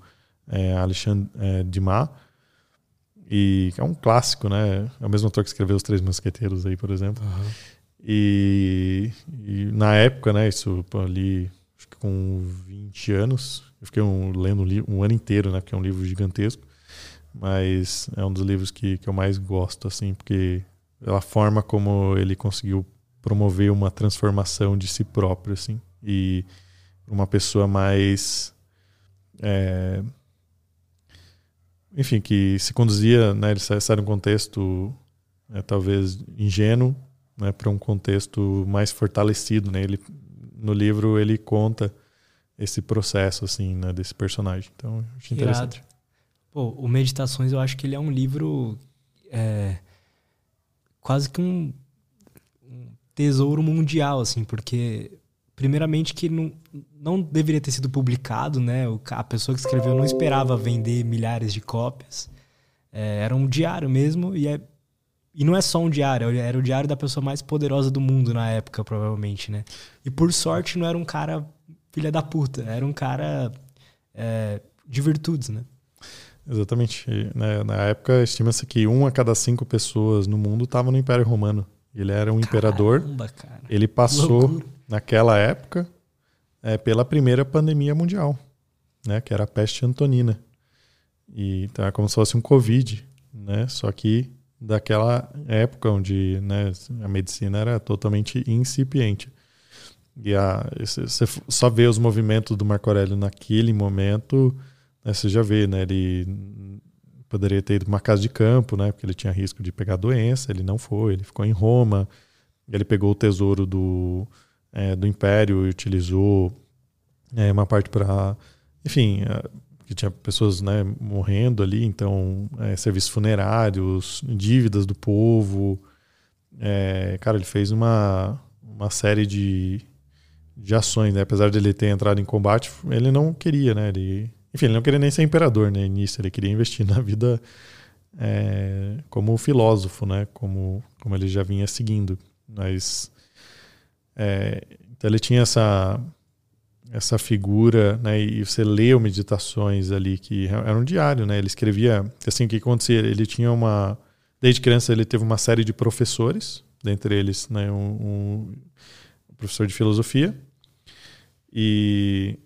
Speaker 2: é, Alexandre é, Dumas e é um clássico, né? É o mesmo autor que escreveu Os Três Mosqueteiros aí, por exemplo. Uhum. E, e, na época, né? Isso ali, acho que com 20 anos, eu fiquei um, lendo um, livro, um ano inteiro, né? Porque é um livro gigantesco. Mas é um dos livros que, que eu mais gosto, assim, porque pela forma como ele conseguiu promover uma transformação de si próprio, assim, e uma pessoa mais. É, enfim, que se conduzia, né, ele sai, sai de um contexto é, talvez ingênuo né, para um contexto mais fortalecido. Né? Ele, no livro ele conta esse processo assim, né, desse personagem. Então, acho interessante. Irado.
Speaker 1: Pô, o Meditações eu acho que ele é um livro é, quase que um, um, tesouro mundial, assim, porque primeiramente que não, não deveria ter sido publicado, né? A pessoa que escreveu não esperava vender milhares de cópias. É, era um diário mesmo e é e não é só um diário, era o diário da pessoa mais poderosa do mundo na época, provavelmente, né? E por sorte não era um cara filha da puta. Era um cara é, de virtudes, né?
Speaker 2: Exatamente. Né, na época, estima-se que uma a cada cinco pessoas no mundo estava no Império Romano. Ele era um Caramba, imperador. Cara. Ele passou, naquela época, é, pela primeira pandemia mundial, né, que era a peste antonina. E, então, é como se fosse um Covid, né? Só que daquela época onde né, a medicina era totalmente incipiente. E a, você só vê os movimentos do Marco Aurélio naquele momento, né, você já vê, né? Ele poderia ter ido para uma casa de campo, né? Porque ele tinha risco de pegar doença, ele não foi, ele ficou em Roma, ele pegou o tesouro do, é, do Império e utilizou é, uma parte para, enfim, é, que tinha pessoas né, morrendo ali, então é, serviços funerários, dívidas do povo. É, cara, ele fez uma, uma série de, de ações, né? Apesar de ele ter entrado em combate, ele não queria, né? Ele, enfim, ele não queria nem ser imperador, né? Início, ele queria investir na vida é, como filósofo, né? Como, como ele já vinha seguindo. Mas é, então ele tinha essa essa figura, né? E você leu meditações ali que era um diário, né? Ele escrevia assim o que acontecia. Ele tinha uma desde criança ele teve uma série de professores, dentre eles, né? um, um professor de filosofia. E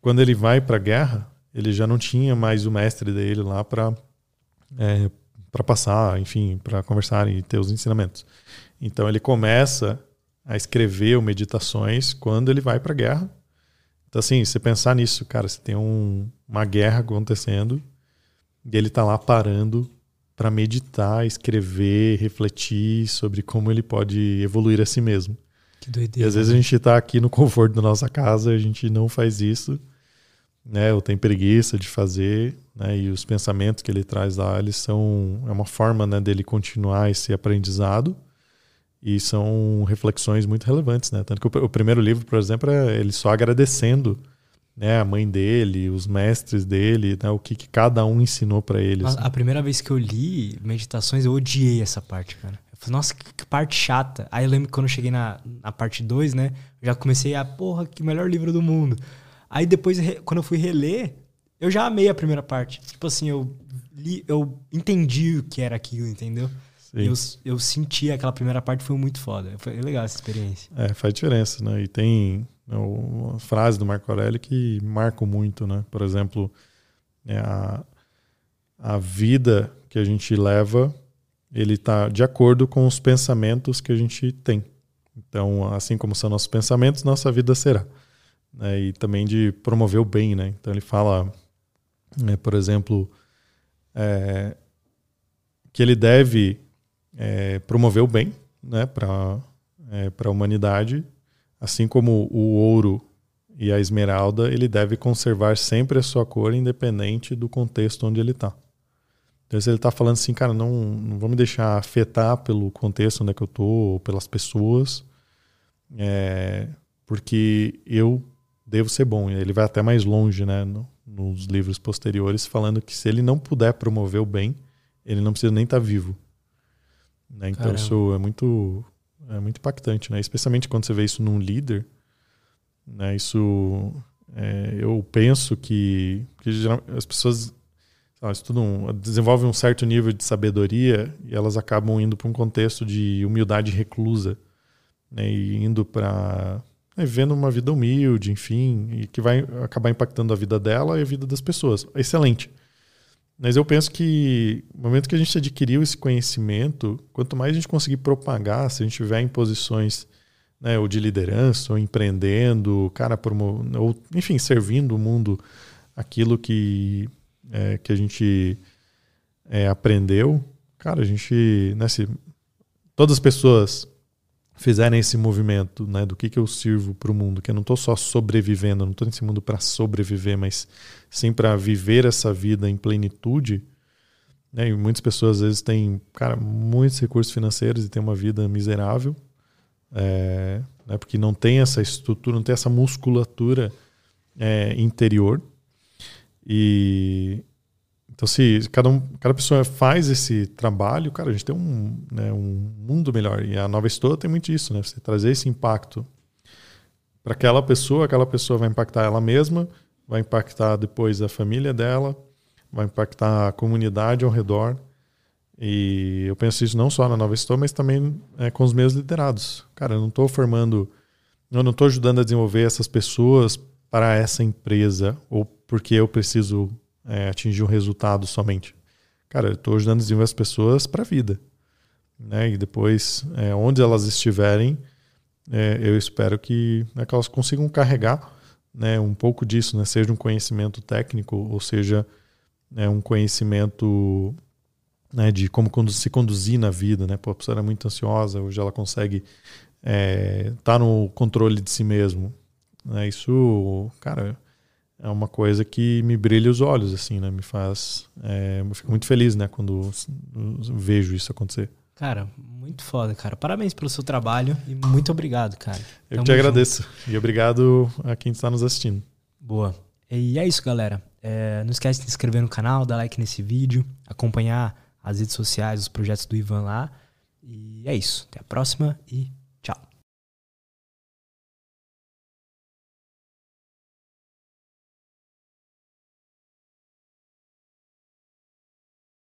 Speaker 2: quando ele vai para a guerra, ele já não tinha mais o mestre dele lá para é, para passar, enfim, para conversar e ter os ensinamentos. Então ele começa a escrever o Meditações quando ele vai para a guerra. Então, assim, você pensar nisso, cara, você tem um, uma guerra acontecendo e ele está lá parando para meditar, escrever, refletir sobre como ele pode evoluir a si mesmo.
Speaker 1: Que doideira.
Speaker 2: E às vezes a né? gente está aqui no conforto da nossa casa, a gente não faz isso, né? Ou tem preguiça de fazer, né? E os pensamentos que ele traz lá, eles são é uma forma, né, dele continuar esse aprendizado e são reflexões muito relevantes, né? Tanto que o, o primeiro livro, por exemplo, é ele só agradecendo né, a mãe dele, os mestres dele, né, o que, que cada um ensinou para ele.
Speaker 1: Assim. A primeira vez que eu li Meditações, eu odiei essa parte, cara. Eu falei, nossa, que, parte chata. Aí eu lembro que quando eu cheguei na, na parte 2, né, já comecei a, porra, que melhor livro do mundo. Aí depois, quando eu fui reler, eu já amei a primeira parte. Tipo assim, eu li, eu entendi o que era aquilo, entendeu? Eu, eu senti aquela primeira parte foi muito foda. Foi legal essa experiência.
Speaker 2: É, faz diferença, né? E tem né, uma frase do Marco Aurélio que marca muito, né? Por exemplo, é a, a vida que a gente leva, ele está de acordo com os pensamentos que a gente tem. Então, assim como são nossos pensamentos, nossa vida será. Né? E também de promover o bem, né? Então ele fala, né, por exemplo, é, que ele deve é, promover o bem né, para é, a humanidade, assim como o ouro e a esmeralda, ele deve conservar sempre a sua cor, independente do contexto onde ele está. Então, ele está falando assim, cara, não, não vou me deixar afetar pelo contexto onde é que eu estou, pelas pessoas, é, porque eu devo ser bom. Ele vai até mais longe, né, no, nos livros posteriores, falando que se ele não puder promover o bem, ele não precisa nem estar tá vivo. Né? Então Caramba. isso é muito, é muito impactante, né? Especialmente quando você vê isso num líder. Né? Isso é, eu penso que, que as pessoas estudam, desenvolvem um certo nível de sabedoria e elas acabam indo para um contexto de humildade reclusa, né? E indo para vivendo uma vida humilde, enfim, e que vai acabar impactando a vida dela e a vida das pessoas. Excelente. Mas eu penso que no momento que a gente adquiriu esse conhecimento, quanto mais a gente conseguir propagar, se a gente estiver em posições né, ou de liderança, ou empreendendo, cara, promo ou enfim, servindo o mundo aquilo que, é, que a gente é, aprendeu, cara, a gente, né, se todas as pessoas fizerem esse movimento, né, do que, que eu sirvo para o mundo, que eu não estou só sobrevivendo, eu não estou nesse mundo para sobreviver, mas sim para viver essa vida em plenitude. Né, e muitas pessoas às vezes têm, cara, muitos recursos financeiros e têm uma vida miserável, é, né, porque não tem essa estrutura, não tem essa musculatura é, interior. E, então, se cada, um, cada pessoa faz esse trabalho, cara, a gente tem um, né, um mundo melhor. E a nova Estoa tem muito isso, né? Você trazer esse impacto para aquela pessoa, aquela pessoa vai impactar ela mesma, vai impactar depois a família dela, vai impactar a comunidade ao redor. E eu penso isso não só na Nova Estoa, mas também é, com os meus liderados. Cara, eu não estou formando, eu não estou ajudando a desenvolver essas pessoas para essa empresa ou porque eu preciso é, atingir um resultado somente. Cara, eu estou ajudando a desenvolver as pessoas para a vida. Né? E depois, é, onde elas estiverem, é, eu espero que, né, que elas consigam carregar né, um pouco disso, né? seja um conhecimento técnico, ou seja né, um conhecimento né, de como se conduzir na vida. Né? Pô, a pessoa era muito ansiosa, hoje ela consegue estar é, tá no controle de si mesmo. Né? Isso, cara, é uma coisa que me brilha os olhos, assim, né? Me faz. É, eu fico muito feliz, né, quando vejo isso acontecer.
Speaker 1: Cara, muito foda, cara. Parabéns pelo seu trabalho e muito obrigado, cara.
Speaker 2: Eu Tamo te agradeço. Junto. E obrigado a quem está nos assistindo.
Speaker 1: Boa. E é isso, galera. É, não esquece de se inscrever no canal, dar like nesse vídeo, acompanhar as redes sociais, os projetos do Ivan lá. E é isso. Até a próxima e